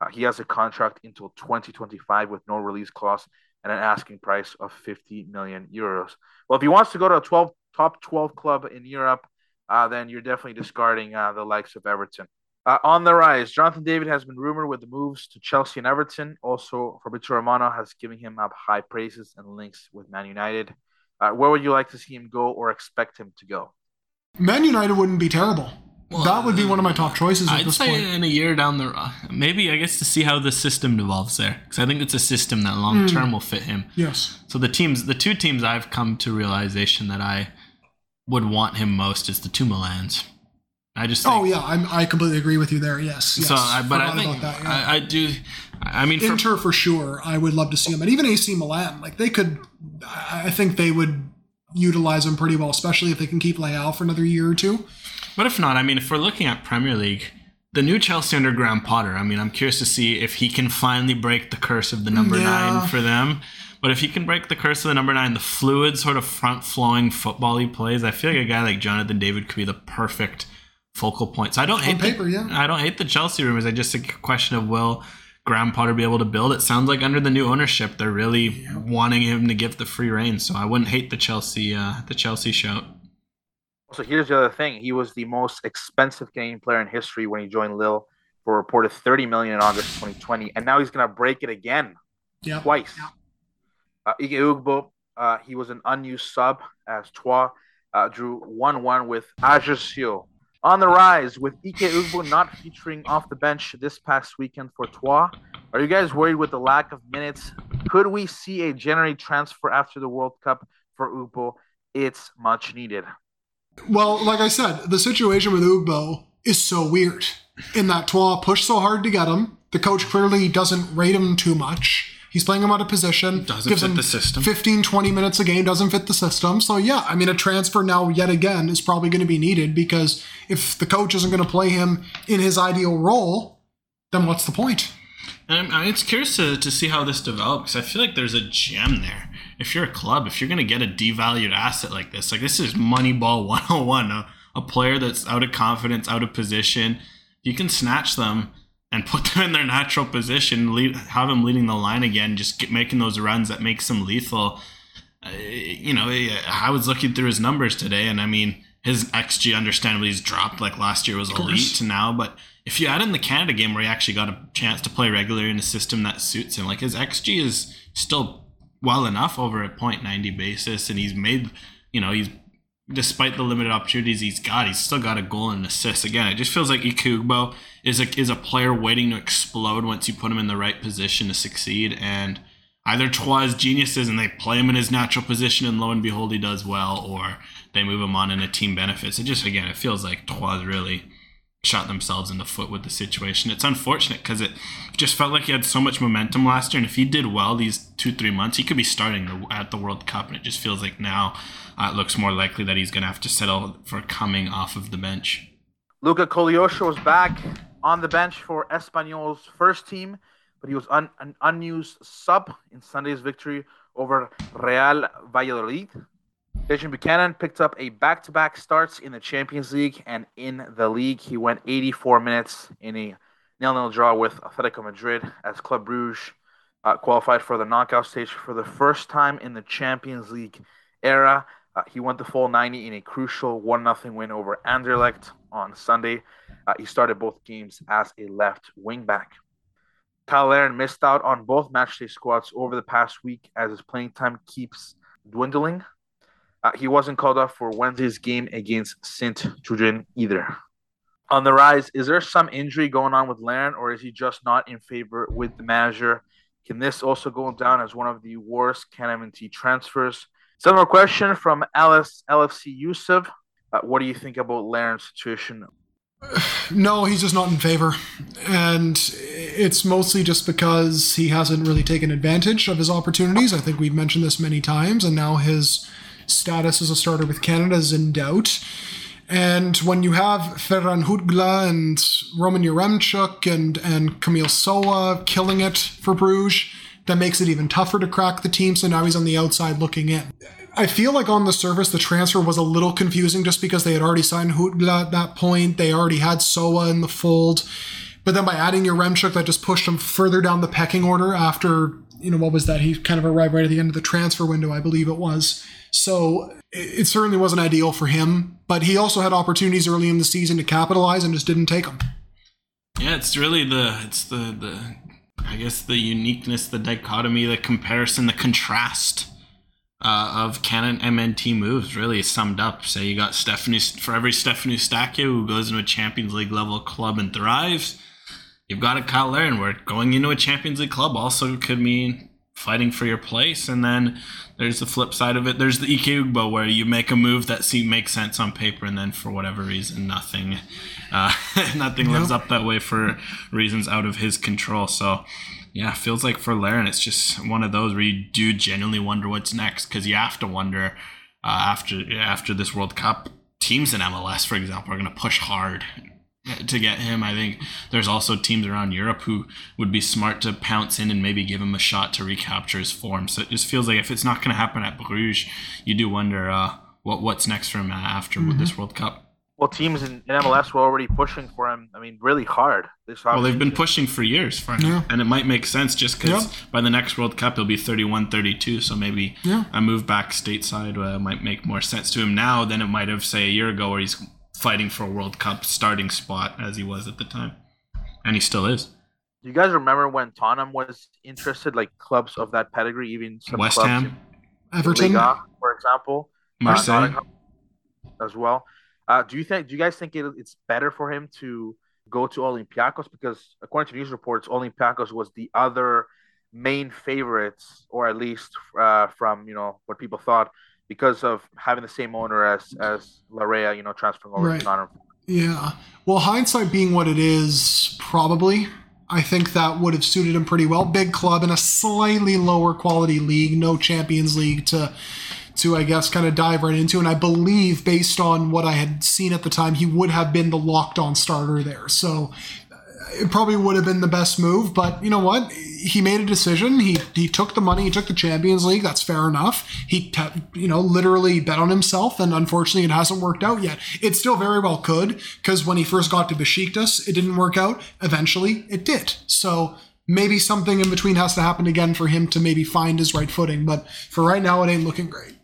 [SPEAKER 2] Uh, he has a contract until 2025 with no release clause and an asking price of 50 million euros. Well, if he wants to go to a 12 top 12 club in Europe, uh, then you're definitely discarding uh, the likes of Everton. Uh, on the rise, Jonathan David has been rumored with the moves to Chelsea and Everton. Also, Fabrizio Romano has given him up high praises and links with Man United. Uh, where would you like to see him go or expect him to go?
[SPEAKER 3] Man United wouldn't be terrible. That would be one of my top choices at
[SPEAKER 4] I'd
[SPEAKER 3] this
[SPEAKER 4] say
[SPEAKER 3] point.
[SPEAKER 4] in a year down the road, maybe I guess to see how the system evolves there, because I think it's a system that long mm. term will fit him.
[SPEAKER 3] Yes.
[SPEAKER 4] So the teams, the two teams I've come to realization that I would want him most is the two Milans. I just oh, think,
[SPEAKER 3] Oh yeah, I'm, I completely agree with you there. Yes. yes.
[SPEAKER 4] So, I, but I think
[SPEAKER 3] that, yeah.
[SPEAKER 4] I, I do. I mean,
[SPEAKER 3] Inter for sure. I would love to see him, and even AC Milan. Like they could, I think they would utilize him pretty well, especially if they can keep Leao for another year or two.
[SPEAKER 4] But if not, I mean, if we're looking at Premier League, the new Chelsea under Graham Potter, I mean, I'm curious to see if he can finally break the curse of the number
[SPEAKER 3] Yeah.
[SPEAKER 4] nine for them. But if he can break the curse of the number nine, the fluid sort of front flowing football he plays, I feel like a guy like Jonathan David could be the perfect focal point. So I don't hate
[SPEAKER 3] paper,
[SPEAKER 4] the,
[SPEAKER 3] yeah.
[SPEAKER 4] I don't hate the Chelsea rumors. I just think a question of will Graham Potter be able to build. It sounds like under the new ownership, they're really wanting him to give the free reign. So I wouldn't hate the Chelsea uh, the Chelsea shout.
[SPEAKER 2] So here's the other thing: he was the most expensive Canadian player in history when he joined Lille for a reported 30 million in August 2020, and now he's going to break it again
[SPEAKER 3] Yeah.
[SPEAKER 2] twice. Uh, Ike Ugbo, uh, he was an unused sub as Troyes uh, drew 1-1 with Ajaccio. On the rise, with Ike Ugbo not featuring off the bench this past weekend for Troyes, are you guys worried with the lack of minutes? Could we see a January transfer after the World Cup for Ugbo? It's much needed.
[SPEAKER 3] Well, like I said, the situation with Ugbo is so weird. In that Troyes pushed so hard to get him, the coach clearly doesn't rate him too much. He's playing him out of position.
[SPEAKER 4] Doesn't
[SPEAKER 3] gives
[SPEAKER 4] fit
[SPEAKER 3] him
[SPEAKER 4] the system.
[SPEAKER 3] 15, 20 minutes a game, doesn't fit the system. So, yeah, I mean, a transfer now, yet again, is probably going to be needed because if the coach isn't going to play him in his ideal role, then what's the point?
[SPEAKER 4] And I'm, it's curious to, to see how this develops. I feel like there's a gem there. If you're a club, if you're going to get a devalued asset like this, like this is Moneyball (laughs) 101, a, a player that's out of confidence, out of position, you can snatch them and put them in their natural position, lead, have them leading the line again, just get, making those runs that makes them lethal. Uh, you know, I was looking through his numbers today, and I mean, his XG understandably has dropped. Like last year was elite to now, but if you add in the Canada game where he actually got a chance to play regularly in a system that suits him, like his XG is still well enough over a .90 basis, and he's made, you know, he's despite the limited opportunities he's got, he's still got a goal and an assist. Again, it just feels like Ike Ugbo is a is a player waiting to explode once you put him in the right position to succeed. And either Troyes geniuses and they play him in his natural position, and lo and behold, he does well, or they move him on in a team benefits. It just again, it feels like Troyes really shot themselves in the foot with the situation. It's unfortunate because it just felt like he had so much momentum last year, and if he did well these two three months, he could be starting the, at the World Cup, and it just feels like now uh, it looks more likely that he's going to have to settle for coming off of the bench.
[SPEAKER 2] Luca Koleosho was back on the bench for Espanyol's first team, but he was un- an unused sub in Sunday's victory over Real Valladolid. Tajon Buchanan picked up a back-to-back starts in the Champions League and in the league. He went 84 minutes in a nil-nil draw with Atletico Madrid as Club Brugge uh, qualified for the knockout stage for the first time in the Champions League era. Uh, he went the full 90 in a crucial 1-0 win over Anderlecht on Sunday. Uh, he started both games as a left wingback. Cyle Larin missed out on both matchday squads over the past week as his playing time keeps dwindling. Uh, he wasn't called up for Wednesday's game against Saint Truiden either. On the rise, is there some injury going on with Larin, or is he just not in favor with the manager? Can this also go down as one of the worst CanMNT transfers? Similar question from Alice LFC Yusuf. Uh, what do you think about Larin's situation? (sighs)
[SPEAKER 3] No, he's just not in favor. And it's mostly just because he hasn't really taken advantage of his opportunities. I think we've mentioned this many times, and now his status as a starter with Canada is in doubt. And when you have Ferran Jutgla and Roman Yaremchuk and, and Kamal Sowah killing it for Bruges, that makes it even tougher to crack the team. So now he's on the outside looking in. I feel like on the surface, the transfer was a little confusing just because they had already signed Jutgla at that point. They already had Soa in the fold. But then by adding Yaremchuk, that just pushed him further down the pecking order after, you know, what was that? He kind of arrived right at the end of the transfer window, I believe it was. So it certainly wasn't ideal for him, but he also had opportunities early in the season to capitalize and just didn't take them.
[SPEAKER 4] Yeah, it's really the it's the the I guess the uniqueness, the dichotomy, the comparison, the contrast uh, of CanMNT moves really summed up. Say you got Stephanie for every Stephanie Eustáquio who goes into a Champions League level club and thrives. You've got a Cyle Larin where going into a Champions League club also could mean fighting for your place. And then there's the flip side of it. There's the Ike Ugbo where you make a move that seems makes sense on paper, and then for whatever reason, nothing, uh, (laughs) nothing lives up that way for reasons out of his control. So. Yeah, feels like for Larin, it's just one of those where you do genuinely wonder what's next because you have to wonder uh, after after this World Cup. Teams in MLS, for example, are going to push hard to get him. I think there's also teams around Europe who would be smart to pounce in and maybe give him a shot to recapture his form. So it just feels like if it's not going to happen at Bruges, you do wonder uh, what what's next for him after mm-hmm. this World Cup.
[SPEAKER 2] Well, teams in, in, MLS were already pushing for him. I mean, really hard.
[SPEAKER 4] This well, they've been pushing for years for him. Yeah. And it might make sense just because yeah. by the next World Cup, he'll be 31, 32. So maybe yeah. a move back stateside uh, might make more sense to him now than it might have, say, a year ago where he's fighting for a World Cup starting spot as he was at the time, and he still is.
[SPEAKER 2] Do you guys remember when Tottenham was interested, like clubs of that pedigree, even
[SPEAKER 4] some West Ham,
[SPEAKER 3] Everton, Liga,
[SPEAKER 2] for example,
[SPEAKER 4] Marseille,
[SPEAKER 2] uh, as well. Uh, do you think? Do you guys think it, it's better for him to go to Olympiacos because, according to news reports, Olympiacos was the other main favorites, or at least uh, from you know what people thought because of having the same owner as as Laryea, you know, transferring over right. to Nottingham.
[SPEAKER 3] Yeah. Well, hindsight being what it is, probably. I think that would have suited him pretty well. Big club in a slightly lower quality league, no Champions League to to I guess kind of dive right into. And I believe, based on what I had seen at the time, he would have been the locked on starter there. So it probably would have been the best move, but you know what? He made a decision. He he took the money. He took the Champions League. That's fair enough. He te- you know literally bet on himself, and unfortunately, it hasn't worked out yet. It still very well could, because when he first got to Besiktas, it didn't work out. Eventually, it did. So maybe something in between has to happen again for him to maybe find his right footing. But for right now, it ain't looking great.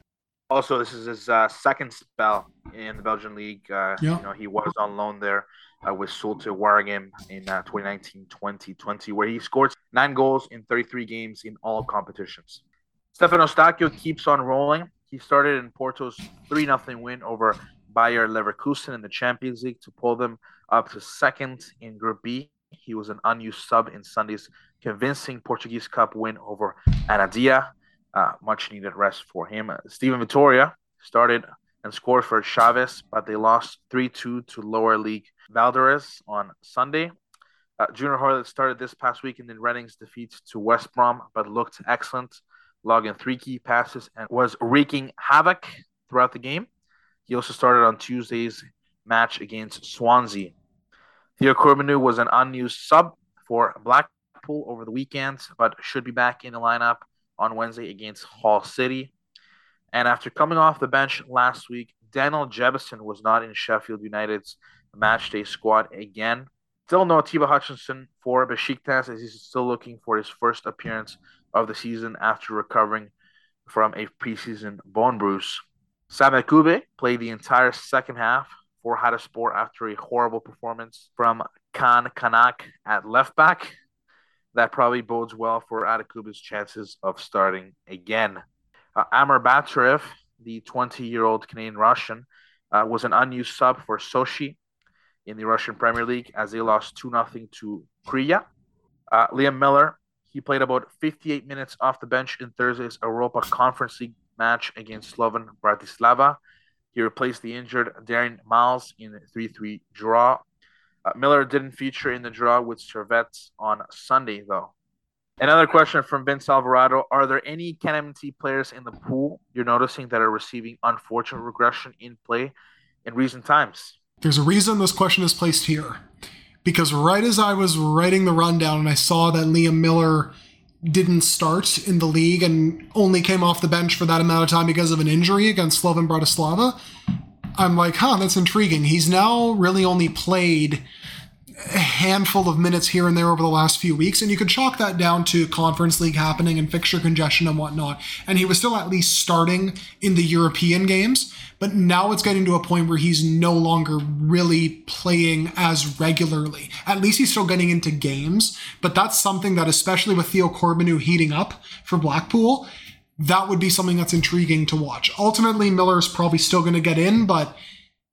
[SPEAKER 2] Also, this is his uh, second spell in the Belgian league. Uh, yeah. You know, he was on loan there uh, sold to Waregem in 2019-2020, uh, where he scored nine goals in 33 games in all competitions. Stefan Eustáquio keeps on rolling. He started in Porto's 3-0 win over Bayer Leverkusen in the Champions League to pull them up to second in Group B. He was an unused sub in Sunday's convincing Portuguese Cup win over Anadia. Uh, much needed rest for him. Uh, Steven Vitória started and scored for Chaves, but they lost 3 2 to lower league Valderes on Sunday. Uh, Junior Hoilett started this past week in the Reading's defeat to West Brom, but looked excellent, logging three key passes and was wreaking havoc throughout the game. He also started on Tuesday's match against Swansea. Theo Corbeanu was an unused sub for Blackpool over the weekend, but should be back in the lineup on Wednesday against Hull City. And after coming off the bench last week, Daniel Jebbison was not in Sheffield United's matchday squad again. Still no Atiba Hutchinson for Besiktas as he's still looking for his first appearance of the season after recovering from a preseason bone bruise. Sam Adekugbe played the entire second half for Hatayspor after a horrible performance from Kaan Kanak at left back. That probably bodes well for Adekugbe's chances of starting again. Uh, Amir Batyrev, the 20 year old Canadian Russian, uh, was an unused sub for Sochi in the Russian Premier League as they lost 2 0 to Kriya. Uh, Liam Millar, he played about 58 minutes off the bench in Thursday's Europa Conference League match against Slovan Bratislava. He replaced the injured Darian Males in a 3 3 draw. Uh, Millar didn't feature in the draw with Servette on Sunday, though. Another question from Vince Alvarado Are there any CanMNT players in the pool you're noticing that are receiving unfortunate regression in play in recent times?
[SPEAKER 3] There's a reason this question is placed here. Because right as I was writing the rundown and I saw that Liam Millar didn't start in the league and only came off the bench for that amount of time because of an injury against Slovan Bratislava, I'm like, huh, that's intriguing. He's now really only played a handful of minutes here and there over the last few weeks, and you could chalk that down to conference league happening and fixture congestion and whatnot. And he was still at least starting in the European games, but now it's getting to a point where he's no longer really playing as regularly. At least he's still getting into games, but that's something that, especially with Theo Corbeanu heating up for Blackpool, that would be something that's intriguing to watch. Ultimately, Millar is probably still going to get in, but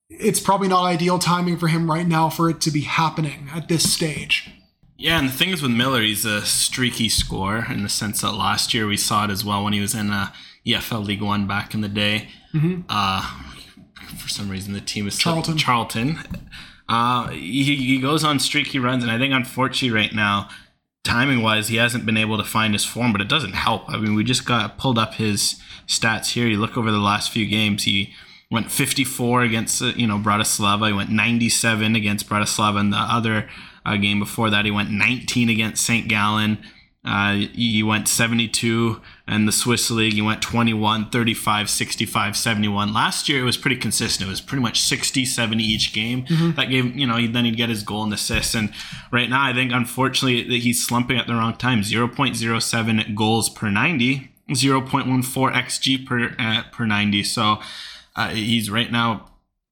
[SPEAKER 3] it's probably not ideal timing for him right now for it to be happening at this stage.
[SPEAKER 4] Yeah, and the thing is with Millar, he's a streaky scorer in the sense that last year we saw it as well when he was in uh, EFL League One back in the day. Mm-hmm. Uh, for some reason, the team is
[SPEAKER 3] Charlton.
[SPEAKER 4] Charlton. Uh, he, he goes on streaky runs, and I think unfortunately right now, timing wise, he hasn't been able to find his form, but it doesn't help. I mean, we just got pulled up his stats here. You look over the last few games, he went 54 against uh, you know Bratislava. He went 97 against Bratislava, and the other uh, game before that, he went 19 against St. Gallen. Uh, he went 72 and the Swiss League. He went 21, 35, 65, 71. Last year, it was pretty consistent. It was pretty much 60, 70 each game. Mm-hmm. That gave, you know, then he'd get his goal and assist. And right now, I think, unfortunately, he's slumping at the wrong time 0.07 goals per 90, 0.14 XG per, uh, per 90. So, uh, he's right now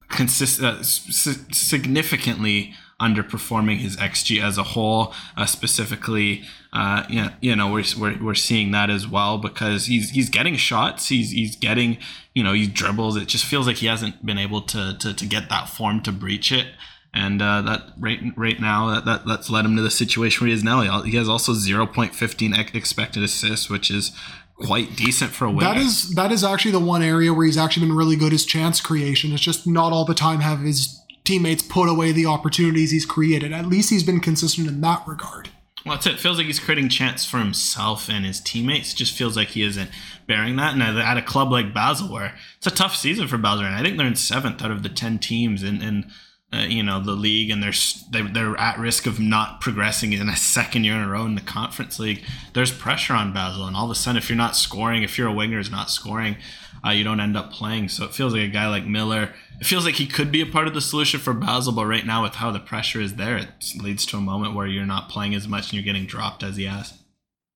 [SPEAKER 4] consist uh, significantly underperforming his xG as a whole. Uh, specifically, uh, you, know, you know, we're, we're, we're seeing that as well because he's he's getting shots. He's he's getting you know he dribbles. It just feels like he hasn't been able to to, to get that form to breach it. And uh, that right right now that, that that's led him to the situation where he is now. He has also 0.15 expected assists, which is quite decent for a winger.
[SPEAKER 3] That is that is actually the one area where he's actually been really good is chance creation. It's just not all the time have his teammates put away the opportunities he's created. At least he's been consistent in that regard.
[SPEAKER 4] Well, that's it. it feels like he's creating chance for himself and his teammates. It just feels like he isn't bearing that. And at a club like Basel, where it's a tough season for Basel, and I think they're in seventh out of the ten teams and in uh, you know the league, and they're they're at risk of not progressing in a second year in a row in the conference league. There's pressure on Basel, and all of a sudden, if you're not scoring, if you're a winger is not scoring, uh, you don't end up playing. So it feels like a guy like Millar. It feels like he could be a part of the solution for Basel, but right now with how the pressure is there, it leads to a moment where you're not playing as much and you're getting dropped as he has.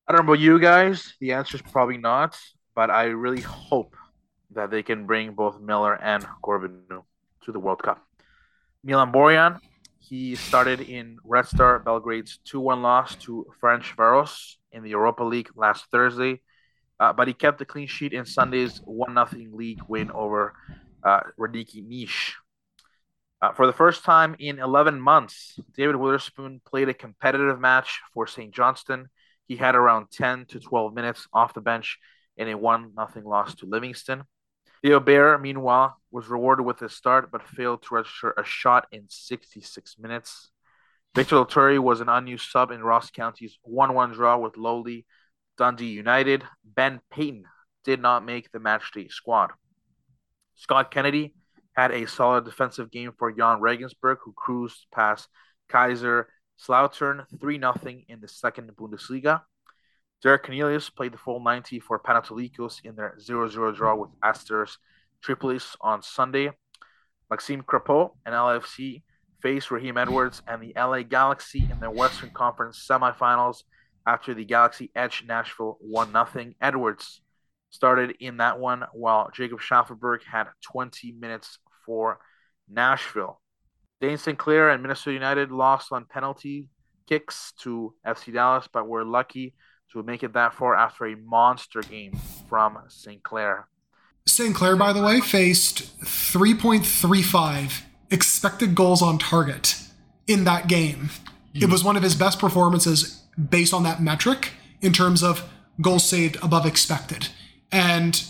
[SPEAKER 2] I don't know about you guys. The answer is probably not, but I really hope that they can bring both Millar and Corbin to the World Cup. Milan Borjan, he started in Red Star Belgrade's 2 1 loss to Ferencvaros in the Europa League last Thursday, uh, but he kept the clean sheet in Sunday's 1 0 league win over uh, Radnički Niš. Uh, for the first time in 11 months, David Wotherspoon played a competitive match for St. Johnstone. He had around 10 to 12 minutes off the bench in a 1 0 loss to Livingston. Theo Bair, meanwhile, was rewarded with a start but failed to register a shot in 66 minutes. Victor Loturi was an unused sub in Ross County's 1 1 draw with lowly Dundee United. Ben Paton did not make the matchday squad. Scott Kennedy had a solid defensive game for Jahn Regensburg, who cruised past Kaiser Slautern 3 0 in the second Bundesliga. Derek Cornelius played the full 90 for Panetolikos in their 0 0 draw with Asteras Tripolis on Sunday. Maxime Crépeau and LAFC faced Raheem Edwards and the LA Galaxy in their Western Conference semifinals after the Galaxy edged Nashville 1 0. Edwards started in that one while Jacob Shaffelburg had 20 minutes for Nashville. Dayne St. Clair and Minnesota United lost on penalty kicks to FC Dallas, but were lucky to make it that far after a monster game from St. Clair.
[SPEAKER 3] St. Clair, by the way, faced 3.35 expected goals on target in that game. Mm. It was one of his best performances based on that metric in terms of goals saved above expected. And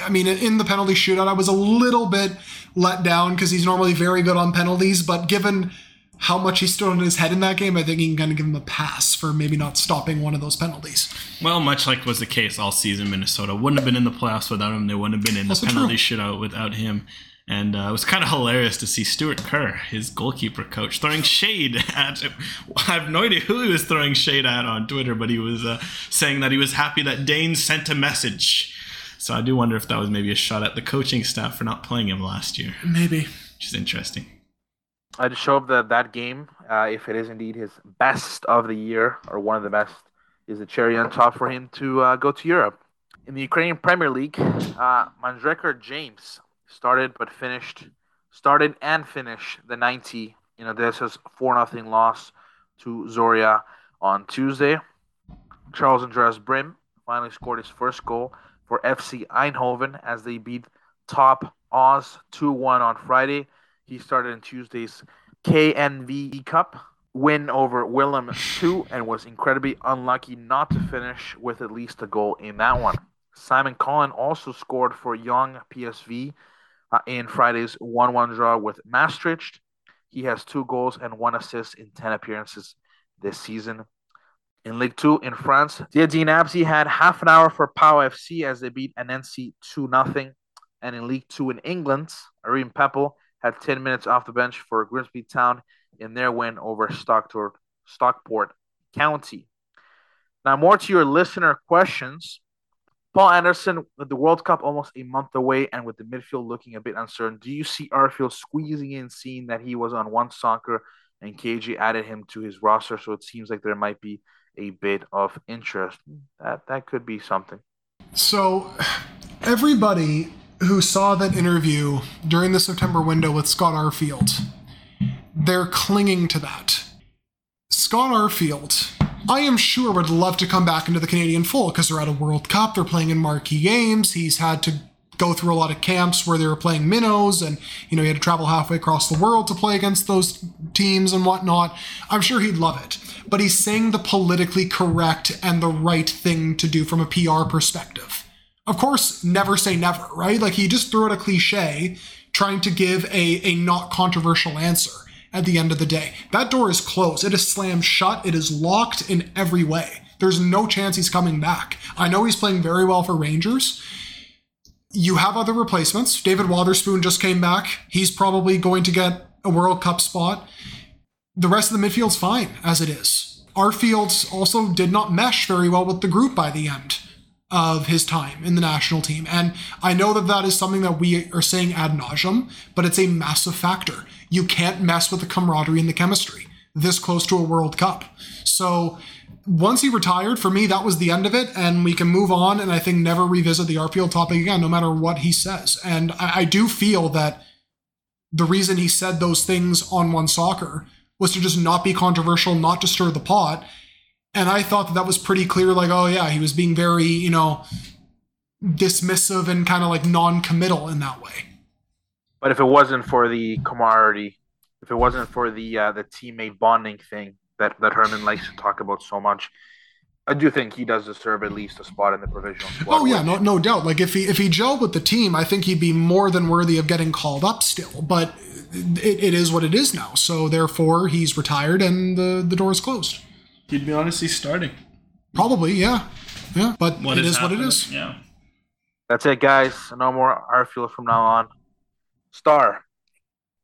[SPEAKER 3] I mean, in the penalty shootout, I was a little bit let down because he's normally very good on penalties, but given how much he stood on his head in that game, I think he can kind of give him a pass for maybe not stopping one of those penalties.
[SPEAKER 4] Well, much like was the case all season, Minnesota wouldn't have been in the playoffs without him. They wouldn't have been in the penalty true. shootout without him. And uh, it was kind of hilarious to see Stuart Kerr, his goalkeeper coach, throwing shade (laughs) at. I have no idea who he was throwing shade at on Twitter, but he was uh, saying that he was happy that Dane sent a message. So I do wonder if that was maybe a shot at the coaching staff for not playing him last year.
[SPEAKER 3] Maybe.
[SPEAKER 4] Which is interesting.
[SPEAKER 2] I just hope that that game, uh, if it is indeed his best of the year or one of the best, is a cherry on top for him to uh, go to Europe. In the Ukrainian Premier League, uh, Mandrekar James started but finished, started and finished the 90 in Odessa's 4 0 loss to Zoria on Tuesday. Charles-Andreas Brym finally scored his first goal for FC Eindhoven as they beat TOP Oss 2 1 on Friday. He started in Tuesday's KNVB Cup win over Willem 2 and was incredibly unlucky not to finish with at least a goal in that one. Simon Colyn also scored for young PSV uh, in Friday's 1 1 draw with Maastricht. He has two goals and one assist in 10 appearances this season. In League Two in France, Diadine Abzi had half an hour for Pau FC as they beat Annecy 2 0. And in League Two in England, Aribim Pepple had 10 minutes off the bench for Grimsby Town in their win over Stockport, Stockport County. Now, more to your listener questions. Paul Anderson, with the World Cup almost a month away and with the midfield looking a bit uncertain, do you see Arfield squeezing in, seeing that he was on one soccer and KG added him to his roster? So it seems like there might be a bit of interest. That that could be something.
[SPEAKER 3] So everybody who saw that interview during the September window with Scott Arfield, they're clinging to that. Scott Arfield, I am sure would love to come back into the Canadian fold because they're at a World Cup, they're playing in marquee games. He's had to go through a lot of camps where they were playing minnows and you know he had to travel halfway across the world to play against those teams and whatnot i'm sure he'd love it but he's saying the politically correct and the right thing to do from a PR perspective. Of course, never say never, right? Like he just threw out a cliche trying to give a, a not controversial answer at the end of the day. That door is closed. It is slammed shut. It is locked in every way. There's no chance he's coming back. I know he's playing very well for Rangers. You have other replacements. David Wotherspoon just came back. He's probably going to get a World Cup spot the rest of the midfield's fine as it is. Arfield also did not mesh very well with the group by the end of his time in the national team. And I know that that is something that we are saying ad nauseum, but it's a massive factor. You can't mess with the camaraderie and the chemistry this close to a World Cup. So once he retired, for me, that was the end of it, and we can move on and I think never revisit the Arfield topic again, no matter what he says. And I, I do feel that the reason he said those things on One Soccer was to just not be controversial, not to stir the pot. And I thought that that was pretty clear. Like, oh yeah, he was being very, you know, dismissive and kind of like non-committal in that way.
[SPEAKER 2] But if it wasn't for the camaraderie, if it wasn't for the uh, the teammate bonding thing that that Herman likes to talk about so much, I do think he does deserve at least a spot in the provisional squad.
[SPEAKER 3] Oh yeah, no, no doubt. Like if he if he gelled with the team, I think he'd be more than worthy of getting called up still. But it, it is what it is now. So therefore, he's retired and the the door is closed.
[SPEAKER 4] He'd be honestly starting.
[SPEAKER 3] Probably, yeah, yeah. But
[SPEAKER 4] What
[SPEAKER 3] it
[SPEAKER 4] has
[SPEAKER 3] is what it is.
[SPEAKER 4] Yeah.
[SPEAKER 2] That's it, guys. No more Arfield from now on. Star.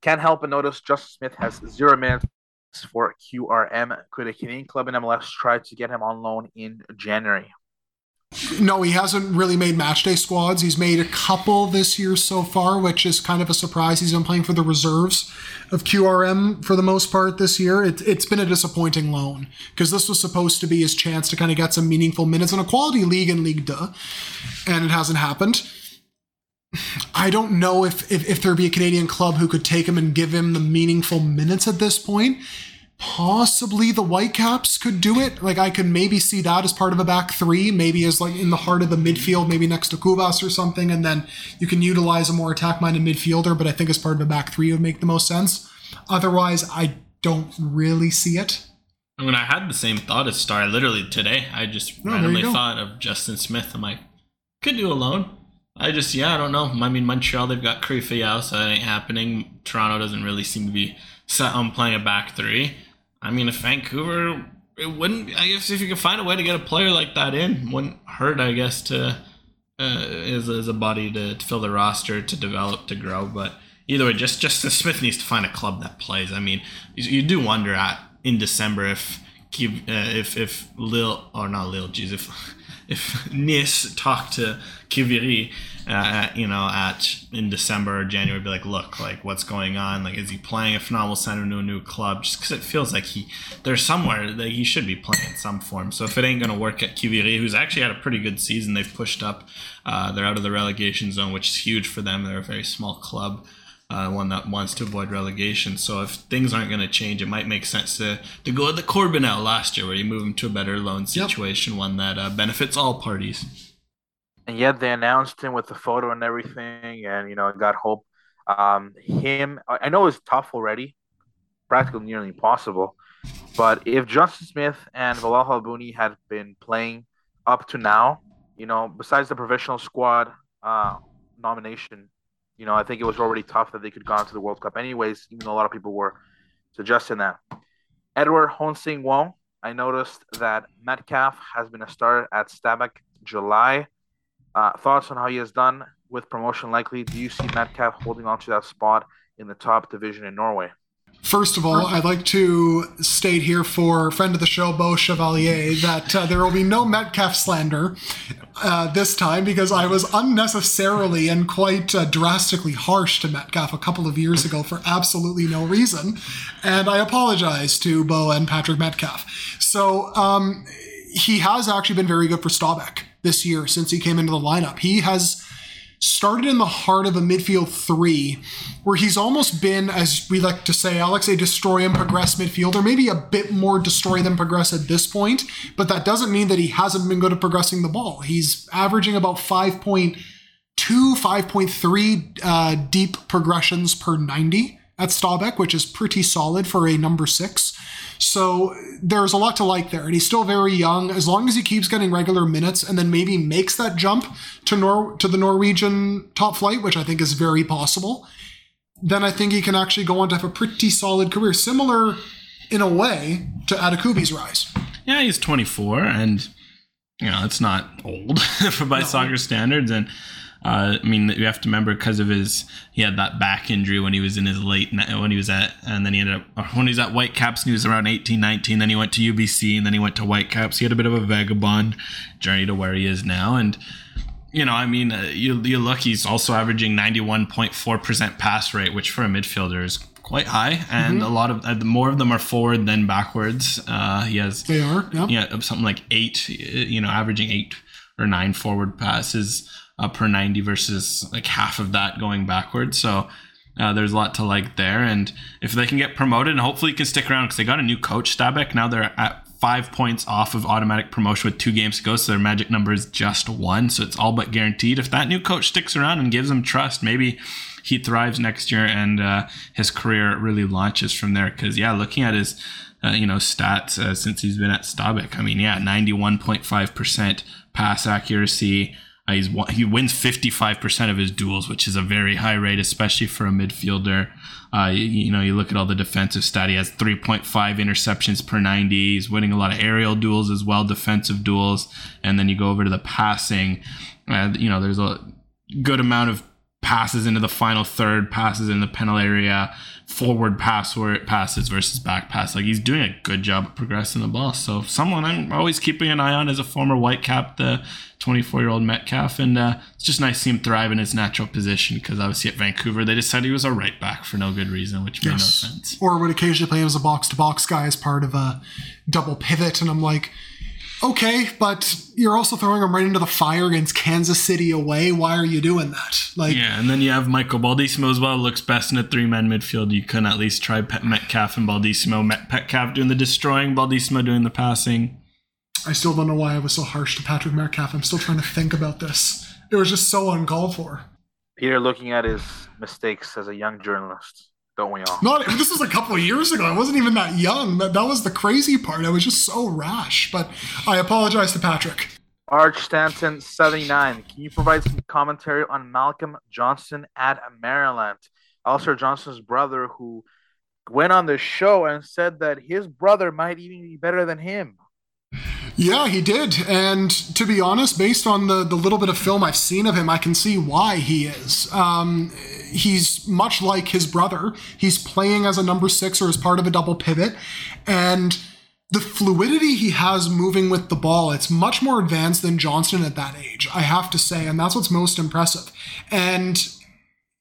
[SPEAKER 2] Can't help but notice Justin Smith has zero minutes for QRM. Could a Canadian club in MLS try to get him on loan in January?
[SPEAKER 3] No, he hasn't really made matchday squads. He's made a couple this year so far, which is kind of a surprise. He's been playing for the reserves of QRM for the most part this year. It, it's been a disappointing loan because this was supposed to be his chance to kind of get some meaningful minutes in a quality league in League Deux, and it hasn't happened. I don't know if, if if there'd be a Canadian club who could take him and give him the meaningful minutes at this point. Possibly the Whitecaps could do it. Like I could maybe see that as part of a back three, maybe as like in the heart of the midfield, maybe next to Cubas or something, and then you can utilize a more attack-minded midfielder. But I think as part of a back three it would make the most sense. Otherwise, I don't really see it.
[SPEAKER 4] I mean, I had the same thought as Star. Literally today, I just
[SPEAKER 3] you
[SPEAKER 4] randomly thought of Justin Smith. I'm like, could do alone. I just, yeah, I don't know. I mean, Montreal, they've got Karifa Yao, so that ain't happening. Toronto doesn't really seem to be set on playing a back three. I mean, if Vancouver, it wouldn't, I guess if you could find a way to get a player like that in, wouldn't hurt, I guess, to, uh, as, as a body to, to fill the roster, to develop, to grow. But either way, just Justin Smith needs to find a club that plays. I mean, you, you do wonder at in December if uh, if if Lille or not Lille, geez, if (laughs) if Nice talked to Kiviri, uh, at, you know, at in December or January, be like, look, like what's going on? Like, is he playing? If not, we'll send him to a new club. Just because it feels like he there's somewhere that he should be playing in some form. So if it ain't gonna work at Kiviri, who's actually had a pretty good season, they've pushed up. Uh, they're out of the relegation zone, which is huge for them. They're a very small club uh, one that wants to avoid relegation. So if things aren't going to change, it might make sense to, to go with the Corbinell last year, where you move him to a better loan
[SPEAKER 3] Yep.
[SPEAKER 4] situation, one that uh, benefits all parties.
[SPEAKER 2] And yet they announced him with the photo and everything, and you know, got hope. Um, him, I know it's tough already, practically nearly impossible. But if Justin Smith and Bilal had been playing up to now, you know, besides the professional squad uh, nomination, you know, I think it was already tough that they could go on to the World Cup anyways, even though a lot of people were suggesting that. Edward Honsing Wong, I noticed that Metcalf has been a starter at Stabæk July. Uh, thoughts on how he has done with promotion likely? Do you see Metcalf holding on to that spot in the top division in Norway?
[SPEAKER 3] First of all, I'd like to state here for friend of the show, Beau Chevalier, that uh, there will be no Metcalf slander uh, this time because I was unnecessarily and quite uh, drastically harsh to Metcalf a couple of years ago for absolutely no reason. And I apologize to Beau and Patrick Metcalf. So, um, he has actually been very good for Stabæk this year since he came into the lineup. He has started in the heart of a midfield three, where he's almost been, as we like to say, Alex, a destroy and progress midfielder, maybe a bit more destroy than progress at this point, but that doesn't mean that he hasn't been good at progressing the ball. He's averaging about 5.2, 5.3 uh, deep progressions per 90 at Stabæk, which is pretty solid for a number six. So there's a lot to like there, and he's still very young. As long as he keeps getting regular minutes and then maybe makes that jump to Nor to the Norwegian top flight, which I think is very possible, then I think he can actually go on to have a pretty solid career, similar in a way to Adekugbe's rise.
[SPEAKER 4] Yeah, he's 24, and you know it's not old for (laughs) by soccer standards. And uh, I mean, you have to remember because of his he had that back injury when he was in his late when he was at, and then he ended up when he was at Whitecaps and he was around 18, 19. Then he went to UBC, and then he went to Whitecaps. He had a bit of a vagabond journey to where he is now, and you know, I mean, uh, you you look, he's also averaging 91.4% pass rate, which for a midfielder is quite high, and a lot of uh, more of them are forward than backwards. Uh, he has
[SPEAKER 3] They are, yeah.
[SPEAKER 4] yeah, something like eight, you know, averaging eight or nine forward passes uh, per 90 versus like half of that going backwards. So uh, there's a lot to like there. And if they can get promoted and hopefully can stick around because they got a new coach, Stabæk. Now they're at five points off of automatic promotion with two games to go. So their magic number is just one. So it's all but guaranteed. If that new coach sticks around and gives them trust, maybe he thrives next year and uh, his career really launches from there. Because, yeah, looking at his uh, you know, stats uh, since he's been at Stabæk. I mean, yeah, 91.5% pass accuracy. Uh, he's he wins 55% of his duels, which is a very high rate, especially for a midfielder. Uh, you, you, know, you look at all the defensive stat. He has 3.5 interceptions per 90. He's winning a lot of aerial duels as well, defensive duels. And then you go over to the passing. Uh, you know, there's a good amount of passes into the final third, passes in the penalty area, forward pass where it passes versus back pass. Like he's doing a good job of progressing the ball. So someone I'm always keeping an eye on is a former Whitecap, the 24 year old Metcalf, and uh, it's just nice to see him thrive in his natural position because obviously at Vancouver they decided he was a right back for no good reason, which made no sense.
[SPEAKER 3] Or would occasionally play him as a box to box guy as part of a double pivot, and I'm like okay, but you're also throwing him right into the fire against Kansas City away. Why are you doing that?
[SPEAKER 4] Like, yeah, and then you have Michael Baldisimo as well. Looks best in a three man midfield. You couldn't at least try Pet Metcalf and Baldisimo. Met Metcalf doing the destroying, Baldisimo doing the passing.
[SPEAKER 3] I still don't know why I was so harsh to Patrick Metcalf. I'm still trying to think about this. It was just so uncalled for.
[SPEAKER 2] Peter looking at his mistakes as a young journalist don't we all?
[SPEAKER 3] Not this was a couple of years ago. I wasn't even that young. That that was the crazy part. I was just so rash. But I apologize to Patrick.
[SPEAKER 2] Arch Stanton seventy nine. Can you provide some commentary on Malcolm Johnston at Maryland? Alistair Johnston's brother, who went on the show and said that his brother might even be better than him.
[SPEAKER 3] Yeah, he did. And to be honest, based on the, the little bit of film I've seen of him, I can see why he is. Um, he's much like his brother. He's playing as a number six or as part of a double pivot. And the fluidity he has moving with the ball, it's much more advanced than Johnston at that age, I have to say. And that's what's most impressive. And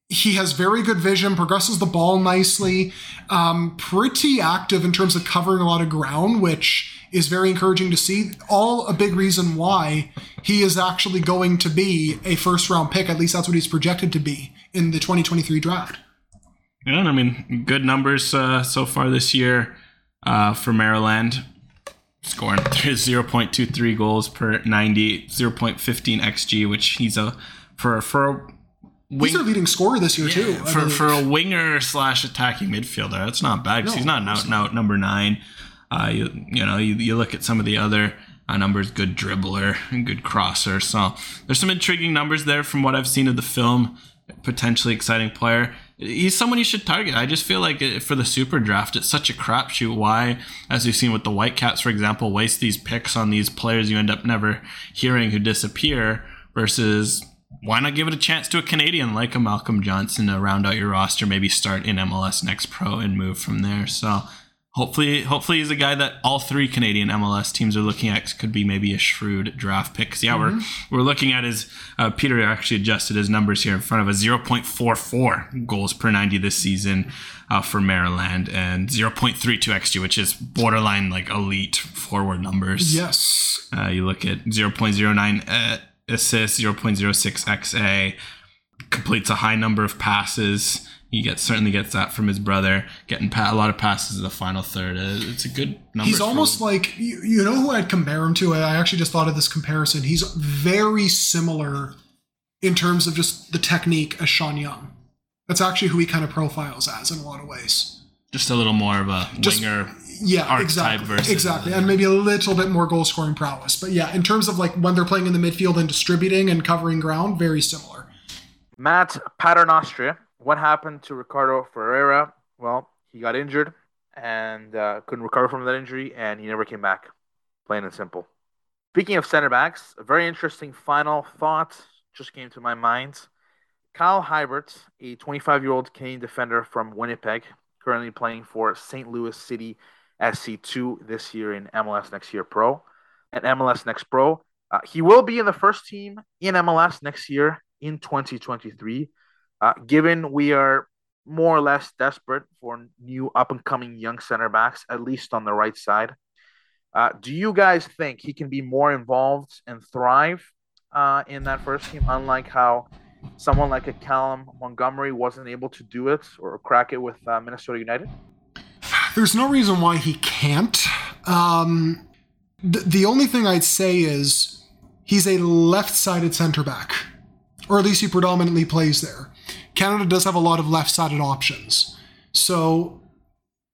[SPEAKER 3] he has very good vision, progresses the ball nicely, um, pretty active in terms of covering a lot of ground, which is very encouraging to see. All a big reason why he is actually going to be a first round pick. At least that's what he's projected to be in the 2023 draft.
[SPEAKER 4] Yeah, I mean, good numbers uh, so far this year uh, for Maryland. Scoring (laughs) 0.23 goals per 90, 0.15 xG, which he's a for for
[SPEAKER 3] Wing, he's their leading scorer this year yeah, too.
[SPEAKER 4] For for a winger slash attacking midfielder, that's not bad. No, he's not out and out number nine. Uh, you, you know, you, you look at some of the other uh, numbers, good dribbler and good crosser. So there's some intriguing numbers there from what I've seen of the film. Potentially exciting player. He's someone you should target. I just feel like for the super draft, it's such a crapshoot. Why, as we've seen with the Whitecaps, for example, waste these picks on these players you end up never hearing who disappear versus why not give it a chance to a Canadian like a Malcolm Johnston to round out your roster, maybe start in MLS Next Pro and move from there. So hopefully hopefully he's a guy that all three Canadian MLS teams are looking at could be maybe a shrewd draft pick. Cause yeah, mm-hmm. we're we're looking at his uh, Peter actually adjusted his numbers here in front of a 0.44 goals per 90 this season uh, for Maryland and 0.32 xG, which is borderline like elite forward numbers.
[SPEAKER 3] Yes.
[SPEAKER 4] Uh, you look at 0.09 uh, assists, 0.06 XA, completes a high number of passes he gets certainly gets that from his brother, getting pa- a lot of passes in the final third. Uh, it's a good number.
[SPEAKER 3] He's almost him. like you, you know who I'd compare him to. I actually just thought of this comparison. He's very similar in terms of just the technique as Sean Young. That's actually who he kind of profiles as in a lot of ways.
[SPEAKER 4] Just a little more of a just, winger.
[SPEAKER 3] Yeah, exactly. Exactly. And maybe a little bit more goal scoring prowess. But yeah, in terms of like when they're playing in the midfield and distributing and covering ground, very similar.
[SPEAKER 2] Matt Paternostre what happened to Ricardo Ferreira? Well, he got injured and uh, couldn't recover from that injury, and he never came back. Plain and simple. Speaking of center backs, a very interesting final thought just came to my mind. Kyle Hiebert, a 25 year old Canadian defender from Winnipeg, currently playing for St. Louis City SC2 this year in MLS Next Year Pro and MLS Next Pro. Uh, he will be in the first team in MLS next year in 2023. Uh, given we are more or less desperate for new up and coming young center backs, at least on the right side, uh, do you guys think he can be more involved and thrive uh, in that first team, unlike how someone like a Callum Montgomery wasn't able to do it or crack it with uh, Minnesota United?
[SPEAKER 3] There's no reason why he can't. Um, th- the only thing I'd say is he's a left sided center back, or at least he predominantly plays there. Canada does have a lot of left sided options. So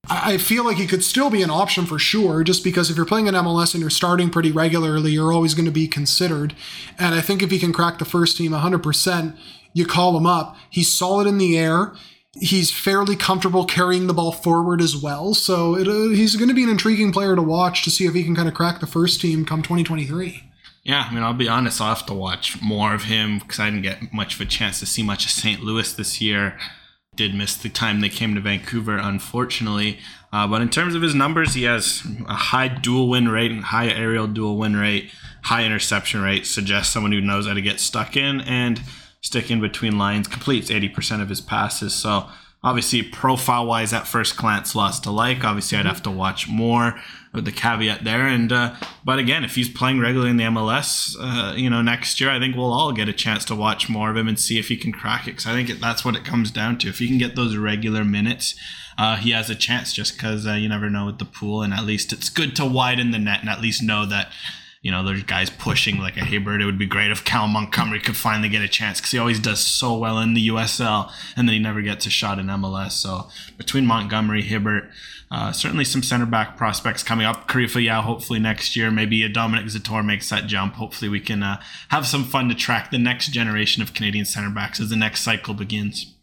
[SPEAKER 3] I feel like he could still be an option for sure, just because if you're playing in MLS and you're starting pretty regularly, you're always going to be considered. And I think if he can crack the first team 100%, you call him up. He's solid in the air. He's fairly comfortable carrying the ball forward as well. So it, uh, he's going to be an intriguing player to watch to see if he can kind of crack the first team come 2023.
[SPEAKER 4] Yeah, I mean, I'll be honest, I'll have to watch more of him because I didn't get much of a chance to see much of St. Louis this year. Did miss the time they came to Vancouver, unfortunately. Uh, but in terms of his numbers, he has a high dual win rate and high aerial dual win rate, high interception rate, suggests someone who knows how to get stuck in and stick in between lines, completes 80% of his passes. So obviously, profile wise, at first glance, lots to like. Obviously, I'd have to watch more with the caveat there. And uh, but again, if he's playing regularly in the MLS, uh, you know, next year, I think we'll all get a chance to watch more of him and see if he can crack it. Because I think that's what it comes down to. If he can get those regular minutes. Uh, he has a chance just because uh, you never know with the pool, and at least it's good to widen the net and at least know that you know, there's guys pushing like a Hiebert. It would be great if Cal Montgomery could finally get a chance because he always does so well in the USL and then he never gets a shot in MLS. So between Montgomery, Hiebert, uh, certainly some center back prospects coming up. Karifa, yeah, hopefully next year. Maybe a Dominic Zator makes that jump. Hopefully we can uh, have some fun to track the next generation of Canadian center backs as the next cycle begins.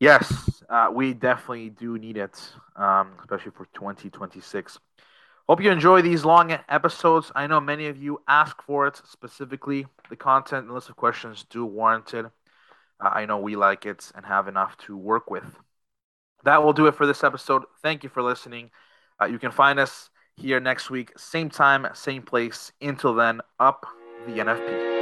[SPEAKER 2] Yes, uh, we definitely do need it, um, especially for 2026. Hope you enjoy these long episodes. I know many of you ask for it specifically. The content and list of questions do warrant it. Uh, I know we like it and have enough to work with. That will do it for this episode. Thank you for listening. Uh, you can find us here next week, same time, same place. Until then, up the NFP.